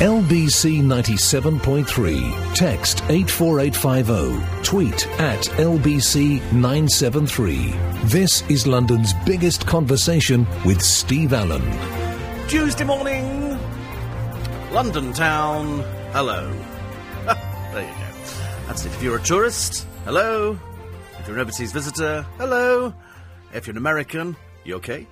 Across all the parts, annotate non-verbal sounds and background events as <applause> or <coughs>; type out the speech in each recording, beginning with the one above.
LBC 97.3. Text 84850. Tweet at LBC 973. This is London's biggest conversation with Steve Allen. Tuesday morning, London town. Hello. <laughs> there you go. That's it. If you're a tourist, hello. If you're an overseas visitor, hello. If you're an American, you okay?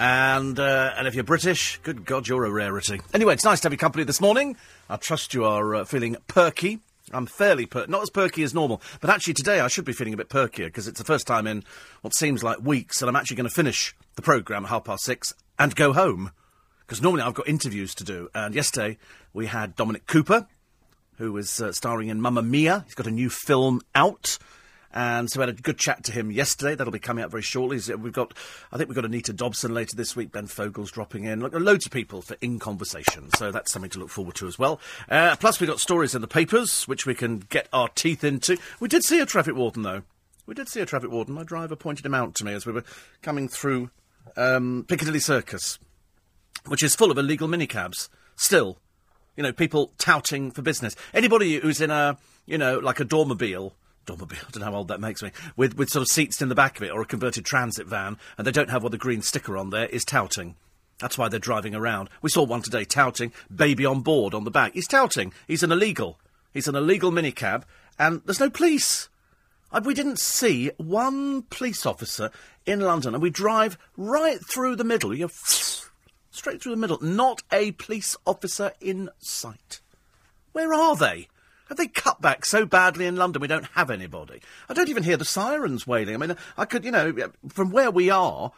And uh, and if you're British, good God, you're a rarity. Anyway, it's nice to have your company this morning. I trust you are uh, feeling perky. I'm fairly per- not as perky as normal, but actually today I should be feeling a bit perkier because it's the first time in what seems like weeks that I'm actually going to finish the programme at half past six and go home. Because normally I've got interviews to do, and yesterday we had Dominic Cooper, who was uh, starring in Mamma Mia. He's got a new film out. And so we had a good chat to him yesterday. That'll be coming out very shortly. We've got, I think we've got Anita Dobson later this week. Ben Fogle's dropping in. Look, loads of people for in conversation. So that's something to look forward to as well. Uh, plus, we've got stories in the papers which we can get our teeth into. We did see a traffic warden though. We did see a traffic warden. My driver pointed him out to me as we were coming through um, Piccadilly Circus, which is full of illegal minicabs. Still, you know, people touting for business. Anybody who's in a, you know, like a dormobile automobile, <laughs> I don't know how old that makes me, with, with sort of seats in the back of it or a converted transit van, and they don't have what the green sticker on there, is touting. That's why they're driving around. We saw one today touting, baby on board on the back. He's touting. He's an illegal. He's an illegal minicab, and there's no police. We didn't see one police officer in London, and we drive right through the middle. You're <sniffs> straight through the middle. Not a police officer in sight. Where are they? Have they cut back so badly in London we don't have anybody? I don't even hear the sirens wailing. I mean, I could, you know, from where we are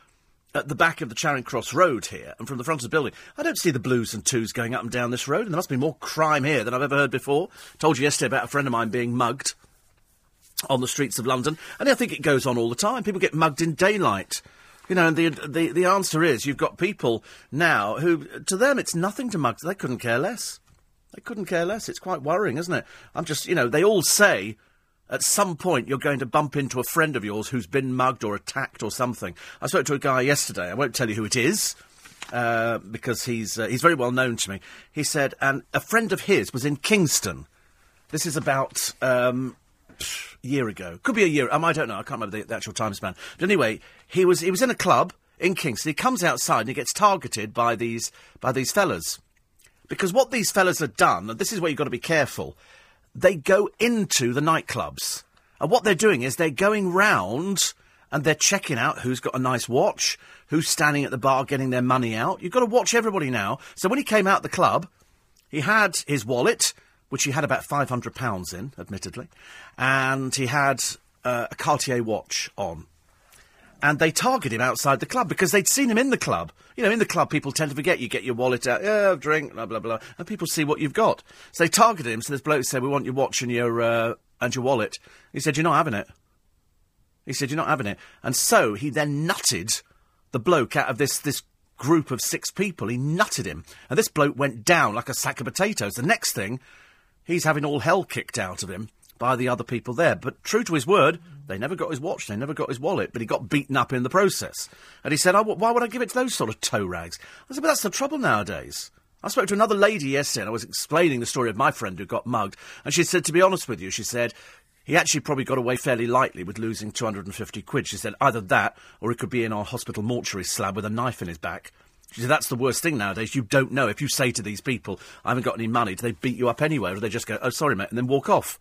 at the back of the Charing Cross Road here and from the front of the building, I don't see the blues and twos going up and down this road, and there must be more crime here than I've ever heard before. Told you yesterday about a friend of mine being mugged on the streets of London, and I think it goes on all the time. People get mugged in daylight. You know, and the, the, the answer is you've got people now who, to them, it's nothing to mug. They couldn't care less. They couldn't care less. It's quite worrying, isn't it? I'm just, you know, they all say at some point you're going to bump into a friend of yours who's been mugged or attacked or something. I spoke to a guy yesterday. I won't tell you who it is. Uh, because he's uh, he's very well known to me. He said, and a friend of his was in Kingston. This is about um, a year ago. Could be a year. Um, I don't know. I can't remember the, the actual time span. But anyway, he was he was in a club in Kingston. He comes outside and he gets targeted by these by these fellas. Because what these fellas have done, and this is where you've got to be careful, they go into the nightclubs. And what they're doing is they're going round and they're checking out who's got a nice watch, who's standing at the bar getting their money out. You've got to watch everybody now. So when he came out the club, he had his wallet, which he had about £500 in, admittedly, and he had uh, a Cartier watch on and they target him outside the club because they'd seen him in the club. You know, in the club, people tend to forget. You get your wallet out, yeah, drink, blah blah blah, and people see what you've got. So they targeted him. So this bloke said, "We want your watch and your uh, and your wallet." He said, "You're not having it." He said, "You're not having it," and so he then nutted the bloke out of this this group of six people. He nutted him, and this bloke went down like a sack of potatoes. The next thing, he's having all hell kicked out of him by the other people there. But true to his word, they never got his watch, they never got his wallet, but he got beaten up in the process. And he said, oh, why would I give it to those sort of toe rags? I said, but that's the trouble nowadays. I spoke to another lady yesterday and I was explaining the story of my friend who got mugged. And she said, to be honest with you, she said, he actually probably got away fairly lightly with losing 250 quid. She said, either that or he could be in our hospital mortuary slab with a knife in his back. She said, that's the worst thing nowadays. You don't know. If you say to these people, I haven't got any money, do they beat you up anyway? Or do they just go, oh, sorry, mate, and then walk off?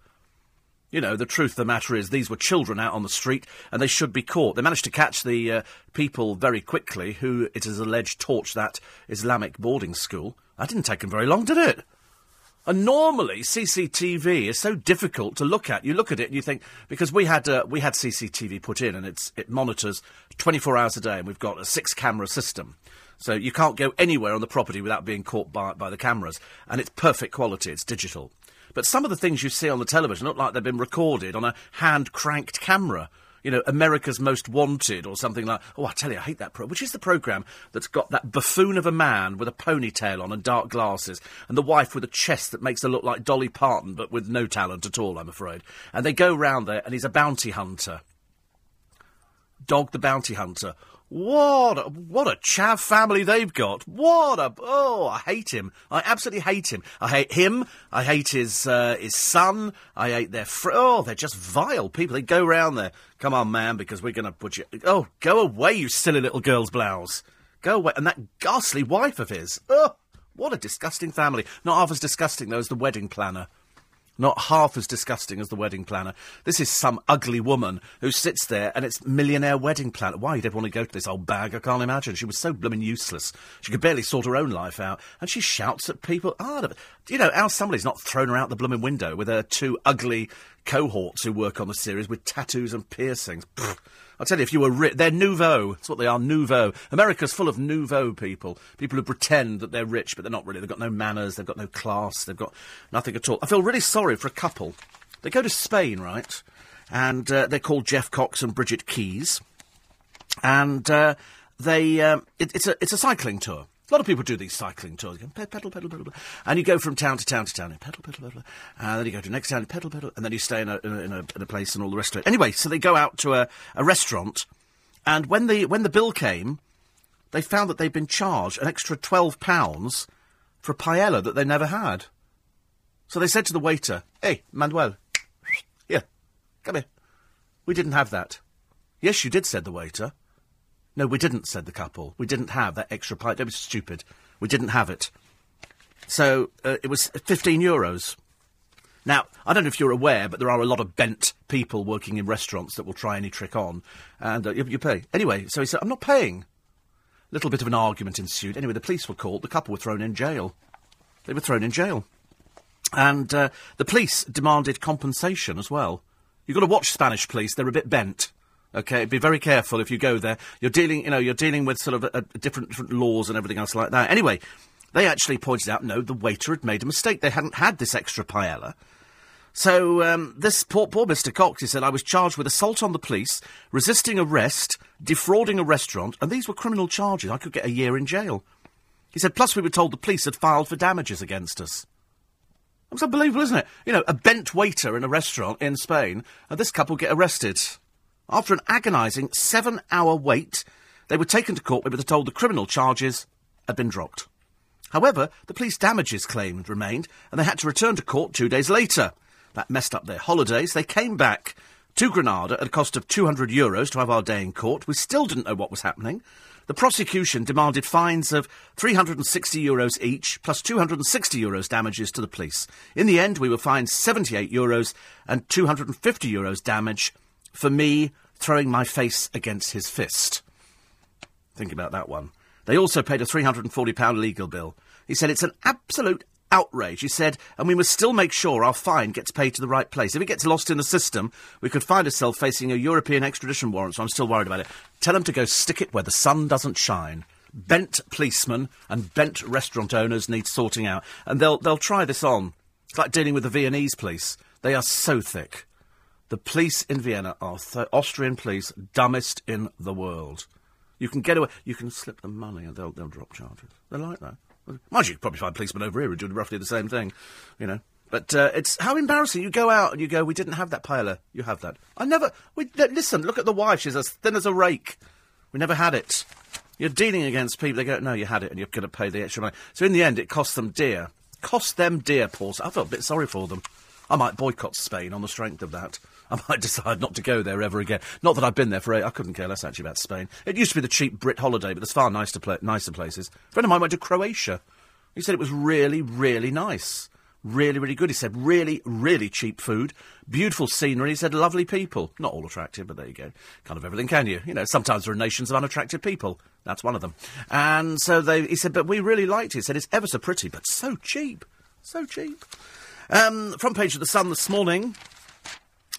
You know, the truth of the matter is these were children out on the street and they should be caught. They managed to catch the uh, people very quickly who, it is alleged, torched that Islamic boarding school. That didn't take them very long, did it? And normally CCTV is so difficult to look at. You look at it and you think because we had uh, we had CCTV put in and it's it monitors 24 hours a day and we've got a six camera system. So you can't go anywhere on the property without being caught by by the cameras and it's perfect quality. It's digital. But some of the things you see on the television look like they've been recorded on a hand cranked camera. You know, America's Most Wanted or something like. Oh, I tell you, I hate that pro. Which is the program that's got that buffoon of a man with a ponytail on and dark glasses, and the wife with a chest that makes her look like Dolly Parton, but with no talent at all, I'm afraid. And they go round there, and he's a bounty hunter. Dog the bounty hunter What a, what a chav family they've got. What a oh, I hate him. I absolutely hate him. I hate him. I hate his uh, his son. I hate their fr- oh, they're just vile people. They go round there. Come on, man, because we're going to put you. Oh, go away, you silly little girl's blouse. Go away. And that ghastly wife of his. Oh, what a disgusting family. Not half as disgusting though as the wedding planner. Not half as disgusting as the wedding planner. This is some ugly woman who sits there and it's millionaire wedding planner. Why you'd ever want to go to this old bag, I can't imagine. She was so blooming useless. She could barely sort her own life out. And she shouts at people. Ah, you know, Al somebody's not thrown her out the blooming window with her two ugly cohorts who work on the series with tattoos and piercings. Pfft. I tell you, if you were rich, they're nouveau. That's what they are, nouveau. America's full of nouveau people. People who pretend that they're rich, but they're not really. They've got no manners, they've got no class, they've got nothing at all. I feel really sorry for a couple. They go to Spain, right? And uh, they're called Jeff Cox and Bridget Keys. And uh, they, um, it, it's, a, it's a cycling tour. A lot of people do these cycling tours. You go, pedal, pedal, pedal, pedal. And you go from town to town to town. And pedal, pedal, pedal. And then you go to the next town, pedal, pedal. And then you stay in a, in a, in a, in a place and all the rest of it. Anyway, so they go out to a, a restaurant. And when the, when the bill came, they found that they'd been charged an extra £12 for a paella that they never had. So they said to the waiter, Hey, Manuel, <sniffs> here, come here. We didn't have that. Yes, you did, said the waiter. No, we didn't, said the couple. We didn't have that extra pint. Don't be stupid. We didn't have it. So uh, it was 15 euros. Now, I don't know if you're aware, but there are a lot of bent people working in restaurants that will try any trick on, and uh, you, you pay. Anyway, so he said, I'm not paying. A little bit of an argument ensued. Anyway, the police were called. The couple were thrown in jail. They were thrown in jail. And uh, the police demanded compensation as well. You've got to watch Spanish police. They're a bit bent. Okay, be very careful if you go there. You're dealing, you know, you're dealing with sort of a, a different, different laws and everything else like that. Anyway, they actually pointed out, no, the waiter had made a mistake. They hadn't had this extra paella. So um, this poor, poor Mr. Cox, he said, I was charged with assault on the police, resisting arrest, defrauding a restaurant, and these were criminal charges. I could get a year in jail. He said, plus we were told the police had filed for damages against us. It's unbelievable, isn't it? You know, a bent waiter in a restaurant in Spain, and this couple get arrested. After an agonising seven hour wait, they were taken to court where they were told the criminal charges had been dropped. However, the police damages claim remained, and they had to return to court two days later. That messed up their holidays. They came back to Granada at a cost of 200 euros to have our day in court. We still didn't know what was happening. The prosecution demanded fines of 360 euros each, plus 260 euros damages to the police. In the end, we were fined 78 euros and 250 euros damage for me throwing my face against his fist. Think about that one. They also paid a £340 legal bill. He said it's an absolute outrage. He said, and we must still make sure our fine gets paid to the right place. If it gets lost in the system, we could find ourselves facing a European extradition warrant, so I'm still worried about it. Tell them to go stick it where the sun doesn't shine. Bent policemen and bent restaurant owners need sorting out, and they'll, they'll try this on. It's like dealing with the Viennese police. They are so thick. The police in Vienna are th- Austrian police, dumbest in the world. You can get away. You can slip them money, and they'll they'll drop charges. They're like that. Mind you, you probably find policemen over here who do roughly the same thing, you know. But uh, it's how embarrassing. You go out and you go, we didn't have that paella. You have that. I never. We, listen, look at the wife. She's as thin as a rake. We never had it. You're dealing against people. They go, no, you had it, and you're going to pay the extra money. So in the end, it cost them dear. Cost them dear, Paul. I felt a bit sorry for them. I might boycott Spain on the strength of that. <laughs> I might decide not to go there ever again. Not that I've been there for eight. I couldn't care less actually about Spain. It used to be the cheap Brit holiday, but there's far nicer, pla- nicer places. A friend of mine went to Croatia. He said it was really, really nice. Really, really good. He said really, really cheap food, beautiful scenery. He said lovely people. Not all attractive, but there you go. Kind of everything, can you? You know, sometimes there are nations of unattractive people. That's one of them. And so they, he said, but we really liked it. He said it's ever so pretty, but so cheap. So cheap. Um, front page of the Sun this morning.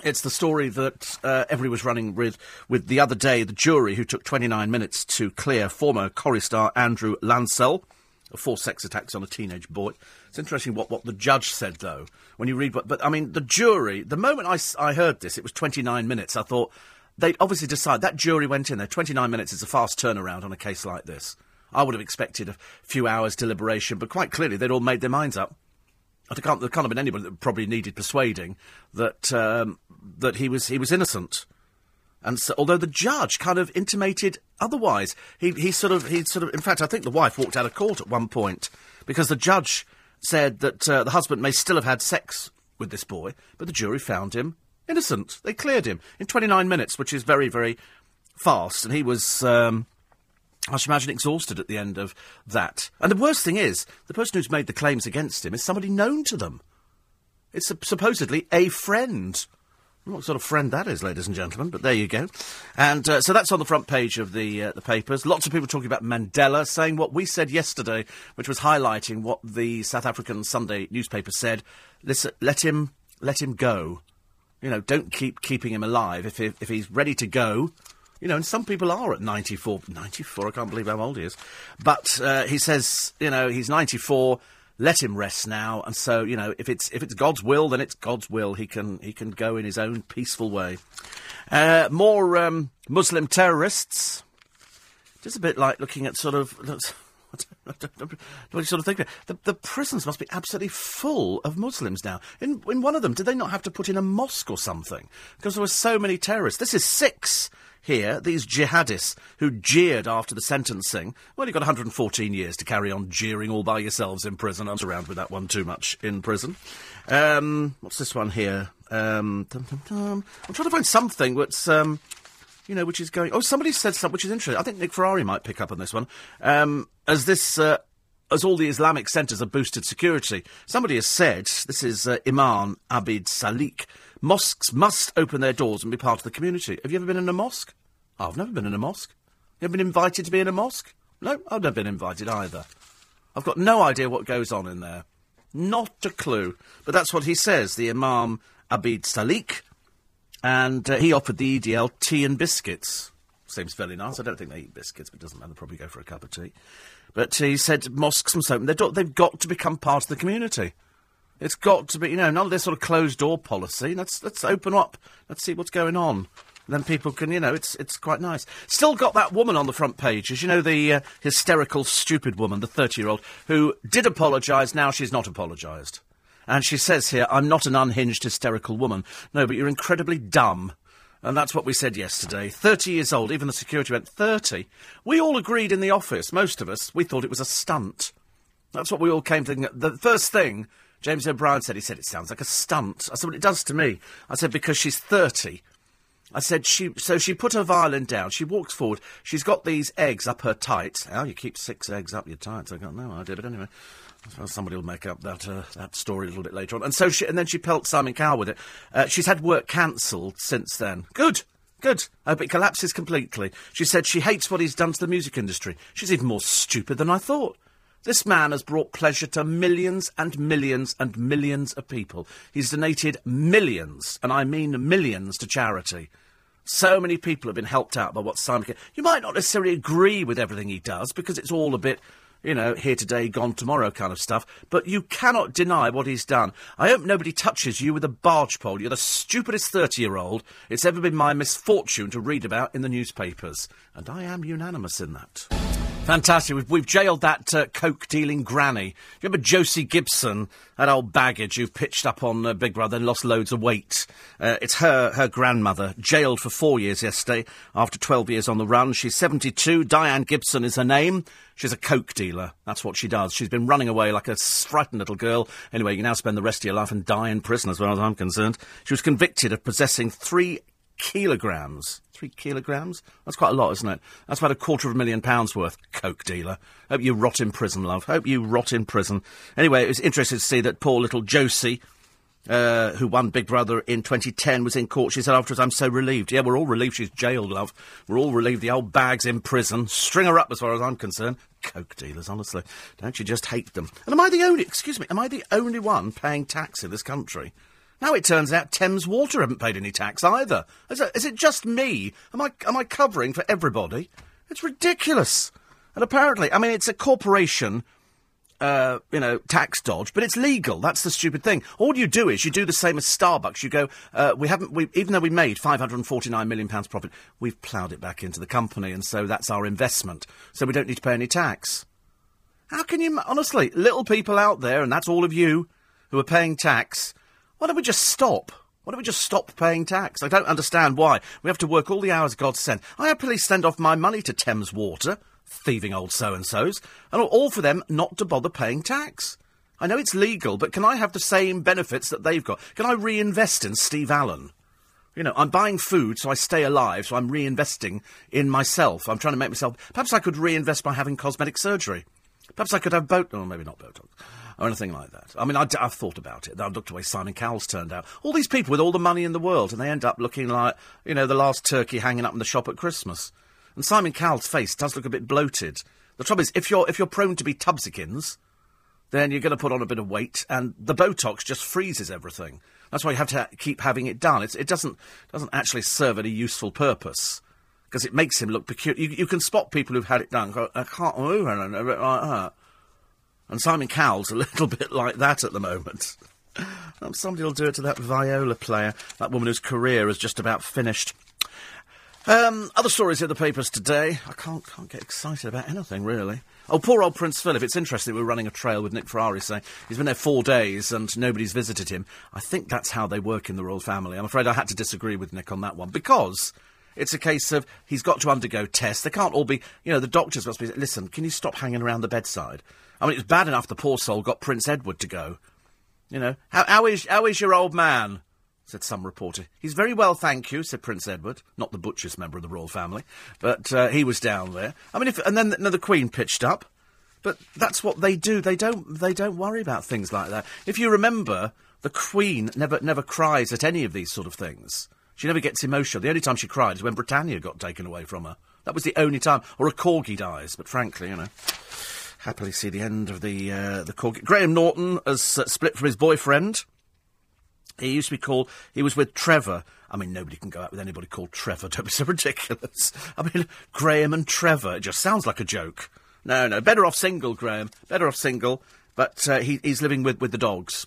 It's the story that uh, everybody was running with, with the other day, the jury who took 29 minutes to clear former Corrie star Andrew Lancel of four sex attacks on a teenage boy. It's interesting what, what the judge said, though, when you read. But, I mean, the jury, the moment I, I heard this, it was 29 minutes, I thought, they obviously decided, that jury went in there, 29 minutes is a fast turnaround on a case like this. I would have expected a few hours deliberation, but quite clearly they'd all made their minds up. I can't, there can't have been anybody that probably needed persuading that um, that he was he was innocent. And so, although the judge kind of intimated, otherwise, he, he sort of, he sort of, in fact, I think the wife walked out of court at one point because the judge said that uh, the husband may still have had sex with this boy, but the jury found him innocent. They cleared him in 29 minutes, which is very, very fast, and he was. Um, I should imagine exhausted at the end of that. And the worst thing is, the person who's made the claims against him is somebody known to them. It's a, supposedly a friend. What sort of friend that is, ladies and gentlemen, but there you go. And uh, so that's on the front page of the uh, the papers. Lots of people talking about Mandela, saying what we said yesterday, which was highlighting what the South African Sunday newspaper said. Listen, let him let him go. You know, don't keep keeping him alive. If he, if he's ready to go, you know, and some people are at 94. 94, I can't believe how old he is. But uh, he says, you know, he's 94. Let him rest now. And so, you know, if it's if it's God's will, then it's God's will. He can he can go in his own peaceful way. Uh, more um, Muslim terrorists. Just a bit like looking at sort of. <laughs> What do you sort of think? The, the prisons must be absolutely full of Muslims now. In, in one of them, did they not have to put in a mosque or something? Because there were so many terrorists. This is six here, these jihadists who jeered after the sentencing. Well, you've got 114 years to carry on jeering all by yourselves in prison. I'm around with that one too much in prison. Um, what's this one here? Um, dum, dum, dum. I'm trying to find something that's. Um, you know, which is going. Oh, somebody said something which is interesting. I think Nick Ferrari might pick up on this one. Um, as this, uh, as all the Islamic centres have boosted security, somebody has said this is uh, Imam Abid Salik Mosques must open their doors and be part of the community. Have you ever been in a mosque? Oh, I've never been in a mosque. You ever been invited to be in a mosque? No, I've never been invited either. I've got no idea what goes on in there. Not a clue. But that's what he says, the Imam Abid Salik. And uh, he offered the EDL tea and biscuits. Seems fairly nice. I don't think they eat biscuits, but it doesn't matter. They'll probably go for a cup of tea. But he said mosques must open. They've got to become part of the community. It's got to be, you know, none of this sort of closed door policy. Let's let's open up. Let's see what's going on. Then people can, you know, it's it's quite nice. Still got that woman on the front page, as you know, the uh, hysterical, stupid woman, the thirty-year-old who did apologise. Now she's not apologised, and she says here, "I'm not an unhinged, hysterical woman." No, but you're incredibly dumb. And that's what we said yesterday. 30 years old, even the security went 30. We all agreed in the office, most of us, we thought it was a stunt. That's what we all came to think. The first thing James O'Brien said, he said, it sounds like a stunt. I said, well, it does to me. I said, because she's 30. I said, she, so she put her violin down, she walks forward, she's got these eggs up her tights. How you keep six eggs up your tights? I got no idea, but anyway. Somebody will make up that uh, that story a little bit later on. And so she, and then she pelts Simon Cowell with it. Uh, she's had work cancelled since then. Good. Good. I hope it collapses completely. She said she hates what he's done to the music industry. She's even more stupid than I thought. This man has brought pleasure to millions and millions and millions of people. He's donated millions, and I mean millions, to charity. So many people have been helped out by what Simon. You might not necessarily agree with everything he does because it's all a bit, you know, here today, gone tomorrow kind of stuff. But you cannot deny what he's done. I hope nobody touches you with a barge pole. You're the stupidest thirty-year-old it's ever been my misfortune to read about in the newspapers, and I am unanimous in that. Fantastic. We've, we've jailed that uh, coke dealing granny. You Remember Josie Gibson, that old baggage who pitched up on uh, Big Brother and lost loads of weight? Uh, it's her, her grandmother, jailed for four years yesterday after 12 years on the run. She's 72. Diane Gibson is her name. She's a coke dealer. That's what she does. She's been running away like a frightened little girl. Anyway, you now spend the rest of your life and die in prison, as far as I'm concerned. She was convicted of possessing three kilograms. Three kilograms? That's quite a lot, isn't it? That's about a quarter of a million pounds worth. Coke dealer. Hope you rot in prison, love. Hope you rot in prison. Anyway, it was interesting to see that poor little Josie, uh, who won Big Brother in 2010, was in court. She said afterwards, I'm so relieved. Yeah, we're all relieved she's jailed, love. We're all relieved the old bag's in prison. String her up as far as I'm concerned. Coke dealers, honestly. Don't you just hate them? And am I the only, excuse me, am I the only one paying tax in this country? Now it turns out Thames Water haven't paid any tax either. Is it, just me? Am I, am I covering for everybody? It's ridiculous. And apparently, I mean, it's a corporation, uh, you know, tax dodge, but it's legal. That's the stupid thing. All you do is you do the same as Starbucks. You go, uh, we haven't, we, even though we made £549 million profit, we've ploughed it back into the company, and so that's our investment. So we don't need to pay any tax. How can you, honestly, little people out there, and that's all of you who are paying tax, why don't we just stop? Why don't we just stop paying tax? I don't understand why. We have to work all the hours God sent. I happily send off my money to Thames Water, thieving old so-and-sos, and all for them not to bother paying tax. I know it's legal, but can I have the same benefits that they've got? Can I reinvest in Steve Allen? You know, I'm buying food so I stay alive, so I'm reinvesting in myself. I'm trying to make myself. Perhaps I could reinvest by having cosmetic surgery. Perhaps I could have boat. Oh, maybe not Botox or anything like that. I mean, I, have thought about it. I've looked at the way Simon Cowell's turned out. All these people with all the money in the world, and they end up looking like, you know, the last turkey hanging up in the shop at Christmas. And Simon Cowell's face does look a bit bloated. The trouble is, if you're if you're prone to be Tubsikins, then you're going to put on a bit of weight, and the Botox just freezes everything. That's why you have to keep having it done. It's, it doesn't doesn't actually serve any useful purpose because it makes him look peculiar. You, you, can spot people who've had it done. I can't oh, move and like that. And Simon Cowell's a <laughs> little bit like that at the moment. Um, somebody will do it to that viola player, that woman whose career is just about finished. Um, other stories in the papers today. I can't can't get excited about anything really. Oh, poor old Prince Philip. It's interesting. We are running a trail with Nick Ferrari saying he's been there four days and nobody's visited him. I think that's how they work in the royal family. I'm afraid I had to disagree with Nick on that one because it's a case of he's got to undergo tests. They can't all be, you know, the doctors must be. Listen, can you stop hanging around the bedside? I mean, it was bad enough the poor soul got Prince Edward to go. You know, how, how is how is your old man? said some reporter. He's very well, thank you, said Prince Edward, not the butchest member of the royal family, but uh, he was down there. I mean, if, and then the, the Queen pitched up, but that's what they do. They don't they don't worry about things like that. If you remember, the Queen never never cries at any of these sort of things. She never gets emotional. The only time she cried is when Britannia got taken away from her. That was the only time, or a corgi dies. But frankly, you know happily see the end of the uh, the corgi. Graham Norton has uh, split from his boyfriend. He used to be called, he was with Trevor. I mean, nobody can go out with anybody called Trevor. <laughs> Don't be so ridiculous. I mean, Graham and Trevor. It just sounds like a joke. No, no. Better off single, Graham. Better off single. But uh, he, he's living with, with the dogs.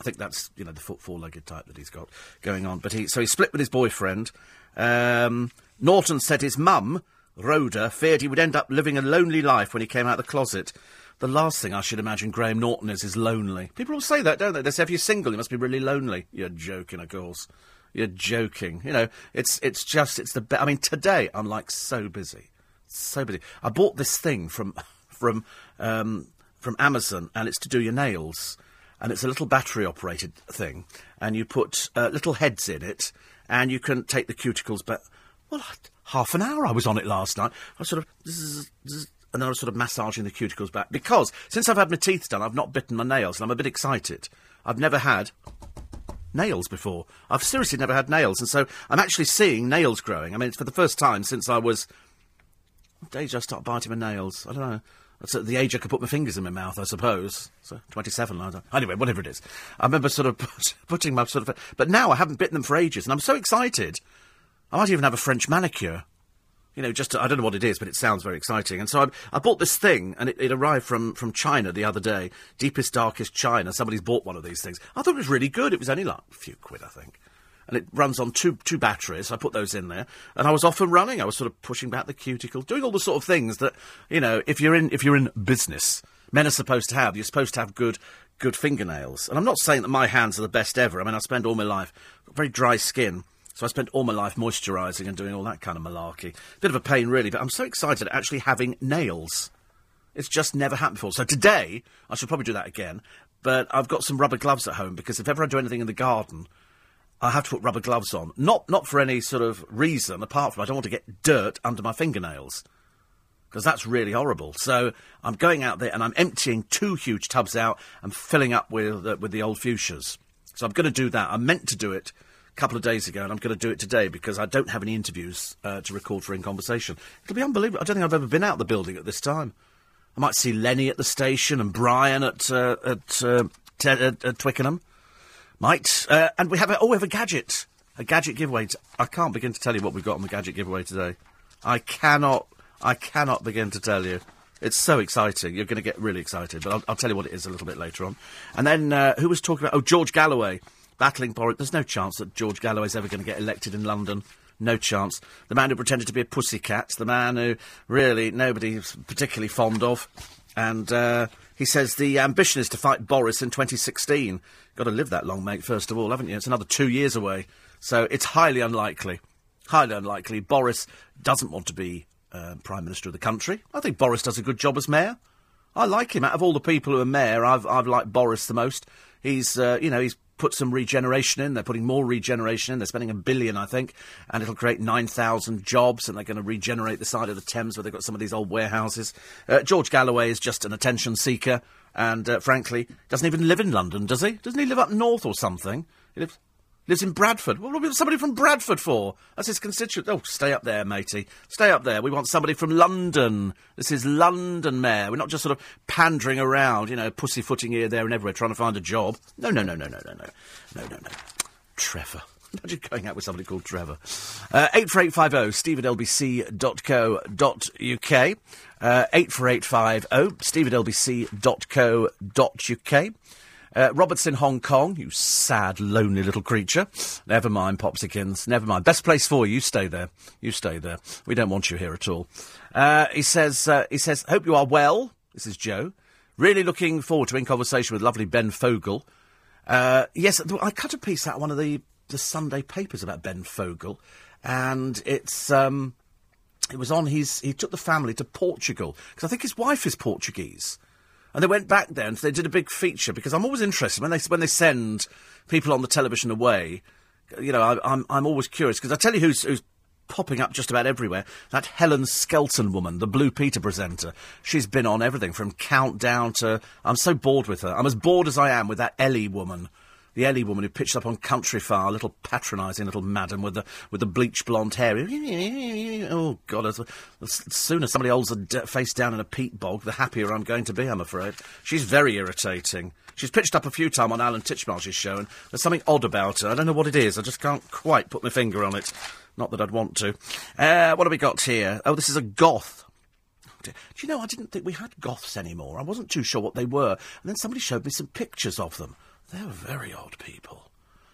I think that's, you know, the four-legged type that he's got going on. But he, so he split with his boyfriend. Um, Norton said his mum, Rhoda, feared he would end up living a lonely life when he came out of the closet. The last thing I should imagine Graham Norton is is lonely. People all say that, don't they? They say if you're single, you must be really lonely. You're joking, of course. You're joking. You know, it's it's just it's the. Be- I mean, today I'm like so busy, so busy. I bought this thing from <laughs> from um, from Amazon, and it's to do your nails, and it's a little battery operated thing, and you put uh, little heads in it, and you can take the cuticles. But well, half an hour I was on it last night. I sort of. Zzz, zzz, and then I was sort of massaging the cuticles back. Because since I've had my teeth done, I've not bitten my nails, and I'm a bit excited. I've never had nails before. I've seriously never had nails, and so I'm actually seeing nails growing. I mean, it's for the first time since I was. What did I start biting my nails? I don't know. That's at the age I could put my fingers in my mouth, I suppose. So, 27, I Anyway, whatever it is. I remember sort of <laughs> put, putting my sort of. But now I haven't bitten them for ages, and I'm so excited. I might even have a French manicure you know, just to, I don't know what it is, but it sounds very exciting. And so I, I bought this thing, and it, it, arrived from, from China the other day. Deepest, darkest China. Somebody's bought one of these things. I thought it was really good. It was only like a few quid, I think. And it runs on two two batteries. I put those in there, and I was off and running. I was sort of pushing back the cuticle, doing all the sort of things that you know, if you're in if you're in business, men are supposed to have. You're supposed to have good good fingernails. And I'm not saying that my hands are the best ever. I mean, I spend all my life very dry skin. So I spent all my life moisturising and doing all that kind of malarkey. Bit of a pain, really, but I'm so excited at actually having nails. It's just never happened before. So today, I should probably do that again, but I've got some rubber gloves at home because if ever I do anything in the garden, I have to put rubber gloves on. Not, not for any sort of reason, apart from I don't want to get dirt under my fingernails. Because that's really horrible. So I'm going out there and I'm emptying two huge tubs out and filling up with, uh, with the old fuchsias. So I'm going to do that. I meant to do it a couple of days ago, and I'm going to do it today because I don't have any interviews uh, to record for In Conversation. It'll be unbelievable. I don't think I've ever been out the building at this time. I might see Lenny at the station and Brian at uh, at, uh, t- at, at Twickenham. Might uh, and we have a, oh we have a gadget, a gadget giveaway. I can't begin to tell you what we've got on the gadget giveaway today. I cannot, I cannot begin to tell you. It's so exciting. You're going to get really excited, but I'll, I'll, tell you what it is a little bit later on. And then uh, who was talking about? Oh, George Galloway battling Boris. There's no chance that George Galloway's ever going to get elected in London. No chance. The man who pretended to be a pussycat, the man who really nobody's particularly fond of, and uh, He says the ambition is to fight Boris in 2016. Got to live that long, mate, first of all, haven't you? It's another two years away. So it's highly unlikely. Highly unlikely. Boris doesn't want to be uh, Prime Minister of the country. I think Boris does a good job as Mayor. I like him. Out of all the people who are Mayor, I've, I've liked Boris the most. He's, uh, you know, he's put some regeneration in. They're putting more regeneration in. They're spending a billion, I think, and it'll create 9,000 jobs, and they're going to regenerate the side of the Thames where they've got some of these old warehouses. Uh, George Galloway is just an attention seeker, and uh, frankly, doesn't even live in London, does he? Doesn't he live up north or something? He lives, lives in Bradford. What will somebody from Bradford for? That's his constituent. Oh, stay up there, matey. Stay up there. We want somebody from London. This is London, Mayor. We're not just sort of pandering around, you know, pussyfooting here, there, and everywhere, trying to find a job. No, no, no, no, no, no, no. No, no, no. Trevor. <laughs> Imagine going out with somebody called Trevor. Uh, 84850 steve at lbc.co.uk. Uh, 84850 steve at lbc.co.uk. Uh, Robert's in Hong Kong, you sad, lonely little creature. Never mind, Popsykins. Never mind. Best place for you. You stay there. You stay there. We don't want you here at all. Uh, he says. Uh, he says. Hope you are well. This is Joe. Really looking forward to in conversation with lovely Ben Fogle. Uh, yes, I cut a piece out of one of the the Sunday papers about Ben Fogle, and it's. Um, it was on his. He took the family to Portugal because I think his wife is Portuguese. And they went back there and they did a big feature because I'm always interested when they when they send people on the television away. You know, I, am I'm, I'm always curious because I tell you who's who's popping up just about everywhere. That Helen Skelton woman, the Blue Peter presenter. She's been on everything from Countdown to. I'm so bored with her. I'm as bored as I am with that Ellie woman the Ellie woman who pitched up on Countryfile, a little patronising little madam with the with the bleach blonde hair. Oh God! As, as soon as somebody holds d- face down in a peat bog, the happier I'm going to be. I'm afraid she's very irritating. She's pitched up a few times on Alan Titchmarsh's show, and there's something odd about her. I don't know what it is. I just can't quite put my finger on it. Not that I'd want to. Uh, what have we got here? Oh, this is a goth. Do you know, I didn't think we had goths anymore. I wasn't too sure what they were. And then somebody showed me some pictures of them. They're very odd people.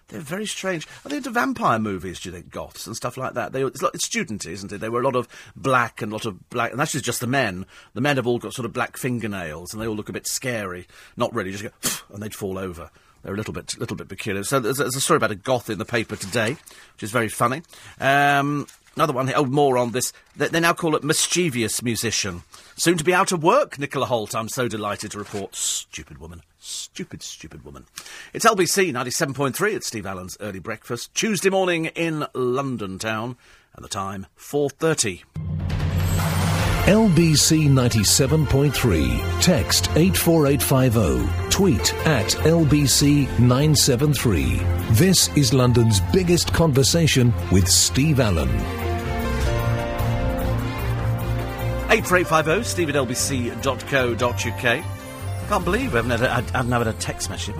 They're very strange. Are they into vampire movies, do you think, goths and stuff like that? They, it's, like, it's studenty, isn't it? There were a lot of black and a lot of black, and that's just the men. The men have all got sort of black fingernails, and they all look a bit scary. Not really, just go, and they'd fall over. They're a little bit, little bit peculiar. So there's, there's, a story about a goth in the paper today, which is very funny. Um, another one, oh, more on this. They, they now call it mischievous musician. Soon to be out of work, Nicola Holt, I'm so delighted to report. Stupid woman. Stupid, stupid woman. It's LBC 97.3 It's Steve Allen's Early Breakfast, Tuesday morning in London town, and the time 4.30. LBC 97.3. Text 84850. Tweet at LBC 973. This is London's biggest conversation with Steve Allen. 84850 steve at lbc.co.uk. I can't believe we haven't had a, I haven't had a text message.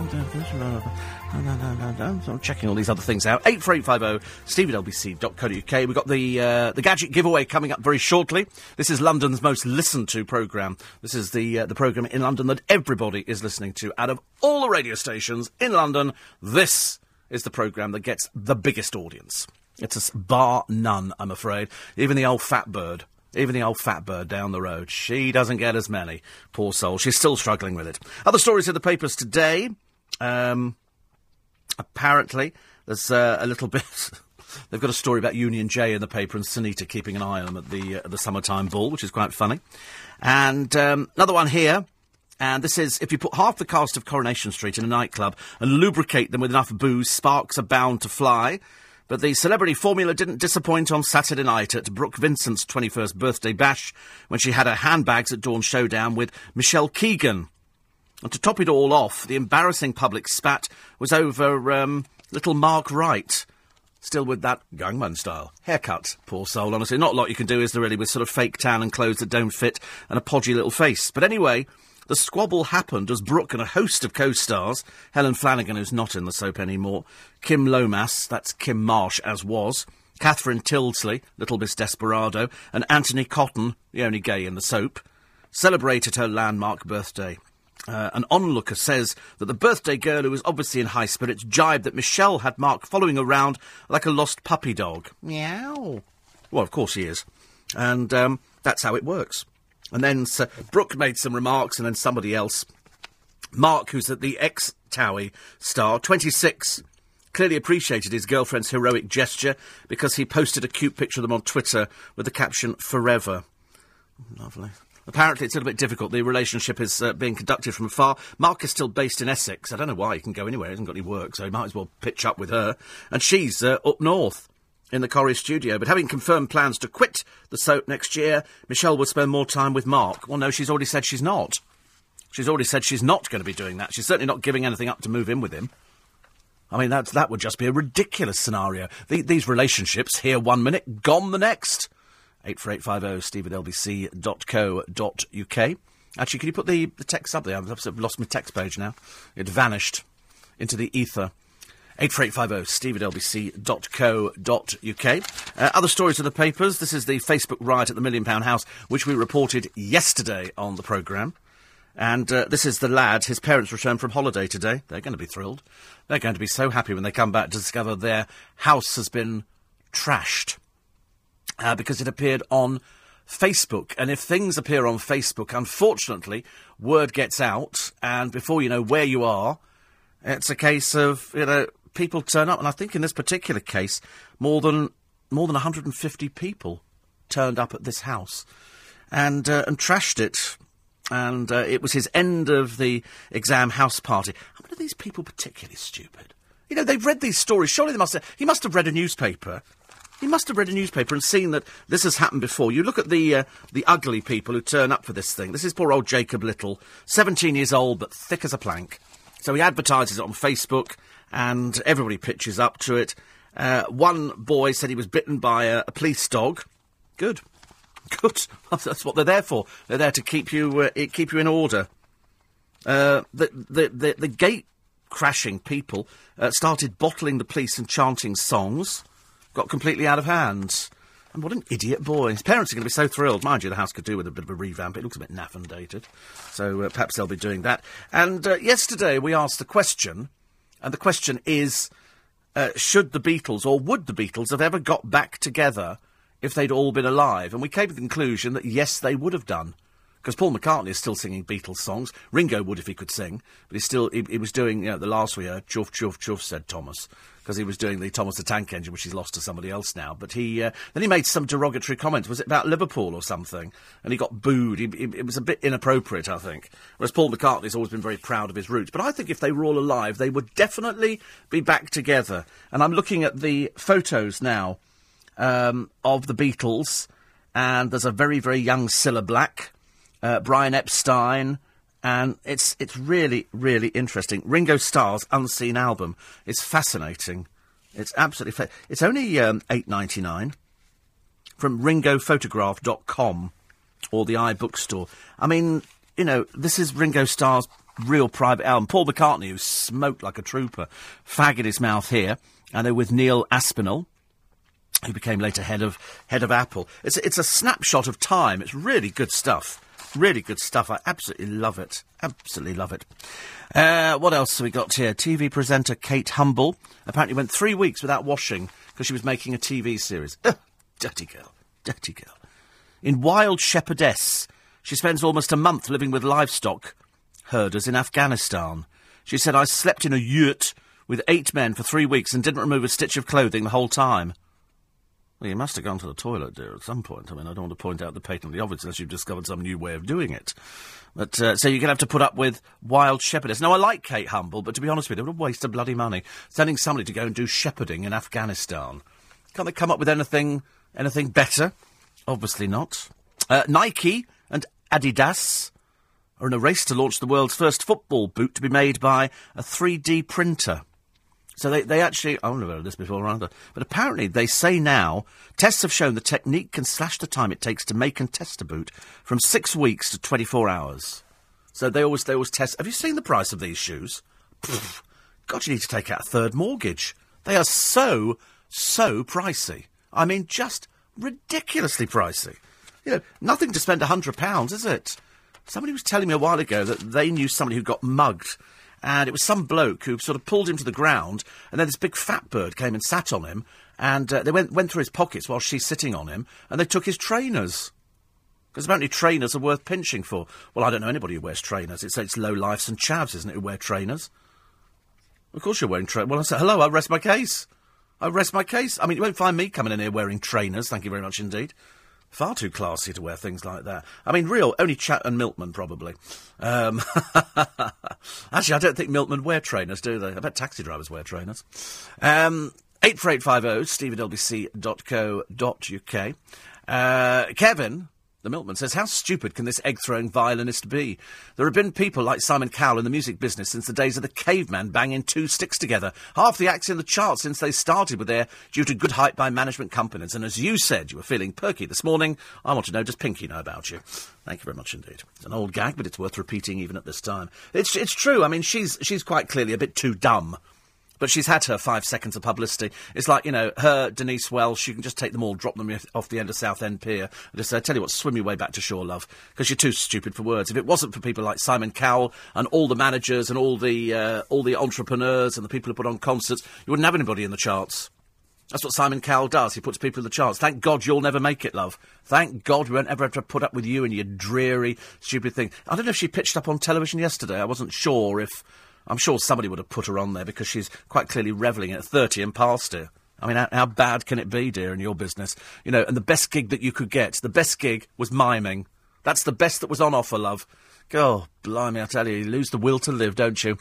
I'm checking all these other things out. 84850 steve at lbc.co.uk. We've got the, uh, the gadget giveaway coming up very shortly. This is London's most listened to programme. This is the, uh, the programme in London that everybody is listening to. Out of all the radio stations in London, this is the programme that gets the biggest audience. It's a bar none, I'm afraid. Even the old fat bird even the old fat bird down the road, she doesn't get as many. Poor soul. She's still struggling with it. Other stories in the papers today. Um, apparently, there's uh, a little <laughs> bit. They've got a story about Union J in the paper and Sunita keeping an eye on them at the uh, the summertime ball, which is quite funny. And um, another one here. And this is if you put half the cast of Coronation Street in a nightclub and lubricate them with enough booze, sparks are bound to fly. But the celebrity formula didn't disappoint on Saturday night at Brooke Vincent's 21st birthday bash when she had her handbags at Dawn Showdown with Michelle Keegan. And to top it all off, the embarrassing public spat was over um, little Mark Wright. Still with that gangman style haircut. Poor soul, honestly. Not a lot you can do, is there really, with sort of fake tan and clothes that don't fit and a podgy little face. But anyway, the squabble happened as Brooke and a host of co-stars, Helen Flanagan, who's not in the soap anymore, Kym Lomas, that's Kym Marsh as was, Catherine Tyldesley, Little Miss Desperado, and Anthony Cotton, the only gay in the soap, celebrated her landmark birthday. Uh, an onlooker says that the birthday girl, who was obviously in high spirits, jibed that Michelle had Mark following around like a lost puppy dog. Meow. Well, of course he is. And um, that's how it works. And then Sir Brooke made some remarks, and then somebody else, Mark, who's at the ex Towie star, 26, clearly appreciated his girlfriend's heroic gesture because he posted a cute picture of them on Twitter with the caption "Forever." Lovely. Apparently, it's a little bit difficult. The relationship is uh, being conducted from afar. Mark is still based in Essex. I don't know why he can go anywhere. He hasn't got any work, so he might as well pitch up with her. And she's uh, up north in the Corrie studio. But having confirmed plans to quit the soap next year, Michelle will spend more time with Mark. Well, no, she's already said she's not. She's already said she's not going to be doing that. She's certainly not giving anything up to move in with him. I mean, that, that would just be a ridiculous scenario. The, these relationships, here one minute, gone the next. 84850 steve at lbc.co.uk. Actually, can you put the, the text up there? I've lost my text page now. It vanished into the ether. 84850 steve at lbc.co.uk. Uh, other stories of the papers. This is the Facebook riot at the Million Pound House, which we reported yesterday on the programme. And uh, this is the lad. His parents returned from holiday today. They're going to be thrilled. They're going to be so happy when they come back to discover their house has been trashed uh, because it appeared on Facebook. And if things appear on Facebook, unfortunately, word gets out, and before you know where you are, it's a case of you know people turn up. And I think in this particular case, more than more than 150 people turned up at this house and uh, and trashed it and uh, it was his end of the exam house party. How many of these people particularly stupid? You know, they've read these stories. Surely they must have, he must have read a newspaper. He must have read a newspaper and seen that this has happened before. You look at the uh, the ugly people who turn up for this thing. This is poor old Jacob Little, 17 years old but thick as a plank. So he advertises it on Facebook, and everybody pitches up to it. Uh, one boy said he was bitten by a, a police dog. Good. <laughs> Good. <laughs> That's what they're there for. They're there to keep you uh, keep you in order. Uh, the, the, the the gate crashing people uh, started bottling the police and chanting songs. Got completely out of hand. And what an idiot boy. His parents are going to be so thrilled. Mind you, the house could do with a bit of a revamp. It looks a bit naff and dated. So uh, perhaps they'll be doing that. And uh, yesterday we asked the question, and the question is uh, should the Beatles, or would the Beatles, have ever got back together if they'd all been alive. And we came to the conclusion that yes, they would have done. Because Paul McCartney is still singing Beatles songs. Ringo would if he could sing, but he still he, he was doing you know, the last we heard, chuff chuff chuff, said Thomas, because he was doing the Thomas the Tank Engine, which he's lost to somebody else now. But he uh, then he made some derogatory comments. Was it about Liverpool or something? And he got booed. He, he, it was a bit inappropriate, I think. Whereas Paul McCartney's always been very proud of his roots. But I think if they were all alive, they would definitely be back together. And I'm looking at the photos now um, of the Beatles, and there's a very, very young Cilla Black, uh, Brian Epstein, and it's it's really, really interesting. Ringo Starr's Unseen album is fascinating. It's absolutely fa- It's only um, eight ninety nine from RingoPhotograph.com or the iBookstore. I mean, you know, this is Ringo Starr's real private album. Paul McCartney, who smoked like a trooper, fag in his mouth here, and they're with Neil Aspinall who became later head of head of Apple. It's it's a snapshot of time. It's really good stuff. Really good stuff. I absolutely love it. Absolutely love it. Uh, what else have we got here? TV presenter Kate Humble apparently went three weeks without washing because she was making a TV series. Ugh, <laughs> dirty girl. Dirty girl. In Wild Shepherdess, she spends almost a month living with livestock herders in Afghanistan. She said, I slept in a yurt with eight men for three weeks and didn't remove a stitch of clothing the whole time. Well, you must have gone to the toilet, dear, at some point. I mean, I don't want to point out the patently obvious unless you've discovered some new way of doing it. But, uh, so you're going to have to put up with wild shepherdess. Now, I like Kate Humble, but to be honest with you, what a waste of bloody money. Sending somebody to go and do shepherding in Afghanistan. Can't they come up with anything, anything better? Obviously not. Uh, Nike and Adidas are in a race to launch the world's first football boot to be made by a 3D printer. So they, they actually, I've never heard of this before either, but apparently they say now tests have shown the technique can slash the time it takes to make and test a boot from six weeks to 24 hours. So they always, they always test. Have you seen the price of these shoes? Pfft, God, you need to take out a third mortgage. They are so, so pricey. I mean, just ridiculously pricey. You know, nothing to spend a hundred pounds, is it? Somebody was telling me a while ago that they knew somebody who got mugged and it was some bloke who sort of pulled him to the ground, and then this big fat bird came and sat on him, and uh, they went, went through his pockets while she's sitting on him, and they took his trainers. Because apparently trainers are worth pinching for. Well, I don't know anybody who wears trainers. It's, it's low lifes and chavs, isn't it, who wear trainers? Of course you're wearing trainers. Well, I said, hello, I rest my case. I rest my case. I mean, you won't find me coming in here wearing trainers, thank you very much indeed. Far too classy to wear things like that. I mean, real, only Chat and Milkman, probably. Um, <laughs> actually, I don't think Milkman wear trainers, do they? I bet taxi drivers wear trainers. Um, 84850 steve lbc.co.uk. Uh, Kevin the milkman says, How stupid can this egg throwing violinist be? There have been people like Simon Cowell in the music business since the days of the caveman banging two sticks together. Half the acts in the charts since they started were there due to good hype by management companies. And as you said, you were feeling perky this morning. I want to know, does Pinky know about you? Thank you very much indeed. It's an old gag, but it's worth repeating even at this time. It's, it's true. I mean, she's, she's quite clearly a bit too dumb but she's had her five seconds of publicity. It's like, you know, her, Denise Welch, you can just take them all, drop them off the end of Southend Pier, and just say, tell you what, swim your way back to shore, love, because you're too stupid for words. If it wasn't for people like Simon Cowell and all the managers and all the, uh, all the entrepreneurs and the people who put on concerts, you wouldn't have anybody in the charts. That's what Simon Cowell does. He puts people in the charts. Thank God you'll never make it, love. Thank God we won't ever have to put up with you and your dreary, stupid thing. I don't know if she pitched up on television yesterday. I wasn't sure if I'm sure somebody would have put her on there because she's quite clearly revelling at 30 and past it. I mean, how, how, bad can it be, dear, in your business? You know, and the best gig that you could get, the best gig was miming. That's the best that was on offer, love. Oh, blimey, I tell you, you lose the will to live, don't you?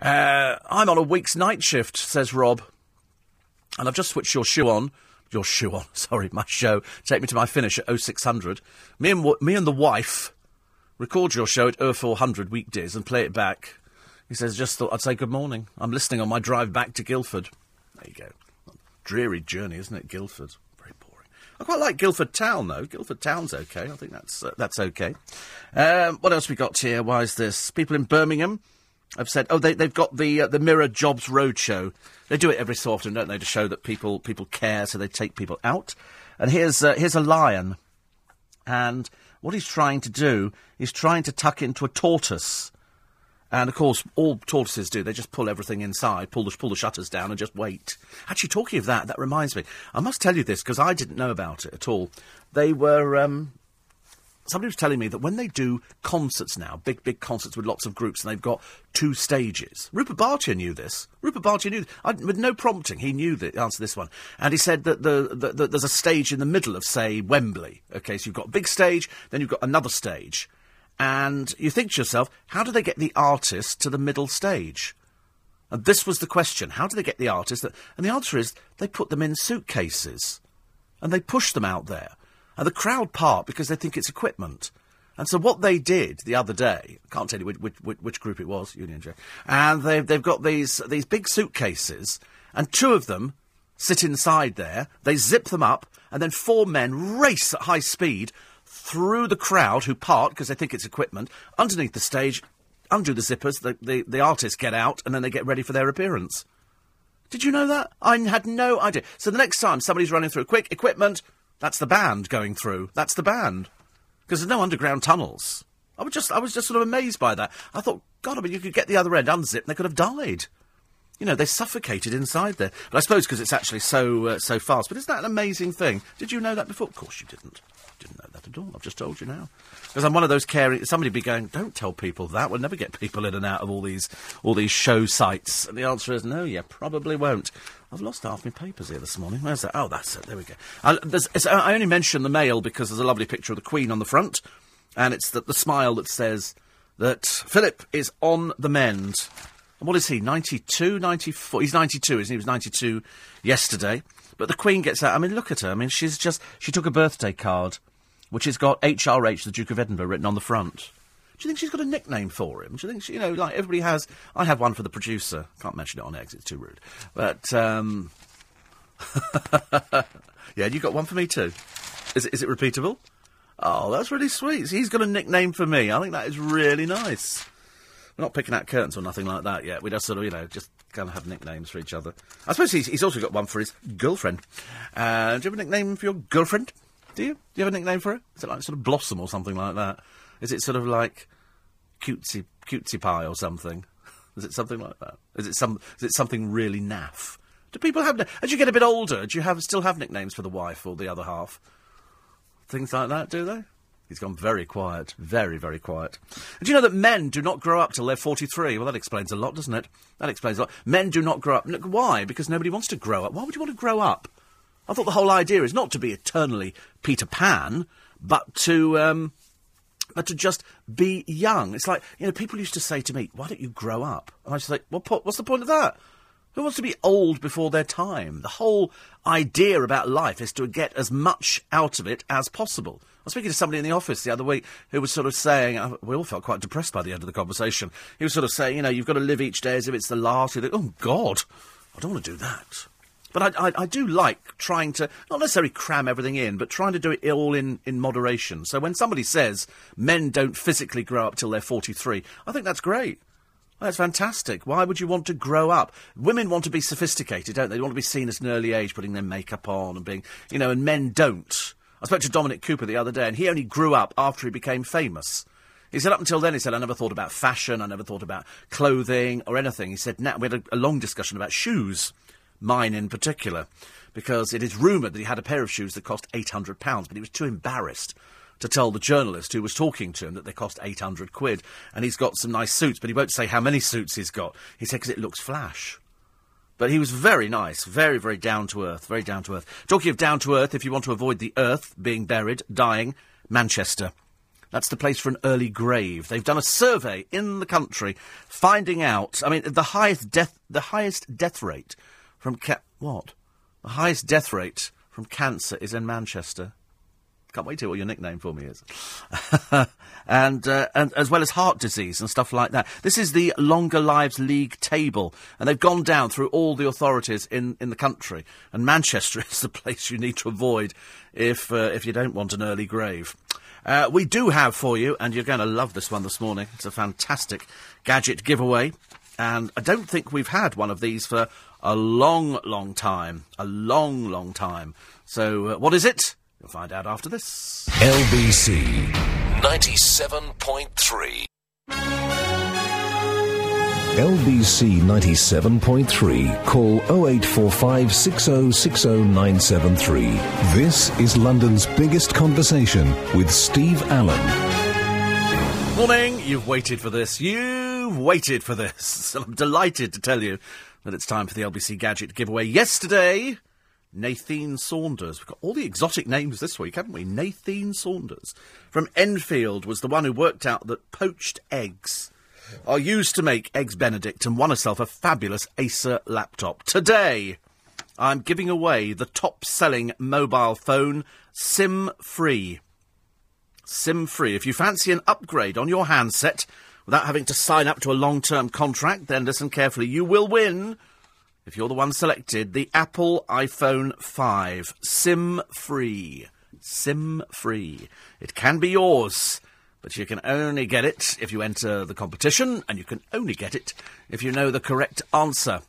Uh, I'm on a week's night shift, says Rob. And I've just switched your shoe on. Your shoe on, <laughs> sorry, my show. Take me to my finish at 0600. Me and, me and the wife record your show at 0400 weekdays and play it back he says, just thought I'd say good morning. I'm listening on my drive back to Guildford. There you go. Dreary journey, isn't it, Guildford? Very boring. I quite like Guildford Town, though. Guildford Town's okay. I think that's uh, that's okay. Um, what else we got here? Why is this? People in Birmingham have said, oh, they, they've got the uh, the Mirror Jobs Roadshow. They do it every so often, don't they, to show that people people care, so they take people out. And here's uh, here's a lion, and what he's trying to do is trying to tuck into a tortoise. And of course, all tortoises do. They just pull everything inside, pull the, pull the shutters down, and just wait. Actually, talking of that, that reminds me. I must tell you this because I didn't know about it at all. They were. Um, somebody was telling me that when they do concerts now, big, big concerts with lots of groups, and they've got two stages. Rupert Bartia knew this. Rupert Bartia knew, I, with no prompting, he knew the answer to this one. And he said that the, the, the, there's a stage in the middle of, say, Wembley. Okay, so you've got a big stage, then you've got another stage. And you think to yourself, how do they get the artist to the middle stage? And this was the question. How do they get the artist? That, and the answer is they put them in suitcases and they push them out there. And the crowd part because they think it's equipment. And so what they did the other day, I can't tell you which, which, which group it was, Union Jack, and they've, they've got these, these big suitcases, and two of them sit inside there, they zip them up, and then four men race at high speed through the crowd who part because they think it's equipment, underneath the stage, undo the zippers, the, the, the artists get out, and then they get ready for their appearance. Did you know that? I had no idea. So the next time somebody's running through quick equipment, that's the band going through. That's the band. Because there's no underground tunnels. I was just I was just sort of amazed by that. I thought, God, I mean, you could get the other end unzipped and they could have died. You know, they suffocated inside there. But I suppose because it's actually so uh, so fast. But isn't that an amazing thing? Did you know that before? Of course you didn't. Didn't know that at all. I've just told you now. Because I'm one of those caring. Somebody be going, don't tell people that. We'll never get people in and out of all these all these show sites. And the answer is no. You probably won't. I've lost half my papers here this morning. Where's that? Oh, that's it. There we go. I, I only mention the Mail because there's a lovely picture of the Queen on the front, and it's the, the smile that says that Philip is on the mend. And what is he? 92, 94? He's 92, isn't he? He was 92 yesterday. But the Queen gets out. I mean, look at her. I mean, she's just. She took a birthday card, which has got HRH, the Duke of Edinburgh, written on the front. Do you think she's got a nickname for him? Do you think she, you know, like everybody has? I have one for the producer. Can't mention it on eggs; it's too rude. But um, <laughs> yeah, you got one for me too. Is it, is it repeatable? Oh, that's really sweet. He's got a nickname for me. I think that is really nice. We're not picking out curtains or nothing like that yet. We just sort of, you know, just kind of have nicknames for each other. I suppose he's, he's also got one for his girlfriend. Uh, do you have a nickname for your girlfriend? Do you? Do you have a nickname for her? Is it like sort of Blossom or something like that? Is it sort of like cutesy cutesy pie or something? <laughs> Is it something like that? Is it some? Is it something really naff? Do people have? As you get a bit older, do you have still have nicknames for the wife or the other half? Things like that, do they? He's gone very quiet. Very, very quiet. do you know that men do not grow up till they're 43? Well, that explains a lot, doesn't it? That explains a lot. Men do not grow up. Why? Because nobody wants to grow up. Why would you want to grow up? I thought the whole idea is not to be eternally Peter Pan, but to, um, but to just be young. It's like, you know, people used to say to me, why don't you grow up? And I used to say, well, what's the point of that? Who wants to be old before their time? The whole idea about life is to get as much out of it as possible. I was speaking to somebody in the office the other week who was sort of saying, uh, we all felt quite depressed by the end of the conversation. He was sort of saying, you know, you've got to live each day as if it's the last. Oh, God, I don't want to do that. But I, I, I, do like trying to, not necessarily cram everything in, but trying to do it all in, in moderation. So when somebody says men don't physically grow up till they're 43, I think that's great. That's fantastic. Why would you want to grow up? Women want to be sophisticated, don't they? They want to be seen at an early age, putting their makeup on and being, you know, and men don't. I spoke to Dominic Cooper the other day, and he only grew up after he became famous. He said up until then, he said, I never thought about fashion, I never thought about clothing or anything. He said, now we had a, a long discussion about shoes mine in particular, because it is rumoured that he had a pair of shoes that cost £800, but he was too embarrassed to tell the journalist who was talking to him that they cost 800 quid. And he's got some nice suits, but he won't say how many suits he's got. He said because it looks flash. But he was very nice, very, very down to earth, very down to earth. Talking of down to earth, if you want to avoid the earth being buried, dying, Manchester. That's the place for an early grave. They've done a survey in the country, finding out. I mean, the highest death, the highest death rate from ca- what? The highest death rate from cancer is in Manchester. Can't wait to hear what your nickname for me is. <laughs> and, uh, and as well as heart disease and stuff like that. This is the Longer Lives League table, and they've gone down through all the authorities in, in the country. And Manchester <laughs> is the place you need to avoid if uh, if you don't want an early grave. Uh, we do have for you, and you're going to love this one this morning. It's a fantastic gadget giveaway, and I don't think we've had one of these for a long, long time. A long, long time. So, uh, what is it? You'll find out after this. LBC 97.3. LBC 97.3. Call 0845 6060973. This is London's biggest conversation with Steve Allen. Morning. You've waited for this. You've waited for this. <laughs> I'm delighted to tell you that it's time for the LBC Gadget giveaway. Yesterday, Nathine Saunders. We've got all the exotic names this week, haven't we? Nathine Saunders from Enfield was the one who worked out that poached eggs are used to make Eggs Benedict and won herself a fabulous Acer laptop. Today, I'm giving away the top selling mobile phone, SIM free. SIM free. If you fancy an upgrade on your handset, without having to sign up to a long term contract, then listen carefully. You will win, if you're the one selected, the Apple iPhone 5 SIM free. SIM free. It can be yours, but you can only get it if you enter the competition, and you can only get it if you know the correct answer.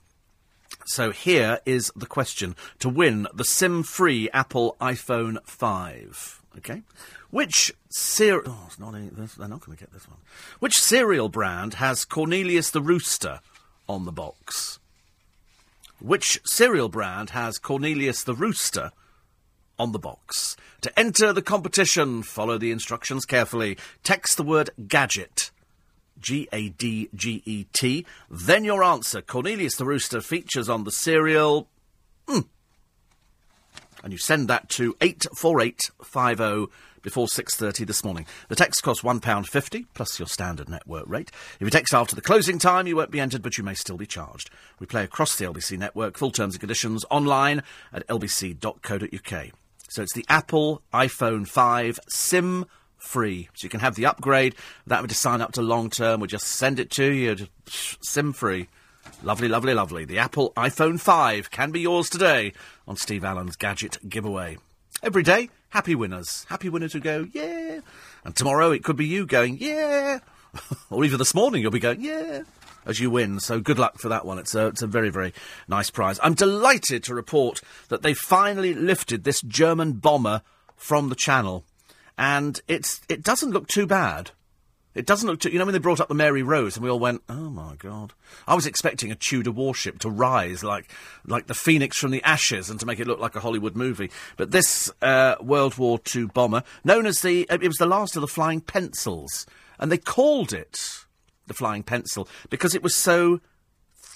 So here is the question to win the SIM free Apple iPhone 5. Okay? Which cereal. Oh, it's not any, they're not going to get this one. Which cereal brand has Cornelius the Rooster on the box? Which cereal brand has Cornelius the Rooster on the box? To enter the competition, follow the instructions carefully. Text the word gadget. G A D G E T. Then your answer. Cornelius the Rooster features on the cereal. Mm. And you send that to 84850 before 6.30 this morning. The text costs £1.50 plus your standard network rate. If you text after the closing time, you won't be entered, but you may still be charged. We play across the LBC network, full terms and conditions online at lbc.co.uk. So it's the Apple iPhone 5 SIM free. So you can have the upgrade That would just sign up to long term. We'll just send it to you, SIM free. Lovely, lovely, lovely. The Apple iPhone 5 can be yours today on Steve Allen's Gadget Giveaway. Every day, happy winners. Happy winners who go, yeah. And tomorrow it could be you going, yeah. <laughs> or even this morning you'll be going, yeah, as you win. So good luck for that one. It's a, it's a very, very nice prize. I'm delighted to report that they finally lifted this German bomber from the channel. And it's, it doesn't look too bad. It doesn't look too. You know when they brought up the Mary Rose and we all went, "Oh my god!" I was expecting a Tudor warship to rise like like the phoenix from the ashes and to make it look like a Hollywood movie. But this uh, World War II bomber, known as the, it was the last of the flying pencils, and they called it the flying pencil because it was so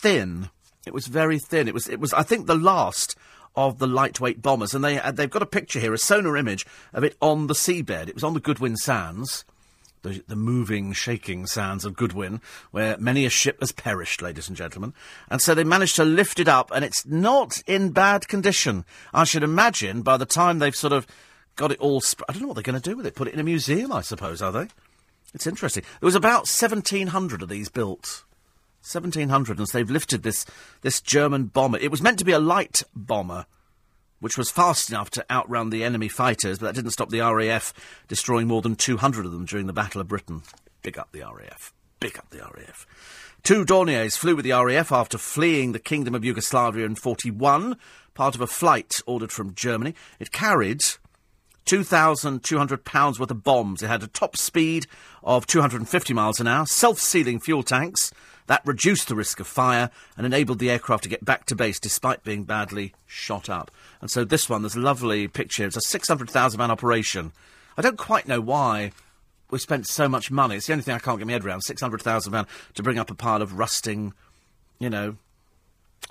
thin. It was very thin. It was. It was. I think the last of the lightweight bombers, and they they've got a picture here, a sonar image of it on the seabed. It was on the Goodwin Sands the, the moving, shaking sands of Goodwin, where many a ship has perished, ladies and gentlemen. And so they managed to lift it up, and it's not in bad condition. I should imagine by the time they've sort of got it all. Sp- I don't know what they're going to do with it. Put it in a museum, I suppose, are they? It's interesting. There was about 1,700 of these built. 1,700, and so they've lifted this, this German bomber. It was meant to be a light bomber which was fast enough to outrun the enemy fighters, but that didn't stop the RAF destroying more than 200 of them during the Battle of Britain. Big up the RAF. Big up the RAF. Two Dorniers flew with the RAF after fleeing the Kingdom of Yugoslavia in 41, part of a flight ordered from Germany. It carried 2,200 pounds worth of bombs. It had a top speed of 250 miles an hour, self-sealing fuel tanks, that reduced the risk of fire and enabled the aircraft to get back to base despite being badly shot up. And so this one, there's a lovely picture. It's a 600,000 man operation. I don't quite know why we spent so much money. It's the only thing I can't get my head around. 600,000 man to bring up a pile of rusting, you know,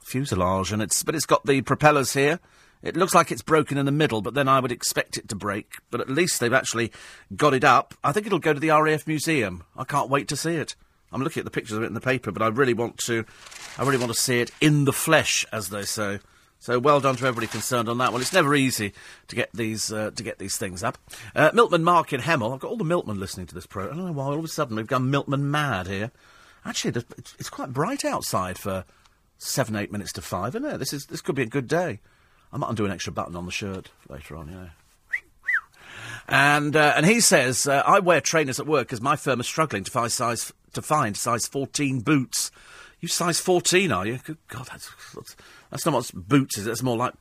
fuselage. And it's, but it's got the propellers here. It looks like it's broken in the middle, but then I would expect it to break. But at least they've actually got it up. I think it'll go to the RAF Museum. I can't wait to see it. I'm looking at the pictures of it in the paper, but I really want to, I really want to see it in the flesh, as they say. So well done to everybody concerned on that one. It's never easy to get these uh, to get these things up. Uh, Milkman Mark in Hemel. I've got all the Milkmen listening to this program. I don't know why all of a sudden we've gone Milkman mad here. Actually, it's, quite bright outside for seven, eight minutes to five, isn't it? This is this could be a good day. I might undo an extra button on the shirt later on, you know. And uh, and he says uh, I wear trainers at work because my firm is struggling to find size to find size 14 boots. You size 14, are you? Good God, that's, that's, that's not what boots is. It's more like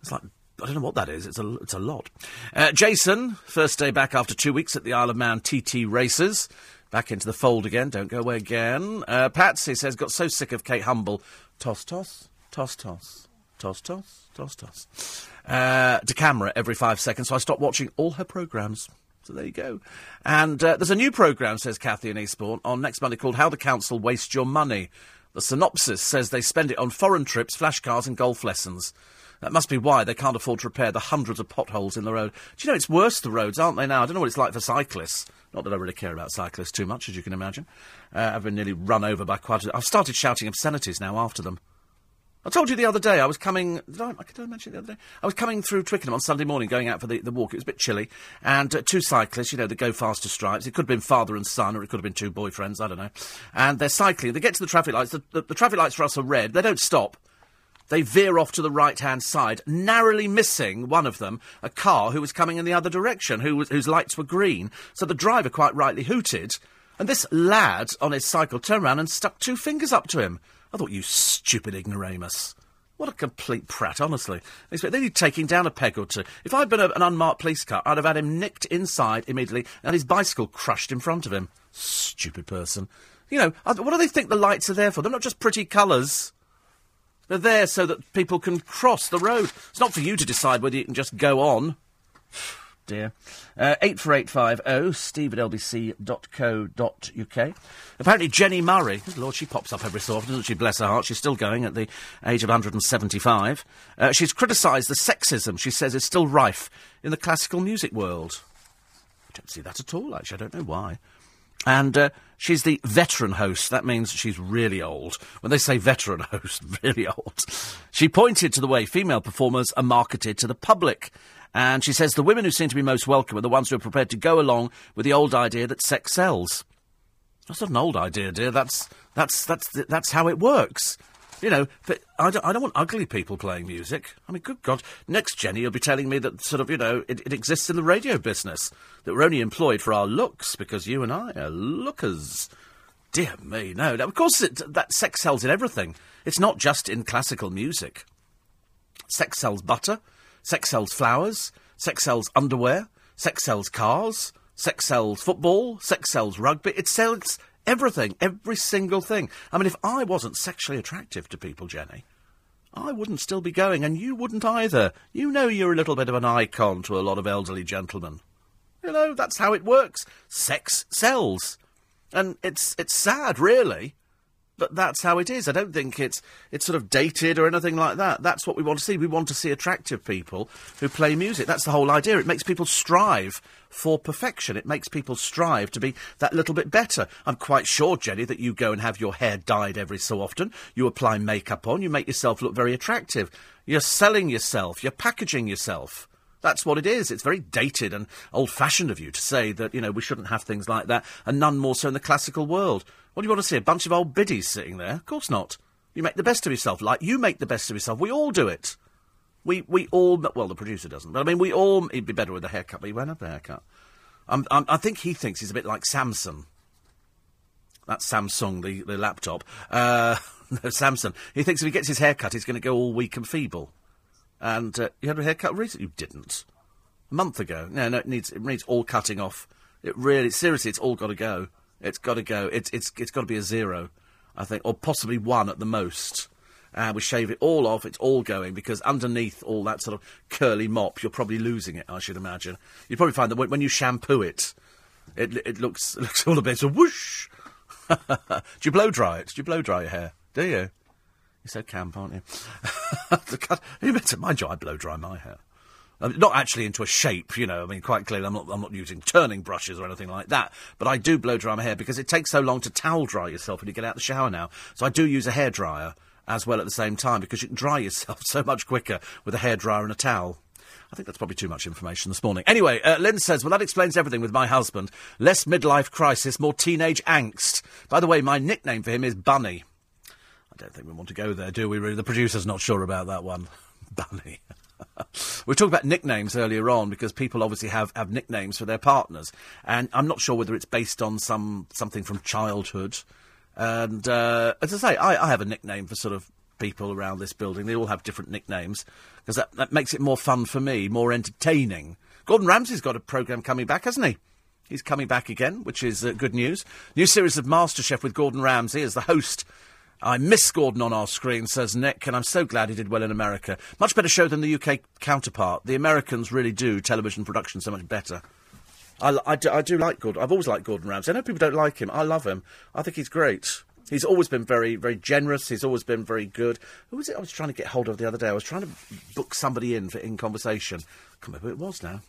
it's like I don't know what that is. It's a it's a lot. Uh, Jason, first day back after two weeks at the Isle of Man TT races. Back into the fold again. Don't go away again. Uh, Patsy says got so sick of Kate Humble. Toss toss toss toss toss toss toss toss. Uh, to camera every five seconds, so I stopped watching all her programmes. So there you go. And uh, there's a new programme, says Kathy in Eastbourne, on next Monday called How the Council Waste Your Money. The synopsis says they spend it on foreign trips, flashcards, and golf lessons. That must be why they can't afford to repair the hundreds of potholes in the road. Do you know it's worse, the roads, aren't they now? I don't know what it's like for cyclists. Not that I really care about cyclists too much, as you can imagine. Uh, I've been nearly run over by quite a... I've started shouting obscenities now after them. I told you the other day I was coming. Did I, did I mention the other day? I was coming through Twickenham on Sunday morning, going out for the, the walk. It was a bit chilly, and uh, two cyclists, you know, the go faster stripes. It could have been father and son, or it could have been two boyfriends. I don't know. And they're cycling. They get to the traffic lights. The, the, the traffic lights for us are red. They don't stop. They veer off to the right-hand side, narrowly missing one of them, a car who was coming in the other direction, who was, whose lights were green. So the driver quite rightly hooted, and this lad on his cycle turned around and stuck two fingers up to him. I thought, you stupid ignoramus. What a complete prat, honestly. They need taking down a peg or two. If I'd been a, an unmarked police car, I'd have had him nicked inside immediately and his bicycle crushed in front of him. Stupid person. You know, what do they think the lights are there for? They're not just pretty colours. They're there so that people can cross the road. It's not for you to decide whether you can just go on dear. Uh, 84850 steve at lbc.co.uk. Apparently Jenni Murray, lord, she pops up every so often, doesn't she? Bless her heart. She's still going at the age of 175. Uh, she's criticised the sexism she says is still rife in the classical music world. I don't see that at all, actually. I don't know why. And uh, she's the veteran host. That means she's really old. When they say veteran <laughs> host, really old. She pointed to the way female performers are marketed to the public and she says the women who seem to be most welcome are the ones who are prepared to go along with the old idea that sex sells. That's not an old idea, dear. That's that's that's that's how it works. You know, but I don't, I don't want ugly people playing music. I mean, good God. Next, Jenni, you'll be telling me that sort of, you know, it, it exists in the radio business. That we're only employed for our looks because you and I are lookers. Dear me, no. Now, of course, it, that sex sells in everything. It's not just in classical music. Sex sells butter. Sex sells flowers. Sex sells underwear. Sex sells cars. Sex sells football, sex sells rugby, it sells everything, every single thing. I mean, if I wasn't sexually attractive to people, Jenni, I wouldn't still be going, and you wouldn't either. You know you're a little bit of an icon to a lot of elderly gentlemen. You know, that's how it works. Sex sells. And it's it's sad, really. But that's how it is. I don't think it's it's sort of dated or anything like that. That's what we want to see. We want to see attractive people who play music. That's the whole idea. It makes people strive for perfection. It makes people strive to be that little bit better. I'm quite sure, Jenni, that you go and have your hair dyed every so often. You apply makeup on. You make yourself look very attractive. You're selling yourself. You're packaging yourself. That's what it is. It's very dated and old fashioned of you to say that, you know, we shouldn't have things like that, and none more so in the classical world. What do you want to see? A bunch of old biddies sitting there? Of course not. You make the best of yourself, like you make the best of yourself. We all do it. We we all well, the producer doesn't, but I mean, we all. He'd be better with a haircut, but he won't have the haircut. I think he thinks he's a bit like Samson. That's Samsung, the the laptop. Uh, <laughs> no, Samson. He thinks if he gets his haircut, he's going to go all weak and feeble. And uh, you had a haircut recently? You didn't. A month ago. No, no, it needs it needs all cutting off. It really, seriously, it's all got to go. It's got to go. It's it's it's got to be a zero, I think, or possibly one at the most. Uh, we shave it all off. It's all going because underneath all that sort of curly mop, you're probably losing it. I should imagine. You'd probably find that when, when you shampoo it, it it looks it <laughs> looks all a bit so whoosh. <laughs> Do you blow dry it? Do you blow dry your hair? Do you? You're so camp, aren't you? <laughs> you better mind you, I blow dry my hair. Not actually into a shape, you know. I mean, quite clearly, I'm not, I'm not using turning brushes or anything like that. But I do blow dry my hair because it takes so long to towel dry yourself when you get out of the shower now. So I do use a hair dryer as well at the same time because you can dry <laughs> yourself so much quicker with a hair dryer and a towel. I think that's probably too much information this morning. Anyway, uh, Lynn says, well, that explains everything with my husband. Less midlife crisis, more teenage angst. By the way, my nickname for him is Bunny. I don't think we want to go there, do we? Really? The producer's not sure about that one. <laughs> Bunny. <laughs> we talked about nicknames earlier on because people obviously have, have nicknames for their partners, and I'm not sure whether it's based on some something from childhood. And uh, as I say, I, I have a nickname for sort of people around this building. They all have different nicknames because that, that makes it more fun for me, more entertaining. Gordon Ramsay's got a programme coming back, hasn't he? He's coming back again, which is uh, good news. New series of MasterChef with Gordon Ramsay as the host I miss Gordon on our screen, says Nick, and I'm so glad he did well in America. Much better show than the UK counterpart. The Americans really do television production so much better. I, I, do, I do like Gordon. I've always liked Gordon Ramsay. I know people don't like him. I love him. I think he's great. He's always been very, very generous. He's always been very good. Who was it I was trying to get hold of the other day? I was trying to book somebody in for in conversation. I can't remember who it was now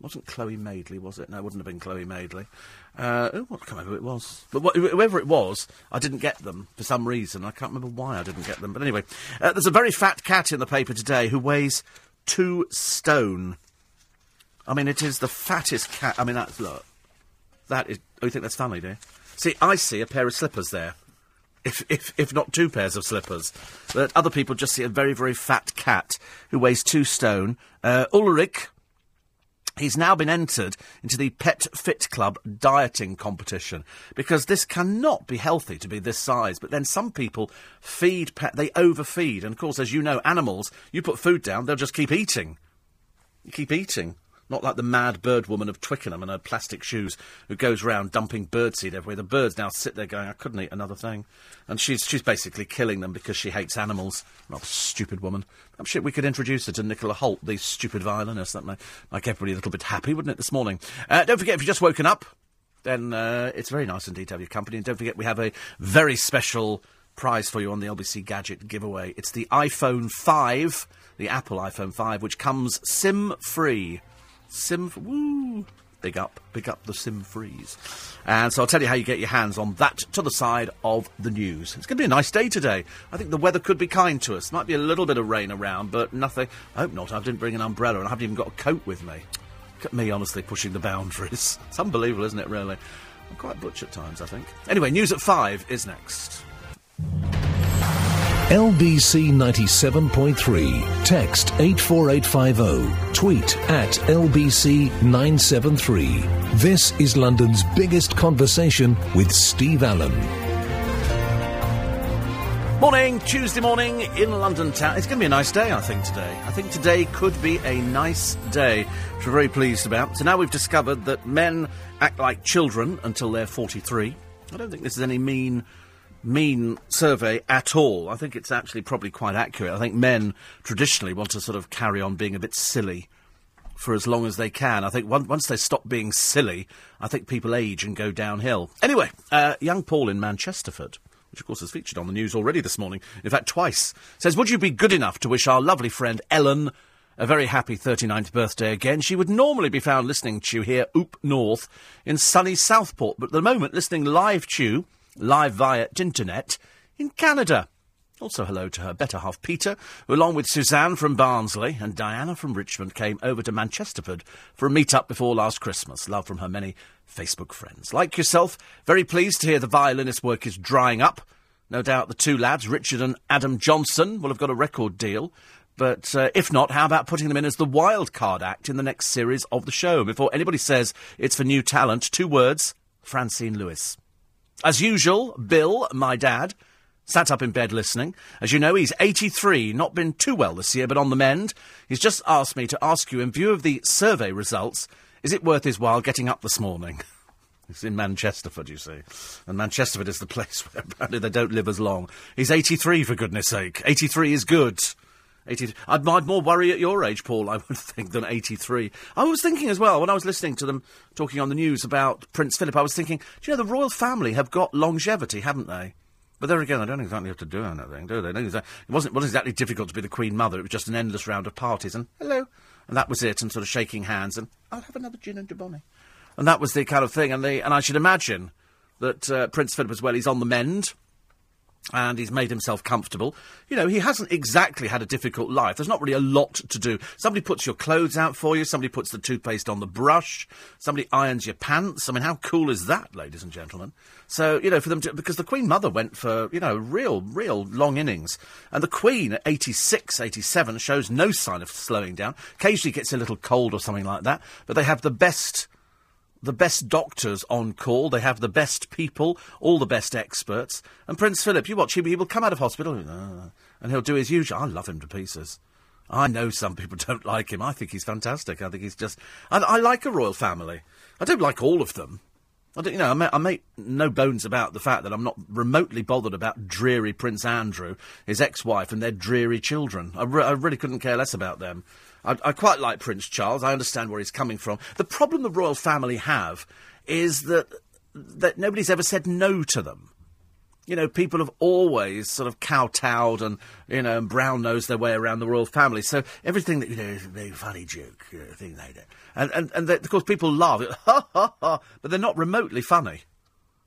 wasn't Chloe Madeley, was it? No, it wouldn't have been Chloe Madeley. Uh, oh, I can't remember who it was. But wh- whoever it was, I didn't get them for some reason. I can't remember why I didn't get them. But anyway, uh, there's a very fat cat in the paper today who weighs two stone. I mean, it is the fattest cat. I mean, that's, look. That is. Oh, you think that's funny, do you? See, I see a pair of slippers there. If, if, if not two pairs of slippers. But other people just see a very, very fat cat who weighs two stone. Uh, Ulrich, He's now been entered into the Pet Fit Club dieting competition because this cannot be healthy to be this size. But then some people feed pet, they overfeed. And of course, as you know, animals, you put food down, they'll just keep eating. You keep eating. Not like the mad bird woman of Twickenham and her plastic shoes who goes round dumping birdseed everywhere. The birds now sit there going, I couldn't eat another thing. And she's, she's basically killing them because she hates animals. Not stupid woman. I'm sure we could introduce her to Nicola Holt, the stupid violinist. That might make everybody a little bit happy, wouldn't it, this morning? Uh, don't forget, if you've just woken up, then uh, it's very nice indeed to have your company. And don't forget, we have a very special prize for you on the LBC Gadget giveaway. It's the iPhone 5, the Apple iPhone 5, which comes SIM free. Sim, woo! Big up, big up the Sim Freeze. And so I'll tell you how you get your hands on that to the side of the news. It's going to be a nice day today. I think the weather could be kind to us. Might be a little bit of rain around, but nothing. I hope not. I didn't bring an umbrella and I haven't even got a coat with me. Look at me, honestly, pushing the boundaries. <laughs> It's unbelievable, isn't it, really? I'm quite butch at times, I think. Anyway, news at five is next. LBC 97.3. Text 84850. Tweet at LBC 973. This is London's biggest conversation with Steve Allen. Morning, Tuesday morning in London town. It's going to be a nice day, I think, today. I think today could be a nice day, which we're very pleased about. So now we've discovered that men act like children until they're 43. I don't think this is any mean, mean survey at all. I think it's actually probably quite accurate. I think men traditionally want to sort of carry on being a bit silly for as long as they can. I think once they stop being silly, I think people age and go downhill. Anyway, uh, young Paul in Manchesterford which of course is featured on the news already this morning, in fact twice, says, Would you be good enough to wish our lovely friend Ellen a very happy 39th birthday again? She would normally be found listening to you here, Oop North, in sunny Southport, but at the moment listening live to you, live via internet, in Canada. Also, hello to her better half, Peter, who, along with Suzanne from Barnsley and Diana from Richmond, came over to Manchesterford for a meet up before last Christmas. Love from her many Facebook friends. Like yourself, very pleased to hear the violinist work is drying up. No doubt the two lads, Richard and Adam Johnson, will have got a record deal. But uh, if not, how about putting them in as the wild card act in the next series of the show? Before anybody says it's for new talent, two words Francine Lewis. As usual, Bill, my dad, Sat up in bed listening. As you know, he's 83, not been too well this year, but on the mend. He's just asked me to ask you, in view of the survey results, is it worth his while getting up this morning? <laughs> It's in Manchesterford, you see. And Manchesterford is the <laughs> place where apparently they don't live as long. He's 83, for goodness sake. 83 is good. 80, I'd, I'd more worry at your age, Paul, I would <laughs> think, than 83. I was thinking as well, when I was listening to them talking on the news about Prince Philip, I was thinking, do you know, the royal family have got longevity, haven't they? But there again, they don't exactly have to do anything, do they? It wasn't, wasn't exactly difficult to be the Queen Mother. It was just an endless round of parties and hello, and that was it, and sort of shaking hands and I'll have another gin and Dubonnet. And that was the kind of thing. And, they, and I should imagine that uh, Prince Philip as well, he's on the mend and he's made himself comfortable. You know, he hasn't exactly had a difficult life. There's not really a lot to do. Somebody puts your clothes out for you, somebody puts the toothpaste on the brush, somebody irons your pants. I mean, how cool is that, ladies and gentlemen? So, you know, for them to, because the Queen Mother went for, you know, real, real long innings. And the Queen at 86, 87 shows no sign of slowing down. Occasionally gets a little cold or something like that, but they have the best the best doctors on call. They have the best people, all the best experts. And Prince Philip, you watch him, he will come out of hospital uh, and he'll do his usual. I love him to pieces. I know some people <laughs> don't like him. I think he's fantastic. I think he's just. I, I like a royal family. I don't like all of them. I don't, you know, I make, I make no bones about the fact that I'm not remotely bothered about dreary Prince Andrew, his ex-wife, and their dreary children. I, re- I really couldn't care less about them. I, I quite like Prince Charles. I understand where he's coming from. The problem the royal family have is that that nobody's ever said no to them. You know, people have always sort of kowtowed and, you know, and brown nosed their way around the royal family. So everything that, you know, is a very funny joke, you know, thing like that. And, and, and they, of course, people laugh, <laughs> ha ha ha, but they're not remotely funny.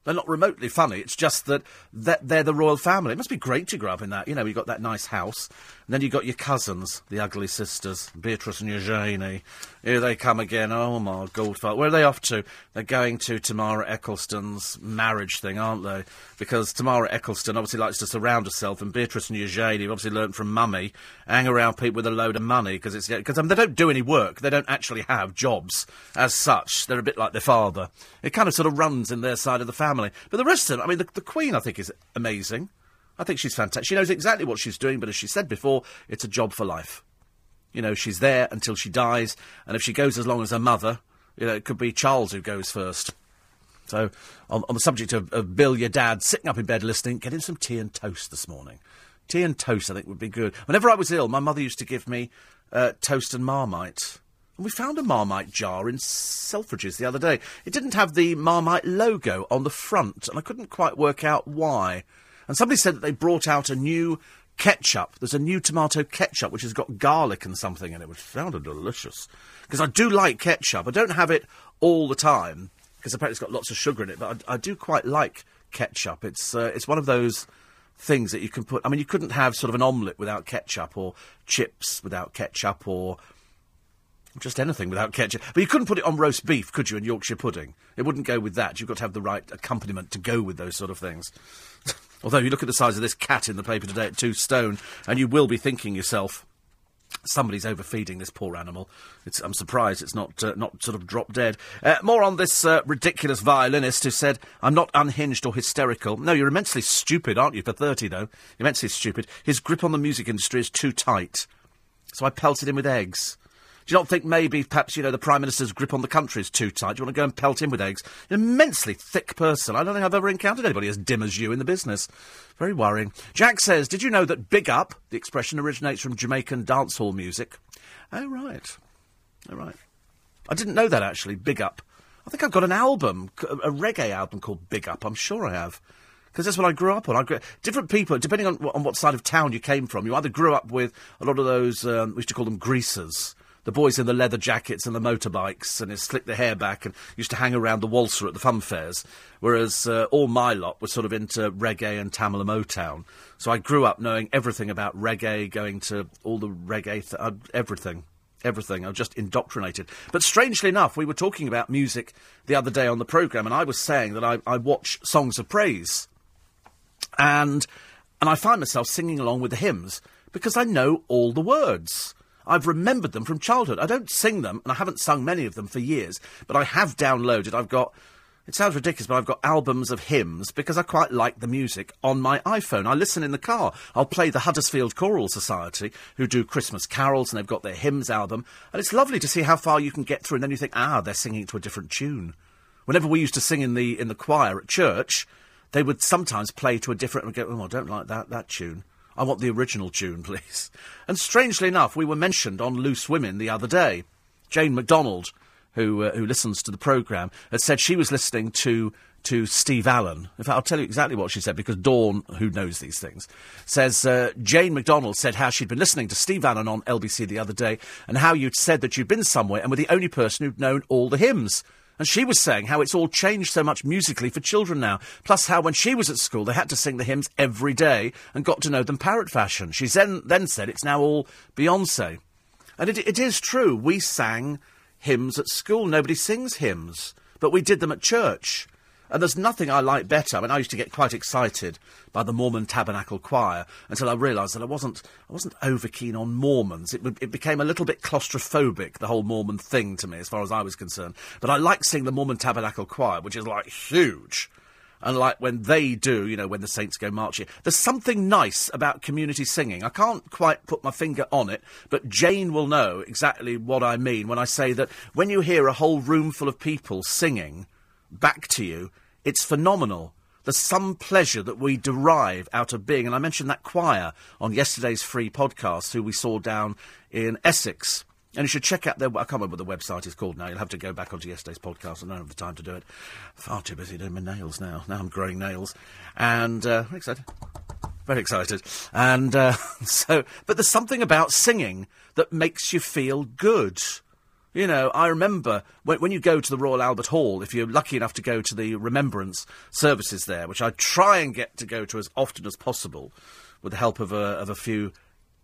They're not remotely funny. It's just that they're the royal family. It must be great to grow up in that. You know, you've got that nice house, and then you've got your cousins, the ugly sisters, Beatrice and Eugenie. Here they come again. Oh, my Goldfelt. Where are they off to? They're going to Tamara Ecclestone's marriage thing, aren't they? Because Tamara Ecclestone obviously likes to surround herself, and Beatrice and Eugenie obviously learned from Mummy, hang around people with a load of money, because it's because I um, mean, they don't do any work. They don't actually have jobs as such. They're a bit like their father. It kind of sort of runs in their side of the family family. But the rest of them, I mean, the, the Queen, I think, is amazing. I think she's fantastic. She knows exactly what she's doing, but as she said before, it's a job for life. You know, she's there until she dies, and if she goes as long as her mother, you know, it could be Charles who goes first. So, on, on the subject of, of, Bill, your dad, sitting up in bed listening, get him some tea and toast this morning. Tea and toast, I think, would be good. Whenever I was ill, my mother used to give me uh, toast and marmite. And we found a Marmite jar in Selfridges the other day. It didn't have the Marmite logo on the front, and I couldn't quite work out why. And somebody said that they brought out a new ketchup. There's a new tomato ketchup which has got garlic and something in it, which sounded delicious. Because I do like ketchup. I don't have it all the time because apparently it's got lots of sugar in it, but I, I do quite like ketchup. It's uh, it's one of those things that you can put. I mean, you couldn't have sort of an omelette without ketchup, or chips without ketchup, or just anything without ketchup. But you couldn't put it on roast beef, could you, and Yorkshire pudding? It wouldn't go with that. You've got to have the right accompaniment to go with those sort of things. <laughs> Although you look at the size of this cat in the paper today at two stone, and you will be thinking yourself, Somebody's overfeeding this poor animal. It's, I'm surprised it's not uh, not sort of drop dead. Uh, more on this uh, ridiculous violinist who said, "I'm not unhinged or hysterical." No, you're immensely stupid, aren't you? For thirty, though, immensely stupid. His grip on the music industry is too tight, so I pelted him with eggs. Do you not think maybe, perhaps, you know, the Prime Minister's grip on the country is too tight? Do you want to go and pelt him with eggs? An immensely thick person. I don't think I've ever encountered anybody as dim as you in the business. Very worrying. Jack says, Did you know that big up, the expression originates from Jamaican dancehall music? Oh, right. Oh, right. I didn't know that, actually. Big up. I think I've got an album, a reggae album called Big Up. I'm sure I have. Because that's what I grew up on. I grew, different people, depending on, on what side of town you came from, you either grew up with a lot of those, um, we used to call them greasers the boys in the leather jackets and the motorbikes and slicked their hair back and used to hang around the waltzer at the fun fairs. Whereas uh, all my lot was sort of into reggae and Tamla Motown. So I grew up knowing everything about reggae, going to all the reggae, th- uh, everything. Everything. I was just indoctrinated. But strangely enough, we were talking about music the other day on the programme, and I was saying that I, I watch Songs of Praise. And, and I find myself singing along with the hymns because I know all the words. I've remembered them from childhood. I don't sing them, and I haven't sung many of them for years, but I have downloaded. I've got. It sounds ridiculous, but I've got albums of hymns because I quite like the music on my iPhone. I listen in the car. I'll play the Huddersfield Choral Society, who do Christmas carols, and they've got their hymns album. And it's lovely to see how far you can get through, and then you think, ah, they're singing to a different tune. Whenever we used to sing in the in the choir at church, they would sometimes play to a different. And go, oh, I don't like that that tune. I want the original tune, <laughs> please. And strangely enough, we were mentioned on Loose Women the other day. Jane McDonald, who uh, who listens to the programme, had said she was listening to to Steve Allen. In fact, I'll tell you exactly what she said because Dawn, who knows these things, says uh, Jane McDonald said how she'd been listening to Steve Allen on LBC the other day and how you'd said that you'd been somewhere and were the only person who'd known all the hymns. And she was saying how it's all changed so much musically for children now. Plus, how when she was at school, they had to sing the hymns every day and got to know them parrot fashion. She then, then said it's now all Beyonce. And it, it is true. We sang hymns at school. Nobody sings hymns. But we did them at church. And there's nothing I like better. I mean, I used to get quite excited by the Mormon Tabernacle Choir until I realised that I wasn't, I wasn't over keen on Mormons. It, it became a little bit claustrophobic, the whole Mormon thing to me, as far as I was concerned. But I like seeing the Mormon Tabernacle Choir, which is like huge. And like when they do, you know, when the saints go marching, there's something nice about community singing. I can't quite put my finger on it, but Jane will know exactly what I mean when I say that when you hear a whole room full of people singing back to you, it's phenomenal. There's some pleasure that we derive out of being, and I mentioned that choir on yesterday's free podcast, who we saw down in Essex. And you should check out their. I can't remember what the website is called now. You'll have to go back onto yesterday's podcast. I don't have the time to do it. Far too busy doing my nails now. Now I'm growing nails, and uh, excited, very excited. And uh, <laughs> so, but there's something about singing that makes you feel good. You know, I remember when, when, you go to the Royal Albert Hall, if you're lucky enough to go to the remembrance services there, which I try and get to go to as often as possible, with the help of a, of a few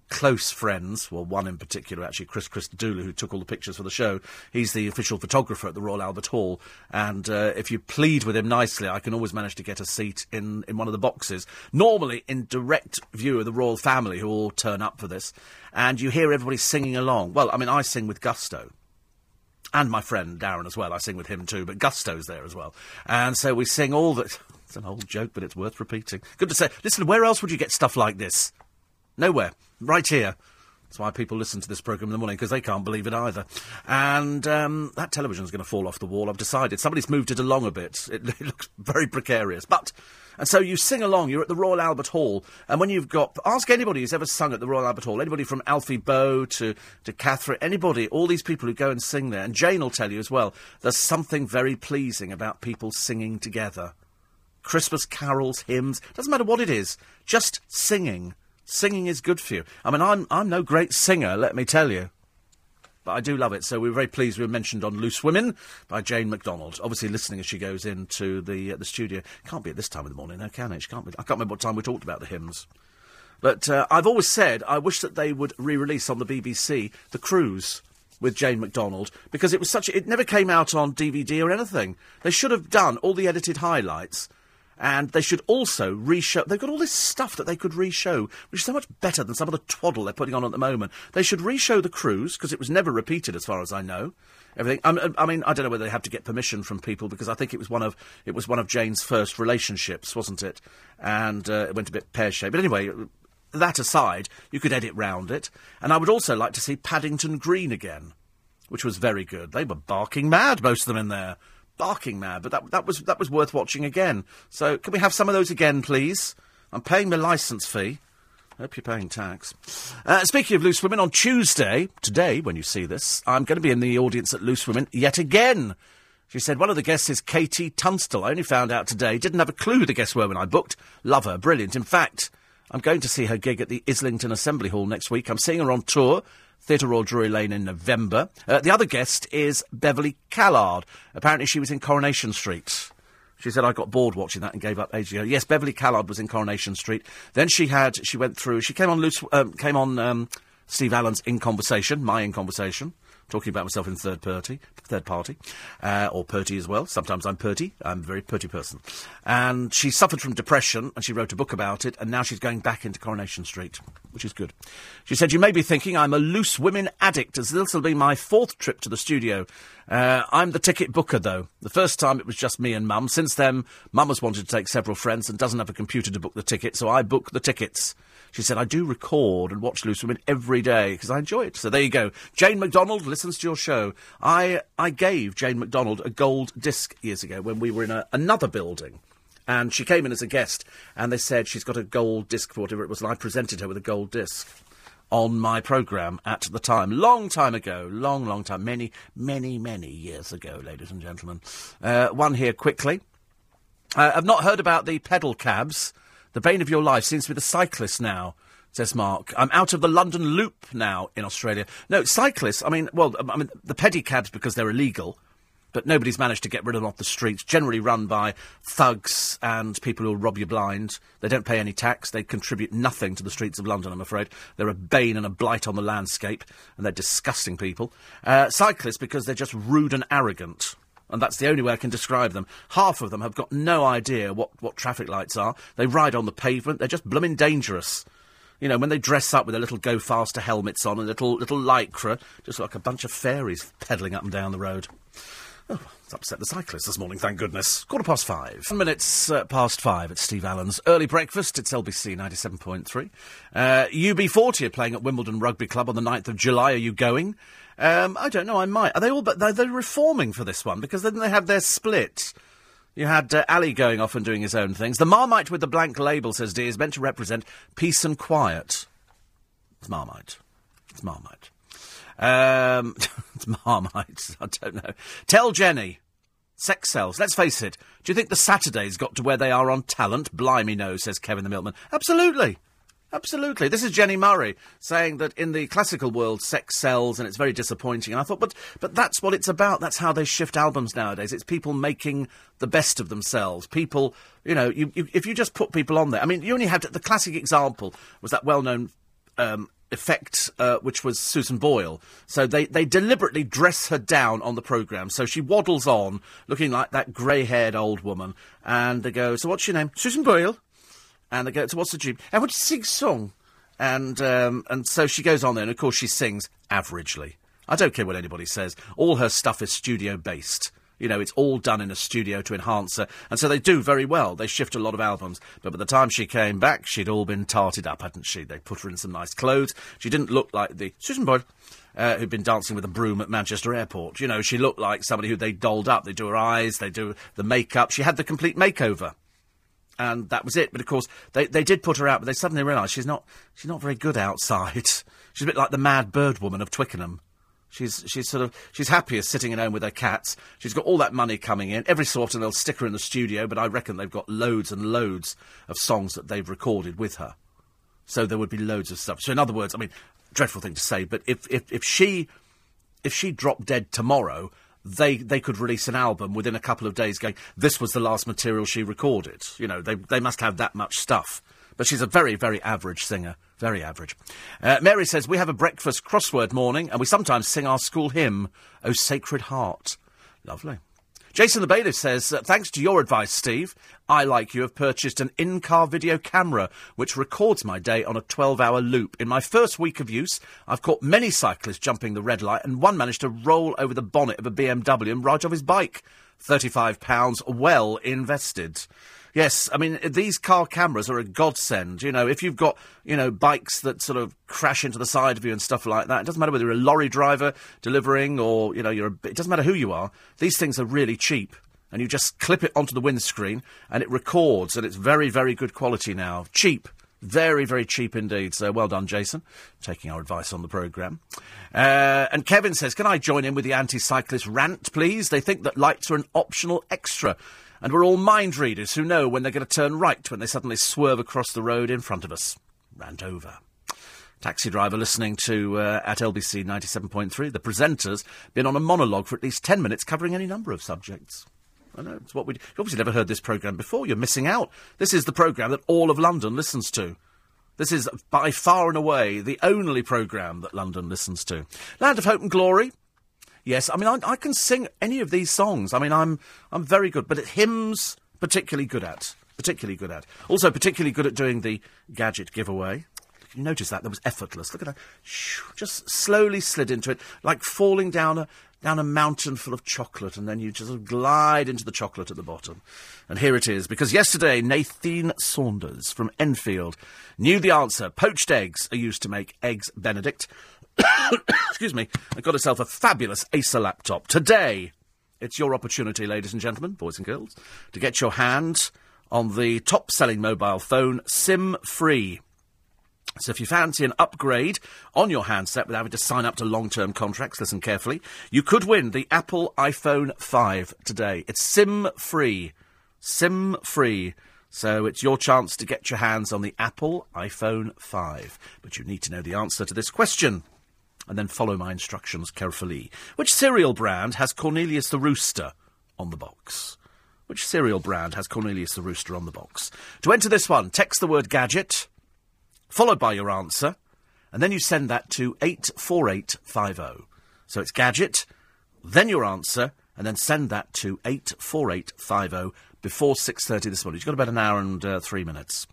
close friends, well, one in particular, actually, Chris Christodoulou, who took all the pictures for the show. He's the official photographer at the Royal Albert Hall, and uh, if you plead with him nicely, I can always manage to get a seat in, in one of the boxes. Normally in direct view of the royal family, who all turn up for this, and you hear everybody singing along. Well, I mean, I sing with gusto and my friend Darren as well. I sing with him too, but Gusto's there as well. And so we sing all that. <laughs> It's an old joke, but it's worth repeating. Good to say. Listen, where else would you get stuff like this? Nowhere. Right here. That's why people listen to this programme in the morning, because they can't believe it either. And um, that television's going to fall off the wall, I've decided. Somebody's moved it along a bit. It, <laughs> it looks very precarious. But and so you sing along, you're at the Royal Albert Hall, and when you've got. Ask anybody who's ever sung at the Royal Albert Hall, anybody from Alfie Boe to, to Catherine, anybody, all these people who go and sing there, and Jane will tell you as well, there's something very pleasing about people singing together. Christmas carols, hymns, doesn't matter what it is, just singing. Singing is good for you. I mean, I'm, I'm no great singer, let me tell you. But I do love it. So we are very pleased we were mentioned on Loose Women by Jane McDonald. Obviously listening as she goes into the uh, the studio. Can't be at this time of the morning, no, can it? She can't be. I can't remember what time we talked about the hymns. But uh, I've always said I wish that they would re-release on the BBC The Cruise with Jane McDonald because it was such. A, it never came out on DVD or anything. They should have done all the edited highlights And they should also re-show. They've got all this stuff that they could re-show, which is so much better than some of the twaddle they're putting on at the moment. They should re-show the cruise because it was never repeated, as far as I know. Everything. I, I mean, I don't know whether they have to get permission from people because I think it was one of it was one of Jane's first relationships, wasn't it? And uh, it went a bit pear shaped. But anyway, that aside, you could edit round it. And I would also like to see Paddington Green again, which was very good. They were barking mad, most of them in there barking mad, but that, that, was, that was worth watching again. So, can we have some of those again, please? I'm paying my licence fee. Hope you're paying tax. Uh, speaking of Loose Women, on Tuesday, today, when you see this, I'm going to be in the audience at Loose Women yet again. She said, one of the guests is KT Tunstall. I only found out today. Didn't have a clue the guests were when I booked. Love her. Brilliant. In fact, I'm going to see her gig at the Islington Assembly Hall next week. I'm seeing her on tour. Theatre Royal Drury Lane in November. Uh, the other guest is Beverley Callard. Apparently, she was in Coronation Street. She said I got bored watching that and gave up ages ago. Yes, Beverley Callard was in Coronation Street. Then she had she went through. She came on loose. Um, came on um, Steve Allen's In Conversation, my In Conversation talking about myself in third party, third party, uh, or Purty as well. Sometimes I'm Purty. I'm a very Purty person. And she suffered from depression, and she wrote a book about it, and now she's going back into Coronation Street, which is good. She said, You may be thinking I'm a loose women addict, as this will be my fourth trip to the studio. Uh, I'm the ticket booker, though. The first time it was just me and Mum. Since then, Mum has wanted to take several friends and doesn't have a computer to book the ticket, so I book the tickets. She said, I do record and watch Loose Women every day because I enjoy it. So there you go. Jane McDonald listens to your show. I, I gave Jane McDonald a gold disc years ago when we were in a, another building. And she came in as a guest, and they said she's got a gold disc for whatever it was, and I presented her with a gold disc on my programme at the time. Long time ago. Long, long time. Many, many, many years ago, ladies and gentlemen. Uh, one here quickly. Uh, I've not heard about the pedal cabs. The bane of your life seems to be the cyclist now, says Mark. I'm out of the London Loop now in Australia. No, cyclists, I mean, well, I mean, the pedicabs because they're illegal, but nobody's managed to get rid of them off the streets, generally run by thugs and people who'll rob you blind. They don't pay any tax. They contribute nothing to the streets of London, I'm afraid. They're a bane and a blight on the landscape, and they're disgusting people. Uh, cyclists because they're just rude and arrogant and that's the only way I can describe them. Half of them have got no idea what, what traffic lights are. They ride on the pavement. They're just blooming dangerous. You know, when they dress up with their little go faster helmets on and little little lycra, just like a bunch of fairies pedalling up and down the road. Oh, it's upset the cyclists this morning, thank goodness. Quarter past five. One minutes uh, past five at Steve Allen's Early Breakfast. It's LBC 97.3. Uh, UB40 are playing at Wimbledon Rugby Club on the 9th of July. Are you going? Um, I don't know. I might. Are they all? But they're, they're, reforming for this one because then they have their split. You had uh, Ali going off and doing his own things. The Marmite with the blank label, says D, is meant to represent peace and quiet. It's Marmite. It's Marmite. Um, <laughs> it's Marmite. <laughs> I don't know. Tell Jenni. Sex sells. Let's face it. Do you think the Saturdays got to where they are on talent? Blimey no, says Kevin the Milkman. Absolutely. Absolutely. This is Jenni Murray saying that in the classical world, sex sells and it's very disappointing. And I thought, but, but that's what it's about. That's how they shift albums nowadays. It's people making the best of themselves. People, you know, you, you, if you just put people on there. I mean, you only had the classic example was that well known um, effect, uh, which was Susan Boyle. So they, they deliberately dress her down on the programme. So she waddles on, looking like that grey haired old woman. And they go, So what's your name? Susan Boyle and they go, so what's the dream? And would you sing song? And, um, and so she goes on there, and of course she sings averagely. I don't care what anybody says. All her stuff is studio based. You know, it's all done in a studio to enhance her. And so they do very well. They shift a lot of albums. But by the time she came back, she'd all been tarted up, hadn't she? They put her in some nice clothes. She didn't look like the Susan Boyle. Uh, who'd been dancing with a broom at Manchester Airport. You know, she looked like somebody who they dolled up. They do her eyes, they do the makeup. She had the complete makeover and that was it. But of course, they, they did put her out, but they suddenly realised she's not she's not very good outside. <laughs> she's a bit like the mad bird woman of Twickenham. She's she's sort of she's happiest sitting at home with her cats. She's got all that money coming in. Every sort, often they'll stick her in the studio, but I reckon they've got loads and loads of songs that they've recorded with her. So there would be loads of stuff. So in other words, I mean, dreadful thing to say, but if if, if she if she dropped dead tomorrow, they they could release an album within a couple of days going, this was the last material she recorded. You know, they, they must have that much stuff. But she's a very, very average singer. Very average. Uh, Mary says, We have a breakfast crossword morning, and we sometimes sing our school hymn, O Sacred Heart. Lovely. Jason the Bailiff says, uh, thanks to your advice, Steve, I, like you, have purchased an in-car video camera which records my day on a 12-hour loop. In my first week of use, I've caught many cyclists jumping the red light, and one managed to roll over the bonnet of a BMW and ride off his bike. £35 well invested. Yes, I mean, these car cameras are a godsend. You know, if you've got, you know, bikes that sort of crash into the side of you and stuff like that, it doesn't matter whether you're a lorry driver delivering or, you know, you're a, it doesn't matter who you are. These things are really cheap. And you just clip it onto the windscreen and it records and it's very, very good quality now. Cheap. Very, very cheap indeed. So well done, Jason, taking our advice on the programme. Uh, and Kevin says, Can I join in with the anti cyclist rant, please? They think that lights are an optional extra. And we're all mind readers who know when they're going to turn right when they suddenly swerve across the road in front of us. Rant over. Taxi driver listening to uh, at LBC 97.3. The presenter's been on a monologue for at least 10 minutes covering any number of subjects. I know, it's what we. You've obviously never heard this programme before. You're missing out. This is the programme that all of London listens to. This is by far and away the only programme that London listens to. Land of Hope and Glory. Yes, I mean I, I can sing any of these songs. I mean I'm I'm very good, but at hymns particularly good at. Particularly good at. Also particularly good at doing the gadget giveaway. You notice that? That was effortless. Look at that. Just slowly slid into it, like falling down a, down a mountain full of chocolate, and then you just glide into the chocolate at the bottom. And here it is, because yesterday Nathan Saunders from Enfield knew the answer. Poached eggs are used to make eggs Benedict. <coughs> Excuse me, and got herself a fabulous Acer laptop. Today, it's your opportunity, ladies and gentlemen, boys and girls, to get your hands on the top selling mobile phone, SIM free. So if you fancy an upgrade on your handset without having to sign up to long-term contracts, listen carefully, you could win the Apple iPhone 5 today. It's SIM-free. SIM-free. So it's your chance to get your hands on the Apple iPhone 5. But you need to know the answer to this question. And then follow my instructions carefully. Which cereal brand has Cornelius the Rooster on the box? Which cereal brand has Cornelius the Rooster on the box? To enter this one, text the word gadget followed by your answer, and then you send that to 84850. So it's gadget, then your answer, and then send that to 84850 before 6.30 this morning. You've got about an hour and uh, three minutes.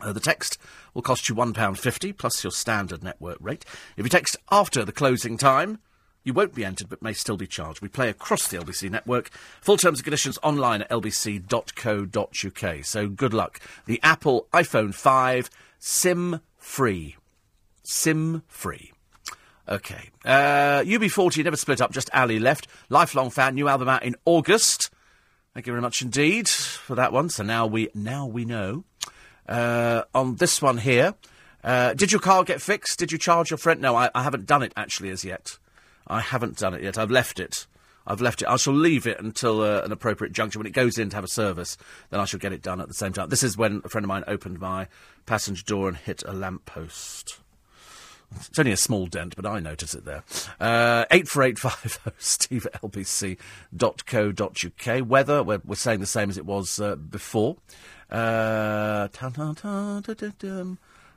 Uh, the text will cost you £1.50 plus your standard network rate. If you text after the closing time, you won't be entered but may still be charged. We play across the LBC network. Full terms and conditions online at lbc.co.uk. So good luck. The Apple iPhone 5 SIM free. SIM free. Okay. Uh, UB40 never split up, just Ali left. Lifelong fan, new album out in August. Thank you very much indeed for that one. So now we now we know. Uh, on this one here, uh, did your car get fixed? Did you charge your friend? No, I, I haven't done it actually as yet. I haven't done it yet. I've left it. I've left it. I shall leave it until uh, an appropriate juncture. When it goes in to have a service, then I shall get it done at the same time. This is when a friend of mine opened my passenger door and hit a lamppost. It's only a small dent, but I notice it there. Uh, 84850 <laughs> steve at lbc.co.uk. Weather, we're, we're saying the same as it was uh, before. Uh,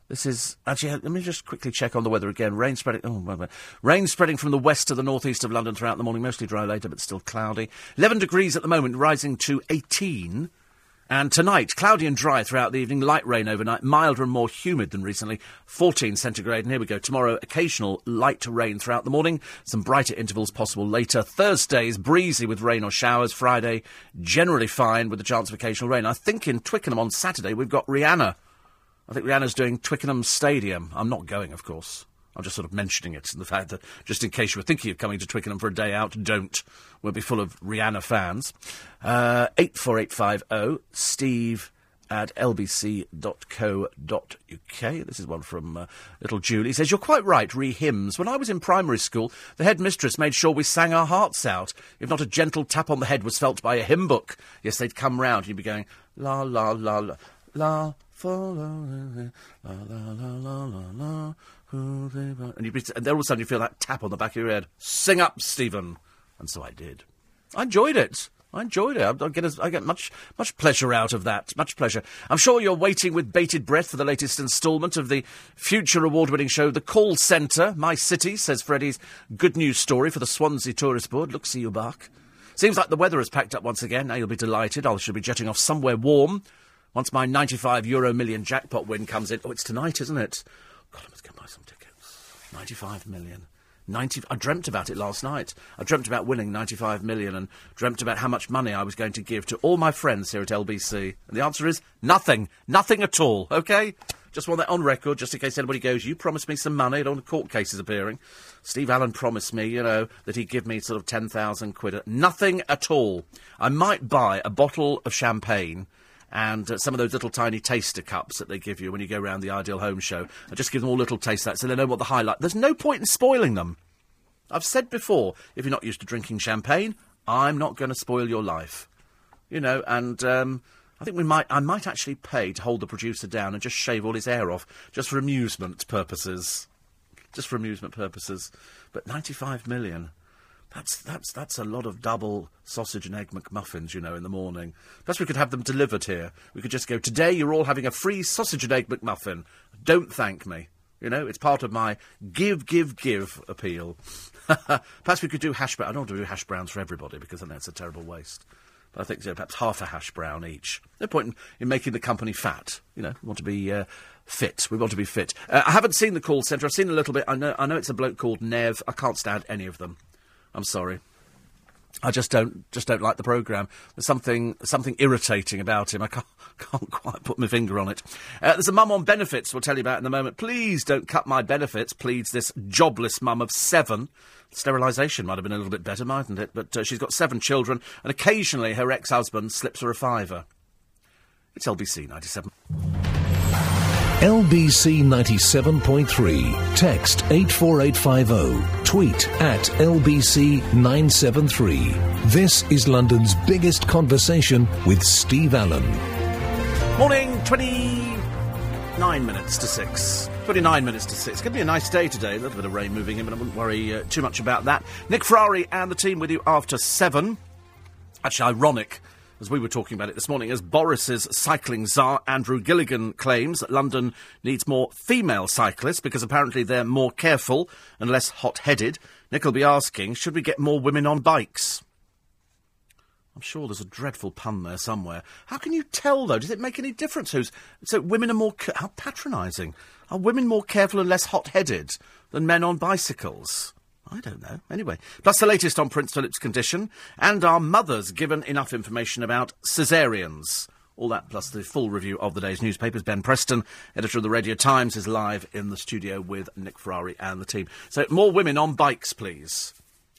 this is actually. Let me just quickly check on the weather again. Rain spreading. Oh, rain spreading from the west to the northeast of London throughout the morning. Mostly dry later, but still cloudy. Eleven degrees at the moment, rising to eighteen. And tonight, cloudy and dry throughout the evening, light rain overnight, milder and more humid than recently, 14 centigrade. And here we go. Tomorrow, occasional light rain throughout the morning, some brighter intervals possible later. Thursday is breezy with rain or showers. Friday, generally fine with a chance of occasional rain. I think in Twickenham on Saturday, we've got Rihanna. I think Rihanna's doing Twickenham Stadium. I'm not going, of course. I'm just sort of mentioning it, and the fact that just in case you were thinking of coming to Twickenham for a day out, don't. We'll be full of Rihanna fans. Uh, 84850 steve at lbc.co.uk. This is one from uh, little Julie. He says, You're quite right, re hymns. When I was in primary school, the headmistress made sure we sang our hearts out. If not a gentle tap on the head was felt by a hymn book. Yes, they'd come round and you'd be going, La, la, la, la, la, follow, la, la, la, la, la, la. And, you, and then all of a sudden you feel that tap on the back of your head. Sing up, Stephen. And so I did. I enjoyed it. I enjoyed it. I, I, get a, I get much much pleasure out of that. Much pleasure. I'm sure you're waiting with bated breath for the latest instalment of the future award-winning show, The Call Centre, My City, says Freddie's good news story for the Swansea Tourist Board. Look, see you back. Seems like the weather has packed up once again. Now you'll be delighted. I should be jetting off somewhere warm once my 95 euro million jackpot win comes in. Oh, it's tonight, isn't it? I must go buy some tickets. 95 million. 90, I dreamt about it last night. I dreamt about winning 95 million and dreamt about how much money I was going to give to all my friends here at LBC. And the answer is nothing. Nothing at all, okay? Just want that on record, just in case anybody goes, you promised me some money, don't want court cases appearing. Steve Allen promised me, you know, that he'd give me sort of 10,000 quid. Nothing at all. I might buy a bottle of champagne and uh, some of those little tiny taster cups that they give you when you go around the Ideal Home Show. I just give them all little taste that so they know what the highlight. There's no point in spoiling them. I've said before, if you're not used to drinking champagne, I'm not going to spoil your life. You know, and um, I think we might. I might actually pay to hold the producer down and just shave all his hair off, just for amusement purposes. Just for amusement purposes. But 95 million. That's that's that's a lot of double sausage and egg McMuffins, you know, in the morning. Plus, we could have them delivered here. We could just go. Today, you're all having a free sausage and egg McMuffin. Don't thank me. You know, it's part of my give, give, give appeal. <laughs> perhaps we could do hash brown. I don't want to do hash browns for everybody because I then that's a terrible waste. But I think you know, perhaps half a hash brown each. No point in, in making the company fat. You know, we want to be uh, fit. We want to be fit. Uh, I haven't seen the call centre. I've seen a little bit. I know. I know it's a bloke called Nev. I can't stand any of them. I'm sorry. I just don't just don't like the programme. There's something something irritating about him. I can't, <laughs> can't quite put my finger on it. Uh, there's a mum on benefits we'll tell you about in a moment. Please don't cut my benefits, pleads this jobless mum of seven. Sterilisation might have been a little bit better, mightn't it? But uh, she's got seven children, and occasionally her ex-husband slips her a fiver. It's LBC 97. LBC 97.3. Text 84850. Tweet at LBC 973. This is London's biggest conversation with Steve Allen. Morning, 29 minutes to 6. 29 minutes to 6. It's going to be a nice day today. A little bit of rain moving in, but I wouldn't worry uh, too much about that. Nick Ferrari and the team with you after 7. Actually, ironic as we were talking about it this morning, as Boris's cycling czar Andrew Gilligan claims that London needs more female cyclists because apparently they're more careful and less hot headed. Nick will be asking, should we get more women on bikes? I'm sure there's a dreadful pun there somewhere. How can you tell, though? Does it make any difference who's. So women are more. How patronising. Are women more careful and less hot headed than men on bicycles? I don't know. Anyway, plus the latest on Prince Philip's condition, and our mothers given enough information about caesareans. All that plus the full review of the day's newspapers. Ben Preston, editor of the Radio Times, is live in the studio with Nick Ferrari and the team. So more women on bikes, please.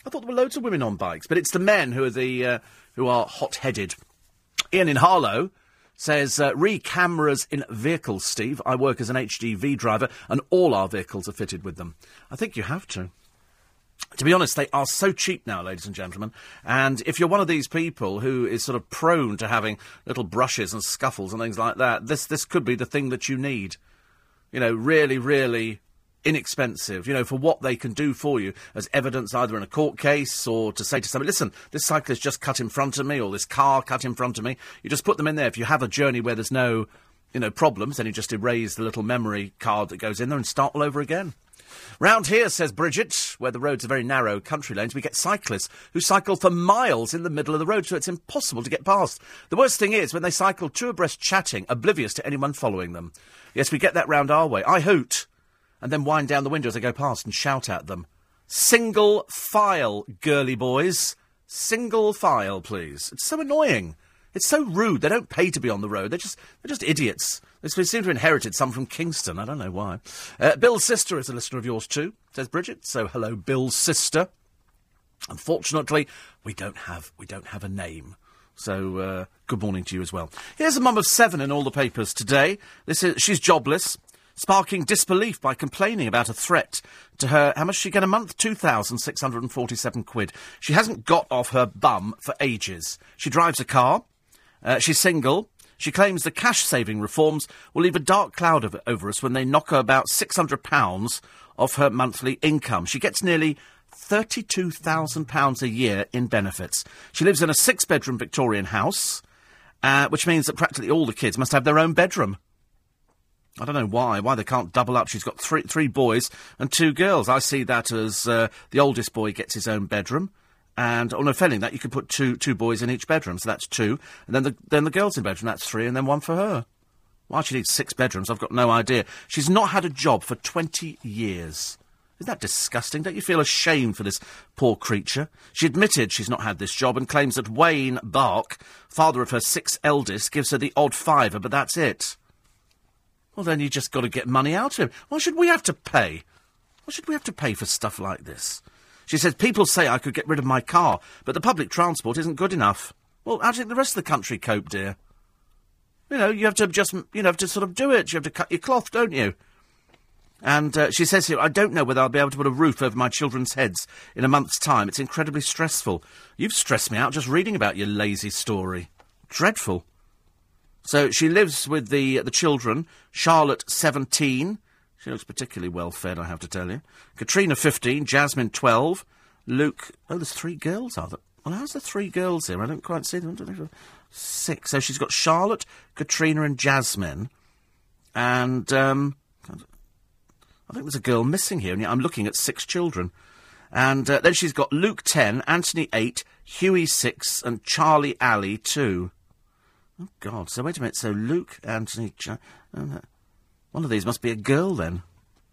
I thought there were loads of women on bikes, but it's the men who are the uh, who are hot-headed. Ian in Harlow says, uh, re cameras in vehicles, Steve. I work as an HGV driver, and all our vehicles are fitted with them. I think you have to. To be honest, they are so cheap now, ladies and gentlemen. And if you're one of these people who is sort of prone to having little brushes and scuffles and things like that, this this could be the thing that you need. You know, really, really inexpensive, you know, for what they can do for you as evidence either in a court case or to say to somebody, listen, this cyclist just cut in front of me or this car cut in front of me. You just put them in there. If you have a journey where there's no, you know, problems, then you just erase the little memory card that goes in there and start all over again. Round here, says Bridget, where the roads are very narrow country lanes, we get cyclists who cycle for miles in the middle of the road, so it's impossible to get past. The worst thing is when they cycle two abreast chatting, oblivious to anyone following them. Yes, we get that round our way. I hoot, and then wind down the window as I go past and shout at them. Single file, girly boys. Single file, please. It's so annoying. It's so rude. They don't pay to be on the road. They're just they're just idiots. They seem to have inherited some from Kingston. I don't know why. Uh, Bill's sister is a listener of yours too, says Bridget. So hello, Bill's sister. Unfortunately, we don't have we don't have a name. So uh, good morning to you as well. Here's a mum of seven in all the papers today. This is she's jobless sparking disbelief by complaining about a threat to her. How much she get a month? 2,647 quid. She hasn't got off her bum for ages. She drives a car. Uh, she's single. She claims the cash saving reforms will leave a dark cloud over, us when they knock her about £600 off her monthly income. She gets nearly £32,000 a year in benefits. She lives in a six bedroom Victorian house, uh, which means that practically all the kids must have their own bedroom. I don't know why. Why they can't double up? She's got three three boys and two girls. I see that as uh, the oldest boy gets his own bedroom, And on oh no, failing that, you could put two two boys in each bedroom, so that's two. And then the then the girls in bedroom, that's three, and then one for her. Why she needs six bedrooms, I've got no idea. She's not had a job for twenty years. Isn't that disgusting? Don't you feel ashamed for this poor creature? She admitted she's not had this job and claims that Wayne Bark, father of her six eldest, gives her the odd fiver, but that's it. Well, then you just got to get money out of him. Why should we have to pay? Why should we have to pay for stuff like this? She says, People say I could get rid of my car, but the public transport isn't good enough. Well, how do you think the rest of the country cope, dear? You know, you have to just, you know, have to sort of do it. You have to cut your cloth, don't you? And uh, she says here, I don't know whether I'll be able to put a roof over my children's heads in a month's time. It's incredibly stressful. You've stressed me out just reading about your lazy story. Dreadful. So she lives with the the children. Charlotte, seventeen. She looks particularly well fed, I have to tell you. Katrina, fifteen. Jasmine, twelve. Luke. Oh, there's three girls, are there? Well, how's the three girls here? I don't quite see them. Six. So she's got Charlotte, Katrina, and Jasmine. And um, I think there's a girl missing here, and I'm looking at six children. And uh, then she's got Luke 10, Anthony 8, Huey 6, and Charlie Alley 2. Oh, God. So, wait a minute. So, Luke, Anthony... Ch- uh, one of these must be a girl, then.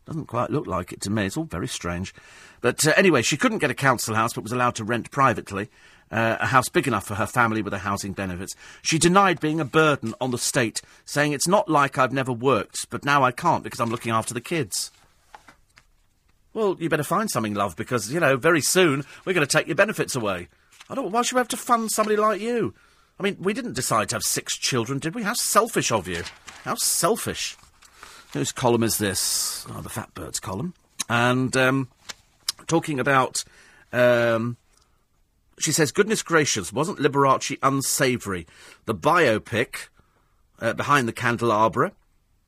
Doesn't quite look like it to me. It's all very strange. But uh, anyway, she couldn't get a council house, but was allowed to rent privately. Uh, a house big enough for her family with the housing benefits. She denied being a burden on the state, saying it's not like I've never worked, but now I can't because I'm looking after the kids. Well, you better find something, love, because, you know, very soon we're going to take your benefits away. I don't. Why should we have to fund somebody like you? I mean, we didn't decide to have six children, did we? How selfish of you. How selfish. Whose column is this? Oh, the Fat Birds column. And um, talking about. Um, she says, goodness gracious, wasn't Liberace unsavoury? The biopic uh, behind the candelabra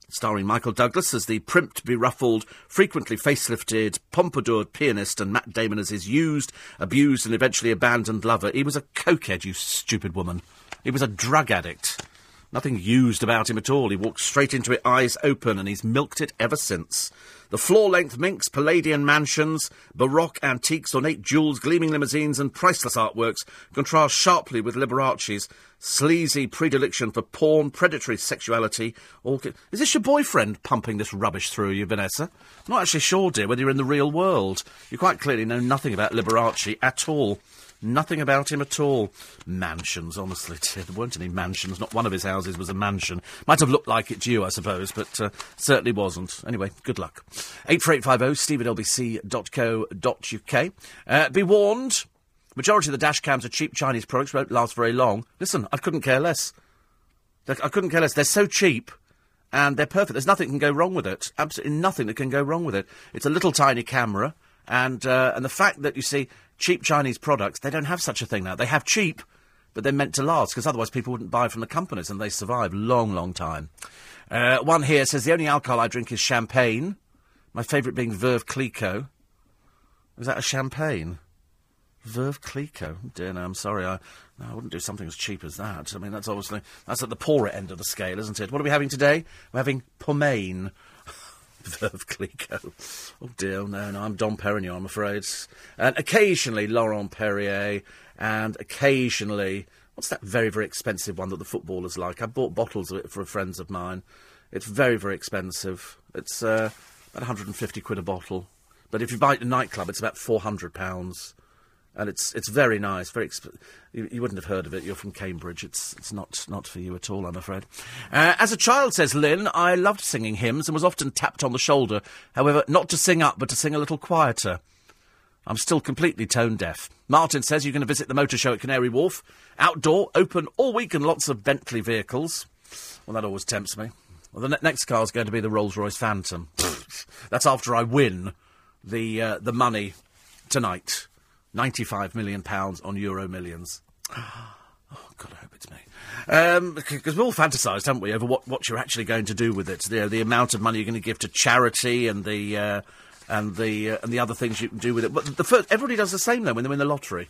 starring Michael Douglas as the primped, beruffled, frequently facelifted, pompadoured pianist and Matt Damon as his used, abused, and eventually abandoned lover. He was a cokehead, you stupid woman. He was a drug addict. Nothing used about him at all. He walked straight into it, eyes open, and he's milked it ever since. The floor-length minks, Palladian mansions, Baroque antiques, ornate jewels, gleaming limousines, and priceless artworks contrast sharply with Liberace's sleazy predilection for porn, predatory sexuality. All Is this your boyfriend pumping this rubbish through you, Vanessa? I'm not actually sure, dear, whether you're in the real world. You quite clearly know nothing about Liberace at all. Nothing about him at all. Mansions, honestly, <laughs> dear. There weren't any mansions. Not one of his houses was a mansion. Might have looked like it to you, I suppose, but uh, certainly wasn't. Anyway, good luck. 84850 steve at lbc.co.uk. Uh, be warned, majority of the dash cams are cheap Chinese products, won't last very long. Listen, I couldn't care less. I couldn't care less. They're so cheap and they're perfect. There's nothing can go wrong with it. Absolutely nothing that can go wrong with it. It's a little tiny camera, and uh, and the fact that you see cheap Chinese products, they don't have such a thing now. They have cheap, but they're meant to last because otherwise people wouldn't buy from the companies and they survive long, long time. Uh, one here says the only alcohol I drink is champagne. My favourite being Veuve Clicquot. Is that a champagne? Veuve Clicquot. Dear no, I'm sorry. I, no, I wouldn't do something as cheap as that. I mean, that's obviously that's at the poorer end of the scale, isn't it? What are we having today? We're having pomaine. <laughs> Veuve Clicquot. Oh dear, no, no, I'm Dom Perignon, I'm afraid. And occasionally Laurent Perrier, and occasionally, what's that very, very expensive one that the footballers like? I bought bottles of it for friends of mine. It's very, very expensive. It's uh, about 150 quid a bottle. But if you buy it at a nightclub, it's about £400 and it's it's very nice. Very exp- you, you, wouldn't have heard of it. You're from Cambridge. It's it's not not for you at all, I'm afraid. Uh, as a child, says Lynn, I loved singing hymns and was often tapped on the shoulder. However, not to sing up, but to sing a little quieter. I'm still completely tone deaf. Martin says you're going to visit the motor show at Canary Wharf. Outdoor, open all week, and lots of Bentley vehicles. Well, that always tempts me. Well, the ne- next car is going to be the Rolls Royce Phantom. <laughs> That's after I win the uh, the money tonight. £95 million on Euro Millions. <gasps> Oh, God, I hope it's me. Because um, we've all fantasised, haven't we, over what, what you're actually going to do with it. The, the amount of money you're going to give to charity and the, uh, and, the, uh, and the other things you can do with it. But the first, everybody does the same, though, when they win the lottery.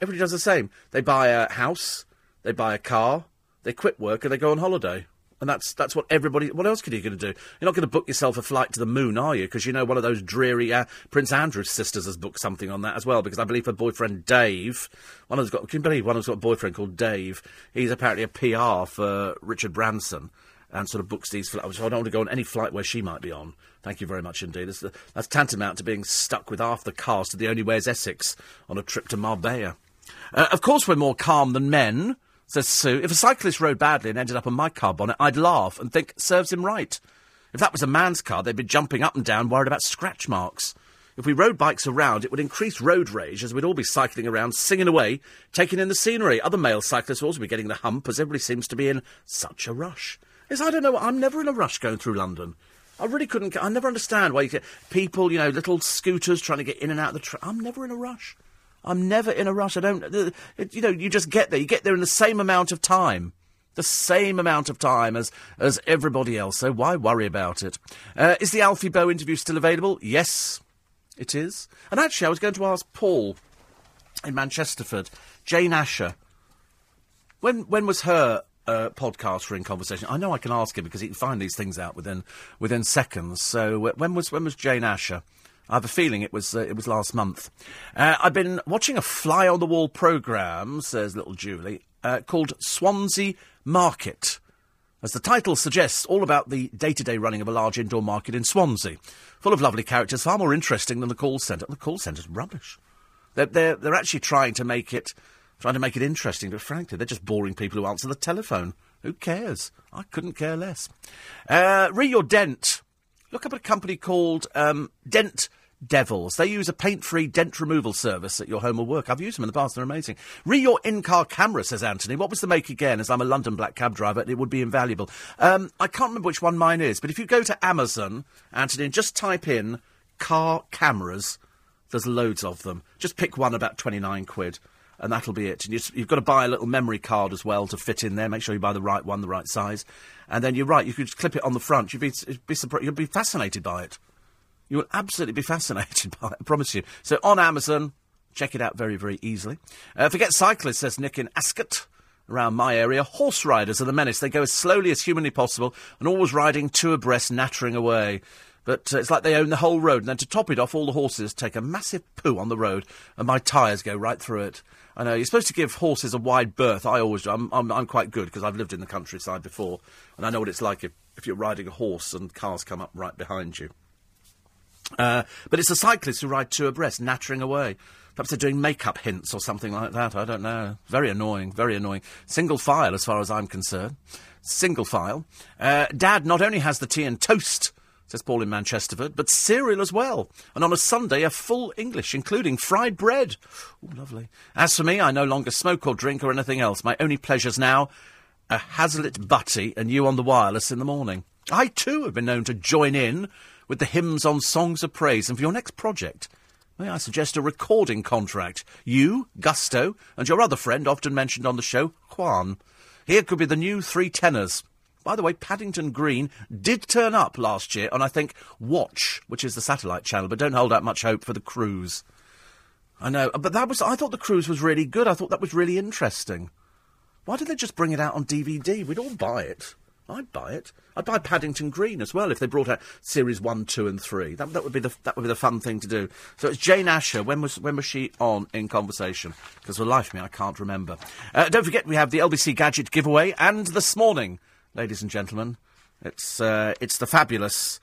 Everybody does the same. They buy a house, they buy a car, they quit work, and they go on holiday. And that's that's what everybody. What else could you going to do? You're not going to book yourself a flight to the moon, are you? Because you know one of those dreary uh, Prince Andrew's sisters has booked something on that as well. Because I believe her boyfriend Dave, one of them's got. Can you believe one of them's got a boyfriend called Dave? He's apparently a PR for Richard Branson and sort of books these flights. So I don't want to go on any flight where she might be on. Thank you very much indeed. That's, that's tantamount to being stuck with half the cast of The Only Is Essex on a trip to Marbella. Uh, of course, we're more calm than men says Sue. If a cyclist rode badly and ended up on my car bonnet, I'd laugh and think, serves him right. If that was a man's car, they'd be jumping up and down, worried about scratch marks. If we rode bikes around, it would increase road rage as we'd all be cycling around, singing away, taking in the scenery. Other male cyclists would also be getting the hump as everybody seems to be in such a rush. Yes, I don't know. I'm never in a rush going through London. I really couldn't. I never understand why you get people, you know, little scooters trying to get in and out of the train. I'm never in a rush. I'm never in a rush. I don't, uh, you know, you just get there. You get there in the same amount of time. The same amount of time as, as everybody else, so why worry about it? Uh, is the Alfie Boe interview still available? Yes, it is. And actually, I was going to ask Paul in Manchesterford, Jane Asher, when, when was her uh, podcast for in conversation. I know I can ask him because he can find these things out within within seconds. So uh, when was when was Jane Asher? I have a feeling it was uh, it was last month. Uh, I've been watching a fly on the wall programme, says little Julie, uh, called Swansea Market. As the title suggests, all about the day to day running of a large indoor market in Swansea. Full of lovely characters, far more interesting than the call centre. The call centre's rubbish. They're, they're, they're actually trying to make it trying to make it interesting, but frankly, they're just boring people who answer the telephone. Who cares? I couldn't care less. Uh, re your dent Look up a company called um, Dent Devils. They use a paint-free dent removal service at your home or work. I've used them in the past. They're amazing. Re your in-car camera, says Anthony. What was the make again? As I'm a London black cab driver, it would be invaluable. Um, I can't remember which one mine is, but if you go to Amazon, Anthony, and just type in car cameras, there's loads of them. Just pick one about 29 quid and that'll be it. And you, have got to buy a little memory card as well to fit in there. Make sure you buy the right one, the right size. And then you're right, you could just clip it on the front. You'd be, be surprised, you'd be fascinated by it. You will absolutely be <laughs> fascinated by it, I promise you. So on Amazon, check it out very, very easily. Uh, forget cyclists, says Nick in Ascot. Around my area, horse riders are the menace. They go as slowly as humanly possible and always riding two abreast, nattering away. But uh, it's like they own the whole road. And then to top it off, all the horses take a massive poo on the road, and my tyres go right through it. I know you're supposed to give horses a wide berth. I always do. I'm, I'm, I'm quite good because I've lived in the countryside before, and I know what it's like if, if you're riding a horse and cars come up right behind you. Uh, but it's the cyclists who ride two abreast, nattering away. Perhaps they're doing makeup hints or something like that. I don't know. Very annoying. Very annoying. Single file, as far as I'm concerned. Single file. Uh, Dad not only has the tea and toast says Paul in Manchesterford, but cereal as well. And on a Sunday, a full English, including fried bread. Oh, lovely. As for me, I no longer smoke or drink or anything else. My only pleasures now, a haslet butty and you on the wireless in the morning. I, too, have been known to join in with the hymns on songs of praise. And for your next project, may I suggest a recording contract? You, Gusto, and your other friend, often mentioned on the show, Juan. Here could be the new three tenors. By the way, Paddington Green did turn up last year on, I think, Watch, which is the satellite channel, but don't hold out much hope for the cruise. I know, but that was, I thought the cruise was really good. I thought that was really interesting. Why did they just bring it out on DVD? We'd all buy it. I'd buy it. I'd buy Paddington Green as well if they brought out series one, two, and three. That, that would be the that would be the fun thing to do. So it's Jane Asher. When was when was she on in conversation? Because for life of me, I can't remember. Uh, don't forget we have the LBC gadget giveaway, and this morning ladies and gentlemen. It's, uh, it's the fabulous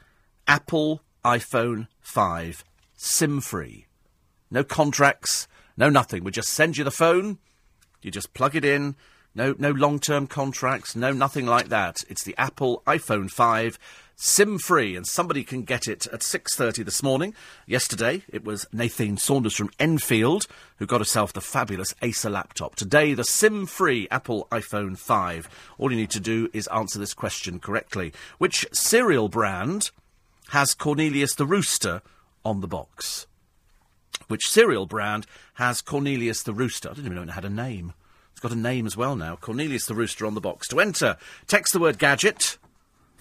Apple iPhone 5, SIM free. No contracts, no nothing. We just send you the phone, you just plug it in. No, no long term contracts, no nothing like that. It's the Apple iPhone 5 SIM free, and somebody can get it at 6.30 this morning. Yesterday, it was Nathan Saunders from Enfield who got herself the fabulous Acer laptop. Today, the SIM free Apple iPhone 5. All you need to do is answer this question correctly. Which cereal brand has Cornelius the Rooster on the box? Which cereal brand has Cornelius the Rooster? I didn't even know it had a name. Got a name as well now. Cornelius the Rooster on the box. To enter, text the word gadget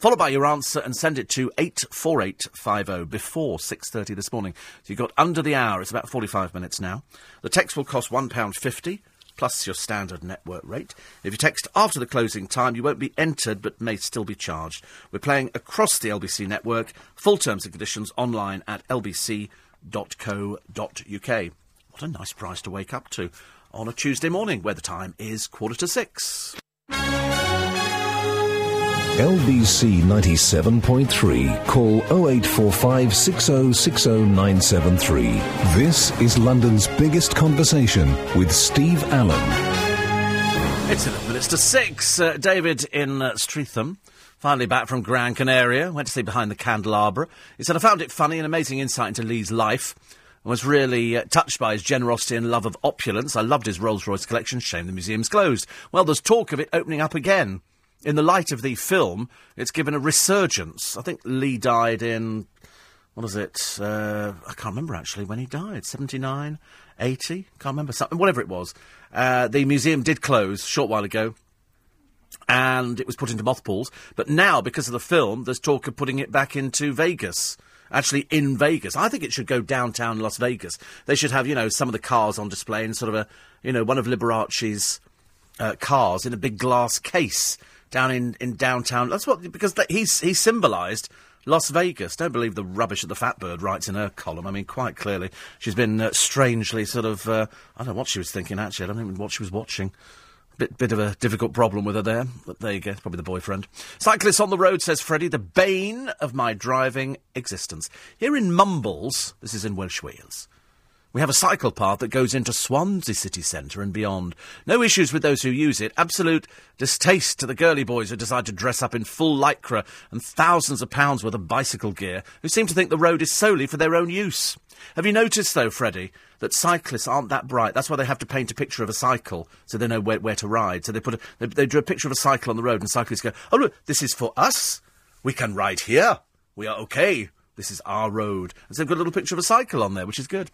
Followed by your answer and send it to 84850 before 6.30 this morning. So you've got under the hour. It's about 45 minutes now. The text will cost £1.50. plus your standard network rate. If you text after the closing time, you won't be entered but may still be charged. We're playing across the LBC network. Full terms and conditions online at lbc.co.uk. What a nice prize to wake up to on a Tuesday morning where the time is quarter to six. LBC 97.3. Call 0845 6060973. This is London's biggest conversation with Steve Allen. It's 11 minutes to 6. Uh, David in uh, Streatham, finally back from Gran Canaria, went to see Behind the Candelabra. He said, I found it funny, an amazing insight into Lee's life. I was really uh, touched by his generosity and love of opulence. I loved his Rolls Royce collection. Shame the museum's closed. Well, there's talk of it opening up again in the light of the film, it's given a resurgence. I think Lee died in, what is it? Uh, I can't remember actually when he died. 79, 80? Can't remember. Something, whatever it was. Uh, the museum did close a short while ago. And it was put into mothballs. But now, because of the film, there's talk of putting it back into Vegas actually in Vegas. I think it should go downtown Las Vegas. They should have, you know, some of the cars on display in sort of a, you know, one of Liberace's uh, cars in a big glass case down in, in downtown. That's what because he's he symbolised Las Vegas. Don't believe the rubbish that the fat bird writes in her column. I mean, quite clearly, she's been uh, strangely sort of. Uh, I don't know what she was thinking. Actually, I don't even know what she was watching. Bit, bit of a difficult problem with her there, but there you go. Probably the boyfriend. Cyclist on the road, says Freddie, the bane of my driving existence. Here in Mumbles, this is in Welsh Wales, we have a cycle path that goes into Swansea city centre and beyond. No issues with those who use it. Absolute distaste to the girly boys who decide to dress up in full lycra and thousands of pounds worth of bicycle gear, who seem to think the road is solely for their own use. Have you noticed, though, Freddie, that cyclists aren't that bright? That's why they have to paint a picture of a cycle so they know where, where to ride. So they put a, they, they drew a picture of a cycle on the road, and cyclists go, "Oh look, this is for us. We can ride here. We are okay. This is our road." And so they've got a little picture of a cycle on there, which is good.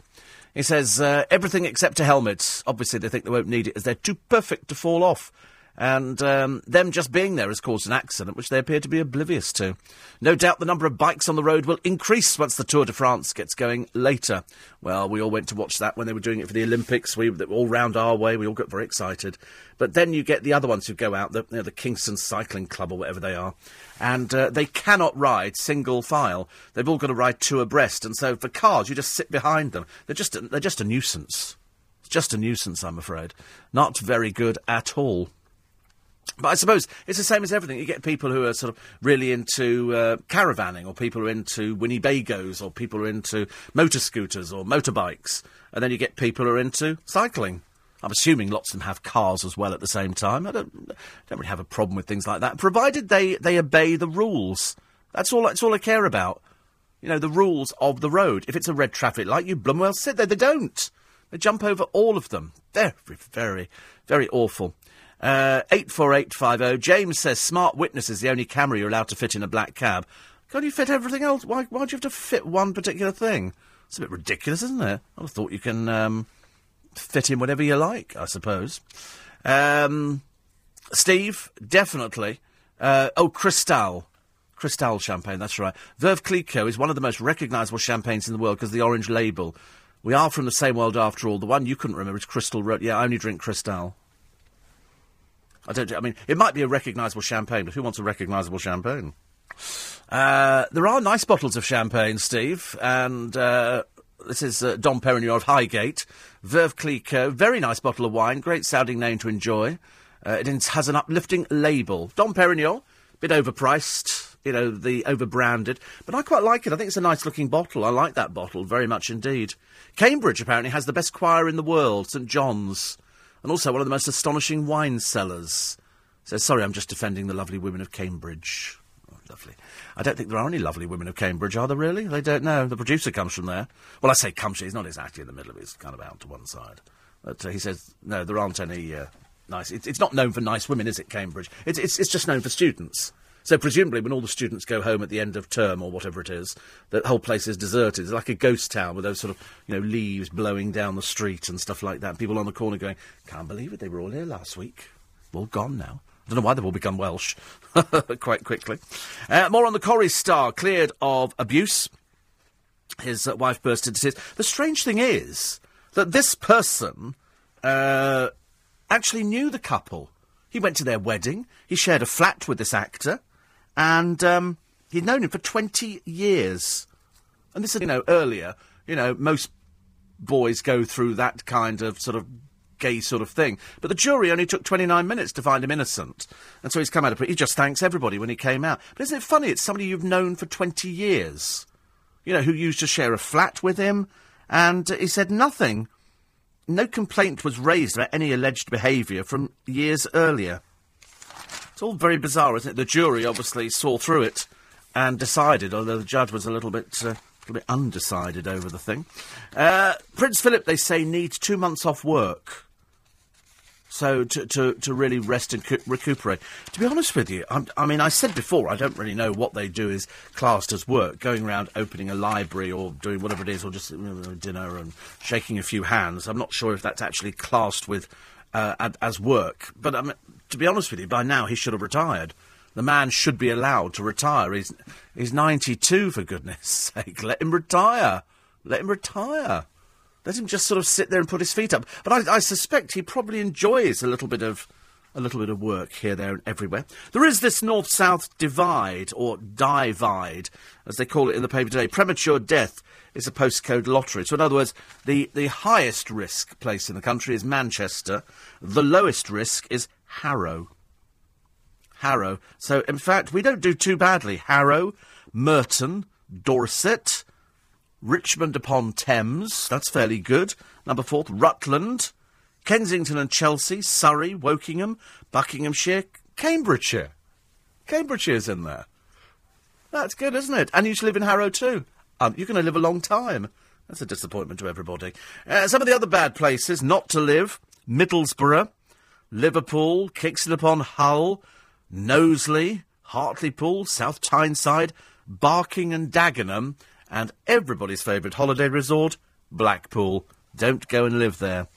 He says, uh, everything except a helmet. Obviously, they think they won't need it as they're too perfect to fall off. And um, them just being there has caused an accident, which they appear to be oblivious to. No doubt the number of bikes on the road will increase once the Tour de France gets going later. Well, we all went to watch that when they were doing it for the Olympics. We were all round our way. We all got very excited. But then you get the other ones who go out, the, you know, the Kingston Cycling Club or whatever they are, and uh, they cannot ride single file. They've all got to ride two abreast, and so for cars, you just sit behind them. They're just they're just a nuisance. It's just a nuisance, I'm afraid. Not very good at all. But I suppose it's the same as everything. You get people who are sort of really into uh, caravanning, or people who are into Winnebagos, or people who are into motor scooters or motorbikes, and then you get people who are into cycling. I'm assuming lots of them have cars as well at the same time. I don't, don't really have a problem with things like that, provided they, they obey the rules. That's all. That's all I care about. You know, the rules of the road. If it's a red traffic light, you blumwell sit there. They don't. They jump over all of them. Very, very, very awful. Uh, 84850. James says smart witness is the only camera you're allowed to fit in a black cab. Can't you fit everything else? Why, why do you have to fit one particular thing? It's a bit ridiculous, isn't it? I thought you can um, fit in whatever you like, I suppose. Um, Steve, definitely. Uh, oh, Cristal. Cristal champagne, that's right. Veuve Clicquot is one of the most recognisable champagnes in the world because the orange label. We are from the same world after all. The one you couldn't remember is Crystal Road. Yeah, I only drink Cristal. I don't. I mean, it might be a recognisable champagne, but who wants a recognisable champagne? Uh, there are nice bottles of champagne, Steve, and uh, this is uh, Dom Perignon of Highgate. Veuve Clicquot, very nice bottle of wine, great sounding name to enjoy. Uh, it has an uplifting label. Dom Perignon, bit overpriced, you know, the over-branded, but I quite like it. I think it's a nice looking bottle. I like that bottle very much indeed. Cambridge apparently has the best choir in the world, St John's, and also one of the most astonishing wine cellars. So sorry, I'm just defending the lovely women of Cambridge. Oh, lovely. I don't think there are any lovely women of Cambridge, are there really? They don't know. The producer comes from there. Well, I say comes, he's not exactly in the middle of it, he's kind of out to one side. But uh, he says, no, there aren't any uh, nice. It's, it's, not known for nice women, is it, Cambridge? It's, it's, it's just known for students. So presumably, when all the students go home at the end of term or whatever it is, the whole place is deserted. It's like a ghost town with those sort of you know leaves blowing down the street and stuff like that. People on the corner going, "Can't believe it! They were all here last week. All gone now." I don't know why they've all become Welsh <laughs> quite quickly. Uh, more on the Corrie star, cleared of abuse. His uh, wife burst into tears. The strange thing is that this person uh, actually knew the couple. He went to their wedding. He shared a flat with this actor, and um, he'd known him for 20 years. And this is, you know, earlier, you know, most boys go through that kind of sort of gay sort of thing. But the jury only took 29 minutes to find him innocent. And so he's come out of it. He just thanks everybody when he came out. But isn't it funny? It's somebody you've known for 20 years, you know, who used to share a flat with him. And he said nothing. No complaint was raised about any alleged behaviour from years earlier. It's all very bizarre, isn't it? The jury obviously saw through it and decided, although the judge was a little bit. Uh, a bit undecided over the thing. Uh, Prince Philip, they say, needs two months off work. So to, to, to really rest and cu- recuperate. To be honest with you, I'm, i mean, I said before, I don't really know what they do is classed as work. Going around opening a library or doing whatever it is, or just you know, dinner and shaking a few hands. I'm not sure if that's actually classed with uh, as work. But I mean, to be honest with you, by now he should have retired. The man should be allowed to retire. He's, he's 92, for goodness <laughs> sake. Let him retire. Let him retire. Let him just sort of sit there and put his feet up. But I, I suspect he probably enjoys a little bit of a little bit of work here, there, and everywhere. There is this north-south divide, or divide, as they call it in the paper today. Premature death is a postcode lottery. So, in other words, the, the highest risk place in the country is Manchester. The lowest risk is Harrow. Harrow. So, in fact, we don't do too badly. Harrow, Merton, Dorset, Richmond upon Thames, that's fairly good. Number four, Rutland, Kensington and Chelsea, Surrey, Wokingham, Buckinghamshire, Cambridgeshire. Cambridgeshire's in there. That's good, isn't it? And you should live in Harrow too. Um, you're going to live a long time. That's a disappointment to everybody. Uh, some of the other bad places not to live Middlesbrough, Liverpool, Kingston upon Hull, Knowsley, Hartlepool, South Tyneside, Barking and Dagenham, and everybody's favourite holiday resort, Blackpool. Don't go and live there.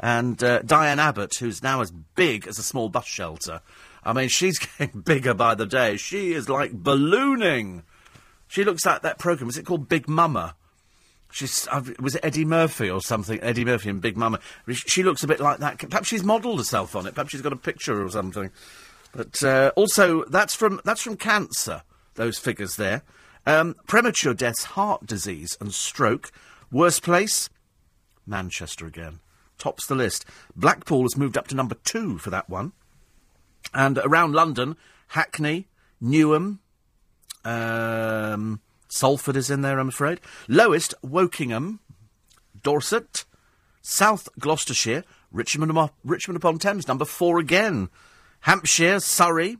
And uh, Diane Abbott, who's now as big as a small bus shelter. I mean, she's <laughs> getting bigger by the day. She is like ballooning. She looks like that programme. Is it called Big Mama? She's uh, was it Eddie Murphy or something? Eddie Murphy and Big Mama. She looks a bit like that. Perhaps she's modelled herself on it. Perhaps she's got a picture or something. But uh, also, that's from that's from cancer. Those figures there. Um, premature deaths, heart disease, and stroke. Worst place? Manchester again. Tops the list. Blackpool has moved up to number two for that one. And around London, Hackney, Newham, um, Salford is in there, I'm afraid. Lowest, Wokingham, Dorset, South Gloucestershire, Richmond, Richmond upon Thames, number four again. Hampshire, Surrey,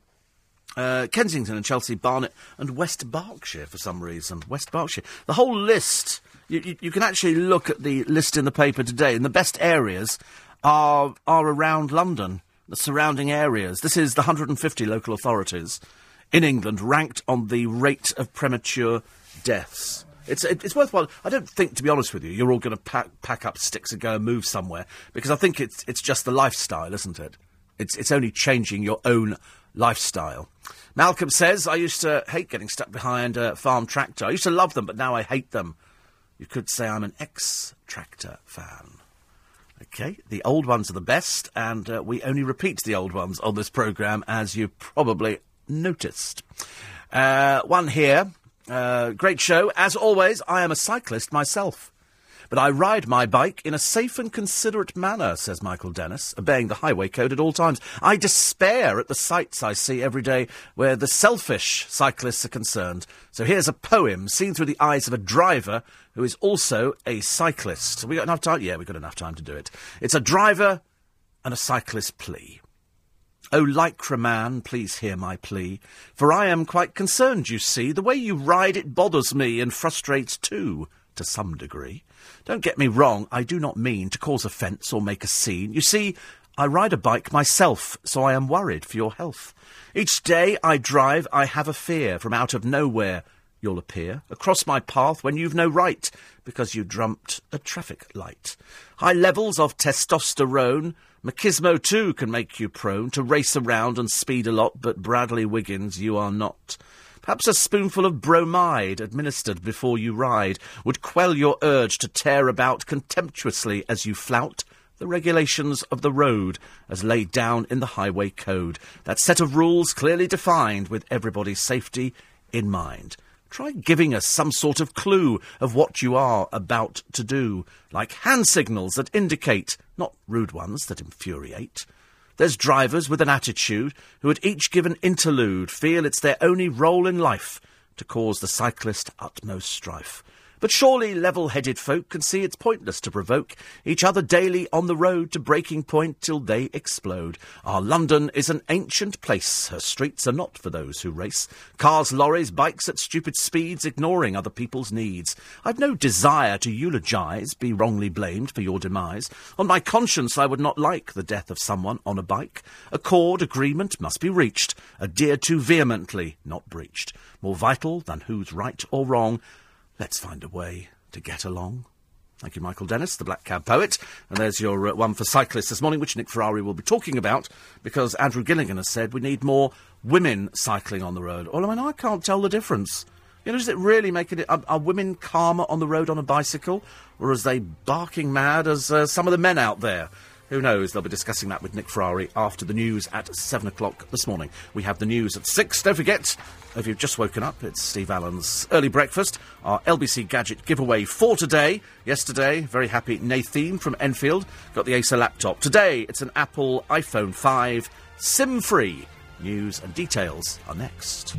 uh, Kensington and Chelsea, Barnet, and West Berkshire for some reason. West Berkshire. The whole list, you, you, you, can actually look at the list in the paper today, and the best areas are, are around London, the surrounding areas. This is the 150 local authorities in England ranked on the rate of premature deaths. It's, it's worthwhile. I don't think, to be honest with you, you're all going to pack, pack up sticks and go and move somewhere, because I think it's, it's just the lifestyle, isn't it? It's, it's only changing your own lifestyle. Malcolm says, I used to hate getting stuck behind a farm tractor. I used to love them, but now I hate them. You could say I'm an ex tractor fan. Okay, the old ones are the best, and uh, we only repeat the old ones on this programme, as you probably noticed. Uh, one here. Uh, great show. As always, I am a cyclist myself. But I ride my bike in a safe and considerate manner, says Michael Dennis, obeying the highway code at all times. I despair at the sights I see every day where the selfish cyclists are concerned. So here's a poem seen through the eyes of a driver who is also a cyclist. We got enough time? Yeah, we've got enough time to do it. It's a driver and a cyclist plea. Oh, Lycra man, please hear my plea, for I am quite concerned, you see. The way you ride, it bothers me and frustrates too, to some degree. Don't get me wrong, I do not mean to cause offence or make a scene. You see, I ride a bike myself, so I am worried for your health. Each day I drive, I have a fear from out of nowhere you'll appear across my path when you've no right, because you dreamt a traffic light. High levels of testosterone, machismo too can make you prone to race around and speed a lot, but Bradley Wiggins, you are not. Perhaps a spoonful of bromide administered before you ride would quell your urge to tear about contemptuously as you flout the regulations of the road as laid down in the Highway Code. That set of rules clearly defined with everybody's safety in mind. Try giving us some sort of clue of what you are about to do, like hand signals that indicate, not rude ones that infuriate. There's drivers with an attitude who at each given interlude feel it's their only role in life to cause the cyclist utmost strife. But surely level-headed folk can see it's pointless to provoke each other daily on the road to breaking point till they explode. Our London is an ancient place. Her streets are not for those who race. Cars, lorries, bikes at stupid speeds, ignoring other people's needs. I've no desire to eulogise, be wrongly blamed for your demise. On my conscience, I would not like the death of someone on a bike. Accord, agreement must be reached, adhered to vehemently, not breached. More vital than who's right or wrong Let's find a way to get along. Thank you, Michael Dennis, the Black Cab poet. And there's your uh, one for cyclists this morning, which Nick Ferrari will be talking about, because Andrew Gilligan has said we need more women cycling on the road. Well, I mean, I can't tell the difference. You know, does it really make it? Are, are women calmer on the road on a bicycle, or are they barking mad as uh, some of the men out there? Who knows? They'll be discussing that with Nick Ferrari after the news at 7 o'clock this morning. We have the news at 6. Don't forget, if you've just woken up, it's Steve Allen's early breakfast, our LBC gadget giveaway for today. Yesterday, very happy Nathan from Enfield got the Acer laptop. Today, it's an Apple iPhone 5 SIM free. News and details are next.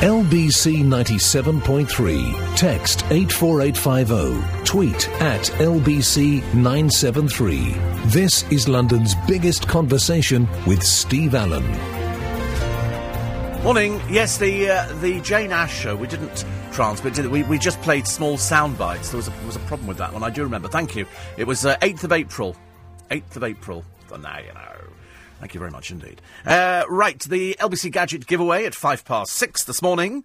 LBC 97.3. Text 84850. Tweet at LBC 973. This is London's biggest conversation with Steve Allen. Morning. Yes, the uh, the Jane Ash show. We didn't transmit, did we? We just played small sound bites. There was a, was a problem with that one. I do remember. Thank you. It was uh, 8th of April. 8th of April. For now, you know. Thank you very much indeed. Uh, right, the LBC Gadget giveaway at five past six this morning.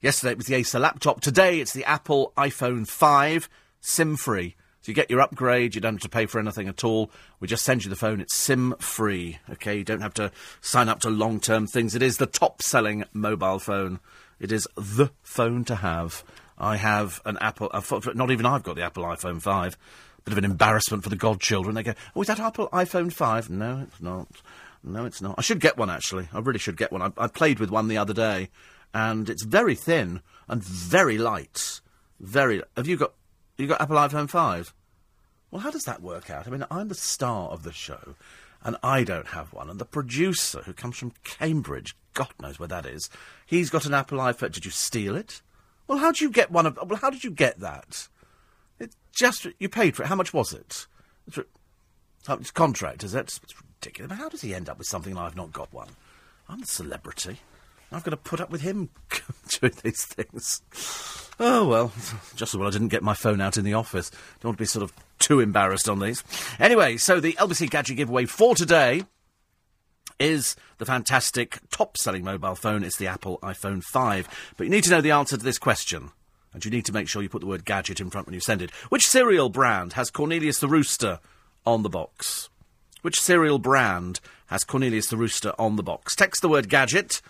Yesterday it was the Acer laptop. Today it's the Apple iPhone 5 SIM free. So you get your upgrade, you don't have to pay for anything at all. We just send you the phone, it's SIM free. Okay, you don't have to sign up to long term things. It is the top selling mobile phone. It is the phone to have. I have an Apple, uh, not even I've got the Apple iPhone 5 bit of an embarrassment for the godchildren. They go, "Oh, is that Apple iPhone 5? No, it's not. No, it's not. I should get one, actually. I really should get one. I, I played with one the other day, and it's very thin and very light. Very. Have you got, you got Apple iPhone 5? Well, how does that work out? I mean, I'm the star of the show, and I don't have one. And the producer, who comes from Cambridge, God knows where that is, he's got an Apple iPhone. Did you steal it? Well, how did you get one of? Well, how did you get that? It just you paid for it. How much was it? It's, it's contract, is it? It's ridiculous. But how does he end up with something and I've not got one? I'm a celebrity. I've got to put up with him <laughs> doing these things. Oh, well, just as well I didn't get my phone out in the office. Don't want to be sort of too embarrassed on these. Anyway, so the LBC Gadget giveaway for today is the fantastic top selling mobile phone. It's the Apple iPhone 5. But you need to know the answer to this question. And you need to make sure you put the word gadget in front when you send it. Which cereal brand has Cornelius the Rooster on the box? Which cereal brand has Cornelius the Rooster on the box? Text the word gadget,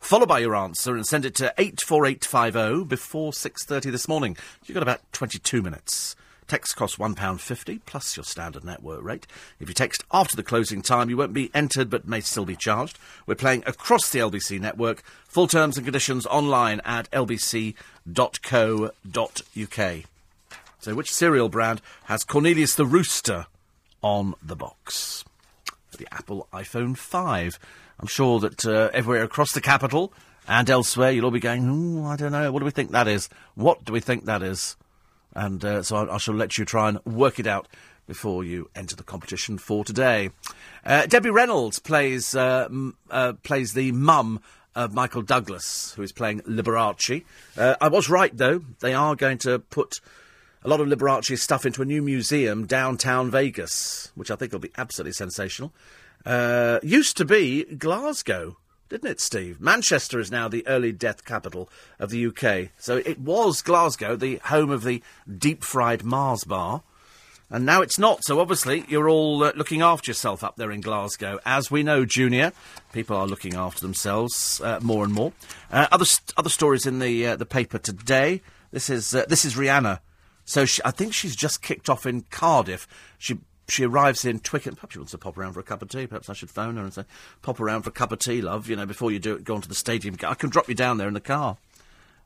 followed by your answer, and send it to 84850 before 6.30 this morning. You've got about 22 minutes. Text costs £1.50 plus your standard network rate. If you text after the closing time, you won't be entered but may still be charged. We're playing across the LBC network. Full terms and conditions online at lbc.co.uk. So, which cereal brand has Cornelius the Rooster on the box the Apple iPhone 5. I'm sure that uh, everywhere across the capital and elsewhere you'll all be going, I don't know, what do we think that is? What do we think that is? And uh, so I, I, shall let you try and work it out before you enter the competition for today. Uh, Debbie Reynolds plays, uh, m- uh, plays the mum of Michael Douglas, who is playing Liberace. Uh, I was right, though. They are going to put a lot of Liberace's stuff into a new museum downtown Vegas, which I think will be absolutely sensational. Uh, used to be Glasgow, didn't it, Steve? Manchester is now the early death capital of the UK. So it was Glasgow, the home of the deep fried Mars bar. And now it's not. So obviously, you're all uh, looking after yourself up there in Glasgow. As we know, Junior, people are looking after themselves uh, more and more. Uh, other st- other stories in the uh, the paper today. This is uh, this is Rihanna So she, I think she's just kicked off in Cardiff. She she arrives in Twickenham. Perhaps she wants to pop around for a cup of tea. Perhaps I should phone her and say, pop around for a cup of tea, love. You know, before you do it, go on to the stadium. I can drop you down there in the car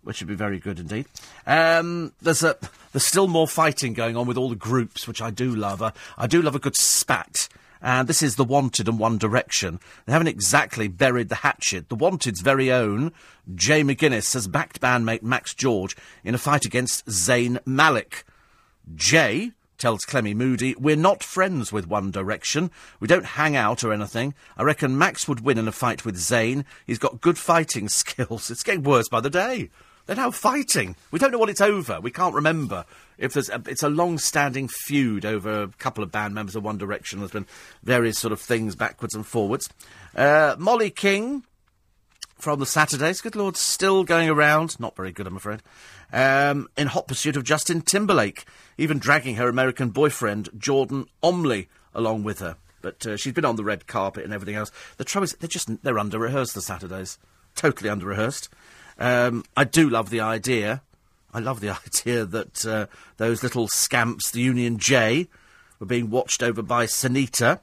which would be very good indeed. Um, there's a there's still more fighting going on with all the groups, which I do love. Uh, I do love a good spat. And this is The Wanted and One Direction. They haven't exactly buried the hatchet. The Wanted's very own Jay McGuinness has backed bandmate Max George in a fight against Zayn Malik. Jay tells Clemmy Moody, We're not friends with One Direction. We don't hang out or anything. I reckon Max would win in a fight with Zayn. He's got good fighting <laughs> skills. It's getting worse by the day. They're now fighting. We don't know what it's over. We can't remember. If there's a, it's a long-standing feud over a couple of band members of One Direction. There's been various sort of things backwards and forwards. Uh, Mollie King from the Saturdays. Good Lord, still going around. Not very good, I'm afraid. Um, in hot pursuit of Justin Timberlake, even dragging her American boyfriend Jordan Omley along with her. But uh, she's been on the red carpet and everything else. The trouble is, they're just they're under rehearsed the Saturdays, totally under rehearsed. Um, I do love the idea. I love the <laughs> idea that uh, those little scamps, the Union J, were being watched over by Sinitta.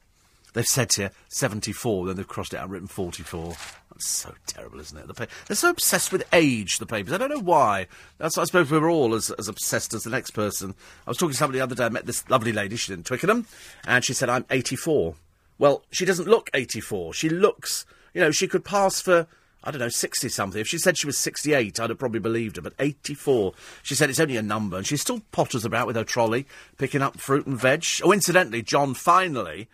They've said here 74, then they've crossed it out and written 44. That's so terrible, isn't it? The pa- they're so obsessed with age, the papers. I don't know why. That's, I suppose we're all as, as obsessed as the next person. I was talking to somebody the other day. I met this lovely lady. She's in Twickenham. And she said, I'm 84. Well, she doesn't look 84. She looks, you know, she could pass for I don't know, 60 something. If she said she was 68, I'd have probably believed her, but 84. She said it's only a number, and she still potters about with her trolley, picking up fruit and veg. Oh, incidentally, John finally,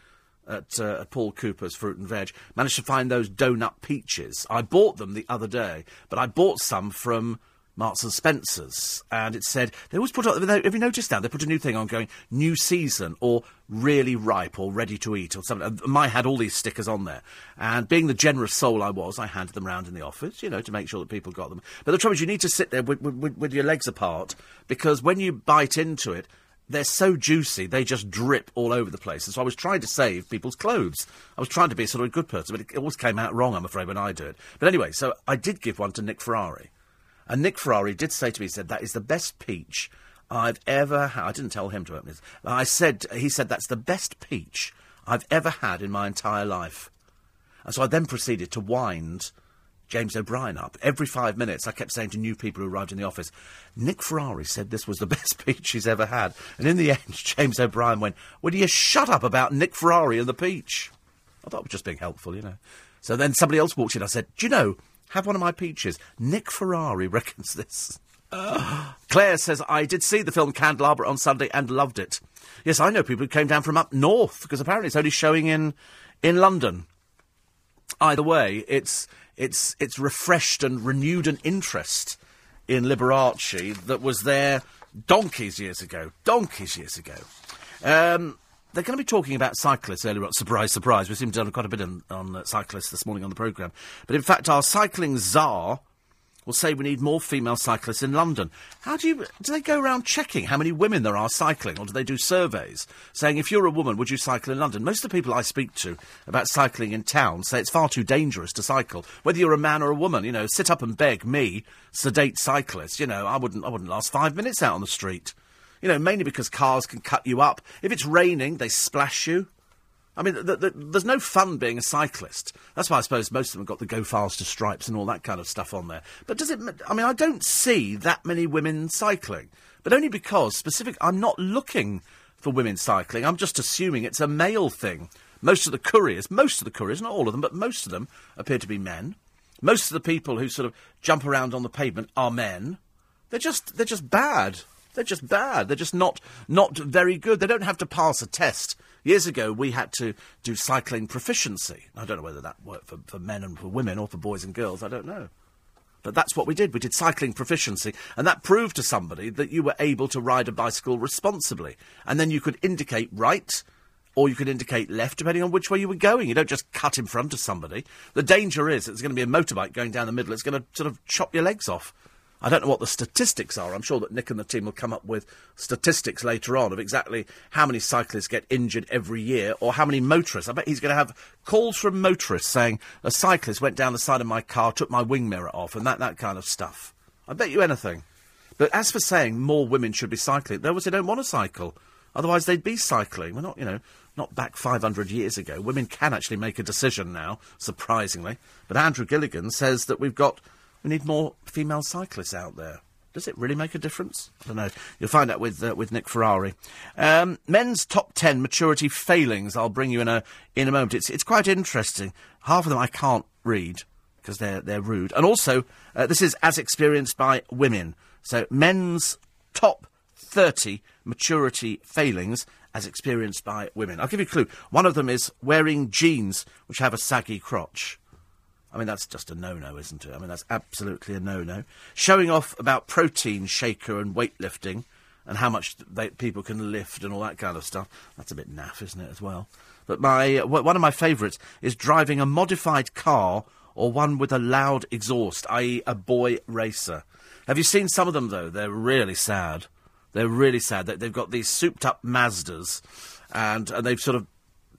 at, uh, Paul Cooper's Fruit and Veg, managed to find those donut peaches. I bought them the other day, but I bought some from Marks and Spencers, and it said they always put. Up. Have you noticed now they put a new thing on going new season or really ripe or ready to eat or something. My had all these stickers on there, and being the generous soul I was, I handed them round in the office, you know, to make sure that people got them. But the trouble is, you need to sit there with, with, with your legs apart because when you bite into it, they're so juicy, they just drip all over the place. And so I was trying to save people's clothes. I was trying to be sort of a good person, but it always came out wrong, I'm afraid, when I do it. But anyway, so I did give one to Nick Ferrari. And Nick Ferrari did say to me, he said, that is the best peach I've ever had. I didn't tell him to open this. I said, he said, that's the best peach I've ever had in my entire life. And so I then proceeded to wind James O'Brien up. Every five minutes, I kept saying to new people who arrived in the office, Nick Ferrari said this was the <laughs> best peach he's ever had. And in the end, <laughs> James O'Brien went, Will you shut up about Nick Ferrari and the peach? I thought it was just being helpful, you know. So then somebody else walked in. I said, Do you know, have one of my peaches. Nick Ferrari <laughs> reckons this. <gasps> Claire says, I did see the film Candelabra on Sunday and loved it. Yes, I know people who came down from up north because apparently it's only showing in, in London. Either way, it's, it's, it's refreshed and renewed an interest in Liberace that was there donkeys years ago. Donkeys years ago. Um, they're going to be talking about cyclists earlier on. Surprise, surprise. We seem to have done quite a bit on, on uh, cyclists this morning on the programme. But in fact, our cycling czar will say we need more female cyclists in London. How do you do they go around checking how many women there are cycling, or do they do surveys saying if you're a woman, would you cycle in London? Most of the people I speak to about cycling in town say it's far too dangerous to cycle, whether you're a man or a woman. You know, sit up and beg me, sedate cyclist. You know, I wouldn't, I wouldn't last five minutes out on the street. You know, mainly because cars can cut you up. If it's raining, they splash you. I mean, the, the, there's no fun being a cyclist. That's why I suppose most of them have got the go faster stripes and all that kind of stuff on there. But does it? I mean, I don't see that many women cycling, but only because specific. I'm not looking for women cycling. I'm just assuming it's a male thing. Most of the couriers, most of the couriers, not all of them, but most of them appear to be men. Most of the people who sort of jump around on the pavement are men. They're just they're just bad. They're just bad. They're just not not very good. They don't have to pass a test. Years ago, we had to do cycling proficiency. I don't know whether that worked for, for men and for women or for boys and girls. I don't know. But that's what we did. We did cycling proficiency, and that proved to somebody that you were able to ride a bicycle responsibly. And then you could indicate right, or you could indicate left, depending on which way you were going. You don't just cut in front of somebody. The danger is that there's going to be a motorbike going down the middle. It's going to sort of chop your legs off. I don't know what the statistics are. I'm sure that Nick and the team will come up with statistics later on of exactly how many cyclists get injured every year or how many motorists. I bet he's going to have calls from motorists saying a cyclist went down the side of my car, took my wing mirror off, and that, that kind of stuff. I bet you anything. But as for saying more women should be cycling, they obviously don't want to cycle. Otherwise, they'd be cycling. We're not, you know, not back 500 years ago. Women can actually make a decision now, surprisingly. But Andrew Gilligan says that we've got, we need more female cyclists out there. Does it really make a difference? I don't know. You'll find out with uh, with Nick Ferrari. Um, men's top ten maturity failings. I'll bring you in a in a moment. It's it's quite interesting. Half of them I can't read because they're they're rude. And also, uh, this is as experienced by women. So men's top thirty maturity failings as experienced by women. I'll give you a clue. One of them is wearing jeans which have a saggy crotch. I mean, that's just a no-no, isn't it? I mean, that's absolutely a no-no. Showing off about protein shaker and weightlifting and how much they, people can lift and all that kind of stuff. That's a bit naff, isn't it, as well? But my uh, one of my favourites is driving a modified car or one with a loud exhaust, i.e., a boy racer. Have you seen some of them though? They're really sad. They're really sad. They, they've got these souped-up Mazdas, and, and they've sort of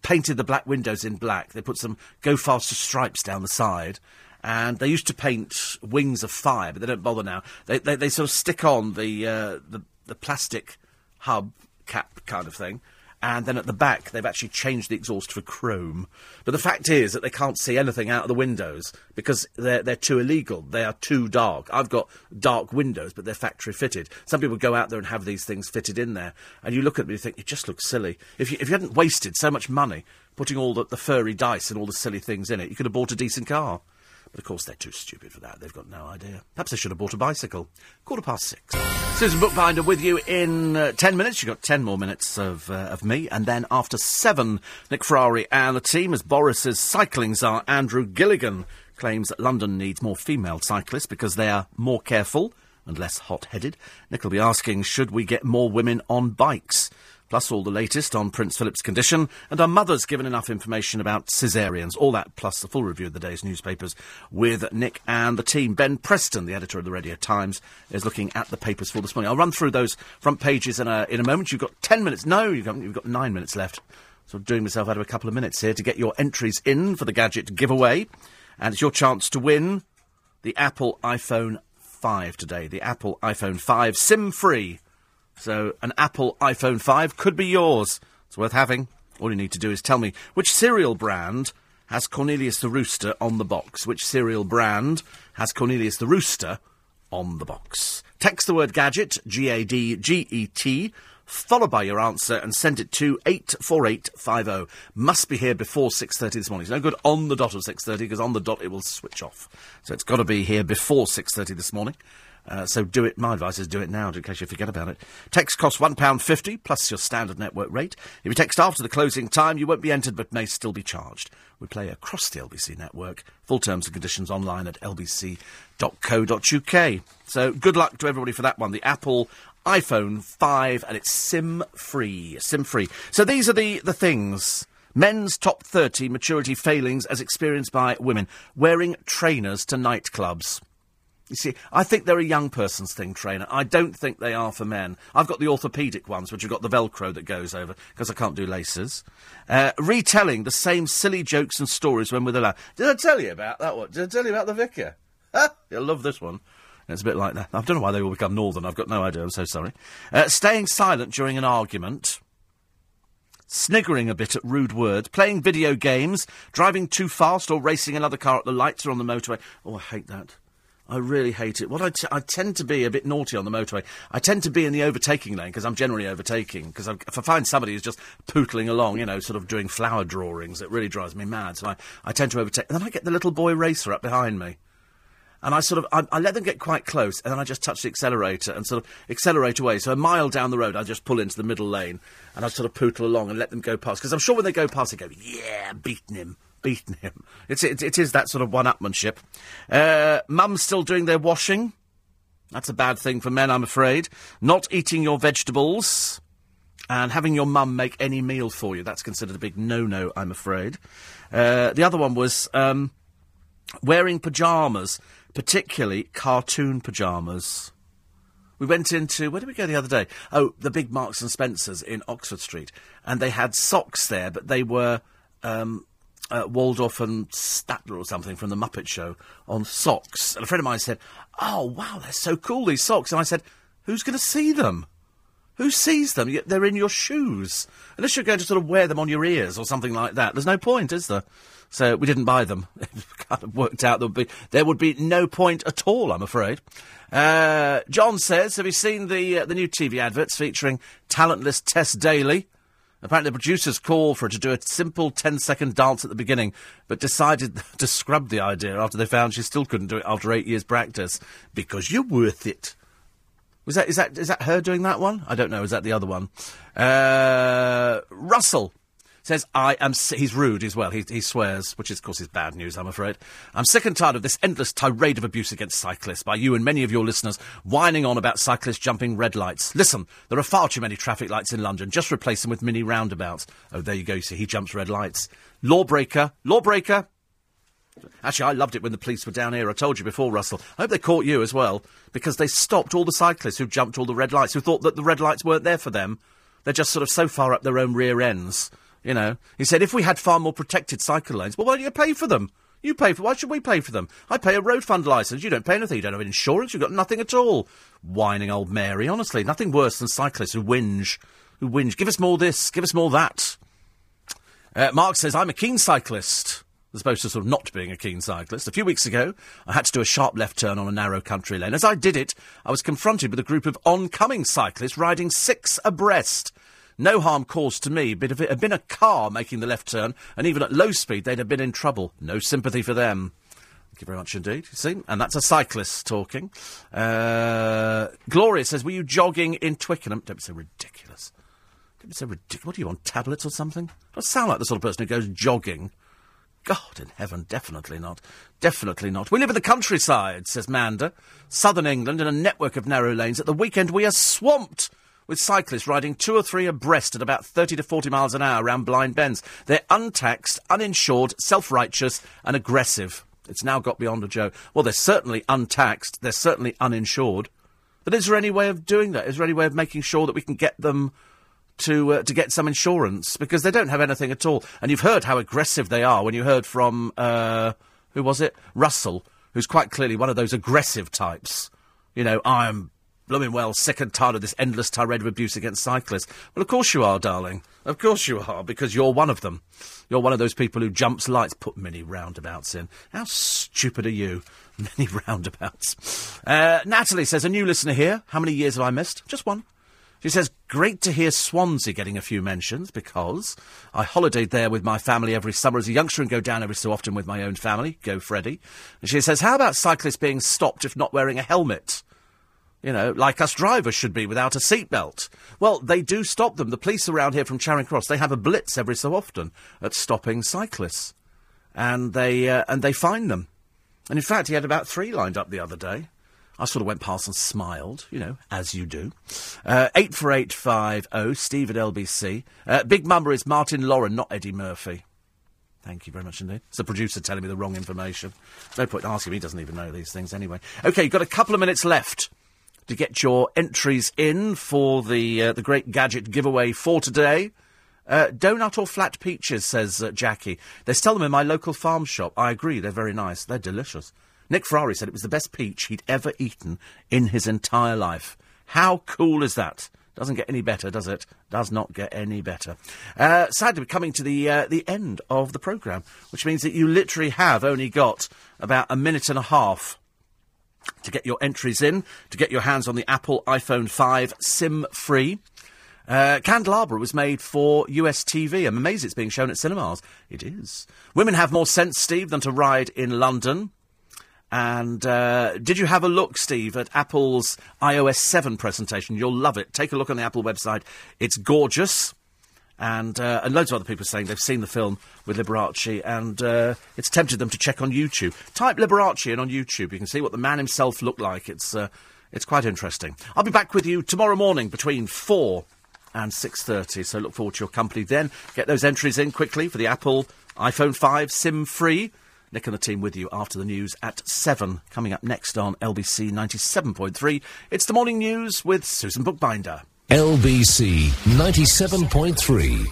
painted the black windows in black. They put some go faster stripes down the side. And they used to paint wings of fire, but they don't bother now. They, they, they sort of stick on the, uh, the, the plastic hub cap kind of thing, and then at the back they've actually changed the exhaust for chrome. But the fact is that they can't see anything out of the windows because they're they're too illegal. They are too dark. I've got dark windows, but they're factory fitted. Some people go out there and have these things fitted in there, and you look at them and you think it just looks silly. If you if you hadn't wasted so much money putting all the, the furry dice and all the silly things in it, you could have bought a decent car. But of course, they're too stupid for that. They've got no idea. Perhaps they should have bought a bicycle. Quarter past six. Susan Bookbinder with you in uh, ten minutes. You've got ten more minutes of, uh, of me. And then after seven, Nick Ferrari and the team as Boris's cycling czar Andrew Gilligan claims that London needs more female cyclists because they are more careful and less hot-headed. Nick will be asking, should we get more women on bikes? Plus all the latest on Prince Philip's condition, and our mother's given enough information about caesareans. All that, plus the full review of the day's newspapers with Nick and the team. Ben Preston, the editor of the Radio Times, is looking at the papers for this morning. I'll run through those front pages in a, in a moment. You've got ten minutes. No, you've got, you've got nine minutes left. So doing myself out of a couple of minutes here to get your entries in for the gadget giveaway. And it's your chance to win the Apple iPhone 5 today. The Apple iPhone 5 SIM free. So an Apple iPhone 5 could be yours. It's worth having. All you need to do is tell me which cereal brand has Cornelius the Rooster on the box. Which cereal brand has Cornelius the Rooster on the box? Text the word gadget, G A D G E T, followed by your answer and send it to 84850. Must be here before 6.30 this morning. It's no good on the dot of 6.30 because on the dot it will switch off. So it's got to be here before 6.30 this morning. Uh, so do it. My advice is do it now, in case you forget about it. Text costs £1.50 plus your standard network rate. If you text after the closing time, you won't be entered but may still be charged. We play across the LBC network. Full terms and conditions online at lbc.co.uk. So good luck to everybody for that one. The Apple iPhone 5 and it's SIM free. SIM free. So these are the, the things. Men's top 30 maturity failings as experienced by women. Wearing trainers to nightclubs. You see, I think they're a young person's thing, trainer. I don't think they are for men. I've got the orthopaedic ones, which have got the Velcro that goes over, because I can't do laces. Uh, retelling the same silly jokes and stories when with a lad. Did I tell you about that one? Did I tell you about the vicar? <laughs> You'll love this one. It's a bit like that. I don't know why they all become northern. I've got no idea. I'm so sorry. Uh, staying silent during an argument. Sniggering a bit at rude words, playing video games, driving too fast or racing another car at the lights or on the motorway. Oh, I hate that. I really hate it. What I, t- I tend to be a bit naughty on the motorway. I tend to be in the overtaking lane because I'm generally overtaking. Because if I find somebody who's just pootling along, you know, sort of doing flower drawings, it really drives me mad. So I, I tend to overtake. And then I get the little boy racer up behind me. And I sort of, I, I let them get quite close, and then I just touch the accelerator and sort of accelerate away. So a mile down the road, I just pull into the middle lane, and I sort of pootle along and let them go past. Because I'm sure when they go past, they go, yeah, beating him beaten him. It's, it, it is that sort of one-upmanship. Uh, Mum's still doing their washing. That's a bad thing for men, I'm afraid. Not eating your vegetables and having your mum make any meal for you. That's considered a big no-no, I'm afraid. Uh, the other one was um, wearing pyjamas, particularly cartoon pyjamas. We went into where did we go the other day? Oh, the big Marks and Spencers in Oxford Street, and they had socks there, but they were um, uh, Waldorf and Statler or something from the Muppet Show on socks. And a friend of mine said, "Oh wow, they're so cool these socks." And I said, Who's going to see them? Who sees them? They're in your shoes. Unless you're going to sort of wear them on your ears or something like that. There's no point, is there? So we didn't buy them. <laughs> It kind of worked out there would be, there would be no point at all, I'm afraid. Uh, John says, have you seen the, uh, the new TV adverts featuring talentless Tess Daly? Apparently, the producers called for her to do a simple 10 second dance at the beginning, but decided <laughs> to scrub the idea after they found she still couldn't do it after eight years' practice. Because you're worth it. Was that is that is that her doing that one? I don't know. Is that the other one? Uh, Russell says I am. He's rude as well. He, he swears, which is, of course is bad news. I'm afraid. I'm sick and tired of this endless tirade of abuse against cyclists by you and many of your listeners whining on about cyclists jumping red lights. Listen, there are far too many traffic lights in London. Just replace them with mini roundabouts. Oh, there you go. You see, he jumps red lights. Lawbreaker, lawbreaker. Actually, I loved it when the police were down here. I told you before, Russell. I hope they caught you as well, because they stopped all the cyclists who jumped all the red lights, who thought that the red lights weren't there for them. They're just sort of so far up their own rear ends. You know, he said, if we had far more protected cycle lanes, well, why don't you pay for them? You pay for. Why should we pay for them? I pay a road fund licence. You don't pay anything. You don't have insurance. You've got nothing at all. Whining old Mary. Honestly, nothing worse than cyclists who whinge. Who whinge. Give us more this. Give us more that. Uh, Mark says, I'm a keen cyclist as opposed to sort of not being a keen cyclist. A few weeks ago, I had to do a sharp left turn on a narrow country lane. As I did it, I was confronted with a group of oncoming cyclists riding six abreast. No harm caused to me, but if it had been a car making the left turn, and even at low speed, they'd have been in trouble. No sympathy for them. Thank you very much indeed. You see, and that's a cyclist talking. Uh, Gloria says, "Were you jogging in Twickenham?" Don't be so ridiculous. Don't be so ridiculous. What are you on tablets or something? I sound like the sort of person who goes jogging. God in heaven, definitely not. Definitely not. We live in the countryside, says Manda. Southern England in a network of narrow lanes. At the weekend, we are swamped with cyclists riding two or three abreast at about 30 to 40 miles an hour around blind bends. They're untaxed, uninsured, self righteous, and aggressive. It's now got beyond a joke. Well, they're certainly untaxed, they're certainly uninsured. But is there any way of doing that? Is there any way of making sure that we can get them to uh, to get some insurance because they don't have anything at all. And you've heard how aggressive they are when you heard from uh, who was it, Russell, who's quite clearly one of those aggressive types. You know, I'm blooming well sick and tired of this endless tirade of abuse against cyclists. Well, of course you are, darling. Of course you are, because you're one of them. You're one of those people who jumps lights, put many roundabouts in. How stupid are you? <laughs> Many roundabouts. Uh, Natalie says, a new listener here. How many years have I missed? Just one. She says, great to hear Swansea getting a few mentions because I holidayed there with my family every summer as a youngster and go down every so often with my own family. Go Freddie. And she says, how about cyclists being stopped if not wearing a helmet? You know, like us drivers should be without a seatbelt. Well, they do stop them. The police around here from Charing Cross, they have a blitz every so often at stopping cyclists. And they, uh, and they find them. And in fact, he had about three lined up the other day. I sort of went past and smiled, you know, as you do. Uh, 84850, Steve at LBC. Uh, Big Mummer is Martin Lawrence, not Eddie Murphy. Thank you very much indeed. It's the producer telling me the wrong information. No point asking him, he doesn't even know these things anyway. OK, you've got a couple of minutes left to get your entries in for the, uh, the great gadget giveaway for today. Uh, donut or flat peaches, says uh, Jackie. They sell them in my local farm shop. I agree, they're very nice. They're delicious. Nick Ferrari said it was the best peach he'd ever eaten in his entire life. How cool is that? Doesn't get any better, does it? Does not get any better. Uh, sadly, we're coming to the uh, the end of the programme, which means that you literally have only got about a minute and a half to get your entries in, to get your hands on the Apple iPhone 5 SIM free. Uh, Candelabra was made for US TV. I'm amazed it's being shown at cinemas. It is. Women have more sense, Steve, than to ride in London. And uh, did you have a look, Steve, at Apple's iOS 7 presentation? You'll love it. Take a look on the Apple website. It's gorgeous. And, uh, and loads of other people saying they've seen the film with Liberace and uh, it's tempted them to check on YouTube. Type Liberace in on YouTube. You can see what the man himself looked like. It's, uh, it's quite interesting. I'll be back with you tomorrow morning between 4 and 6.30, so look forward to your company then. Get those entries in quickly for the Apple iPhone 5 SIM-free. Nick and the team with you after the news at 7. Coming up next on LBC 97.3, it's the morning news with Susan Bookbinder. LBC 97.3.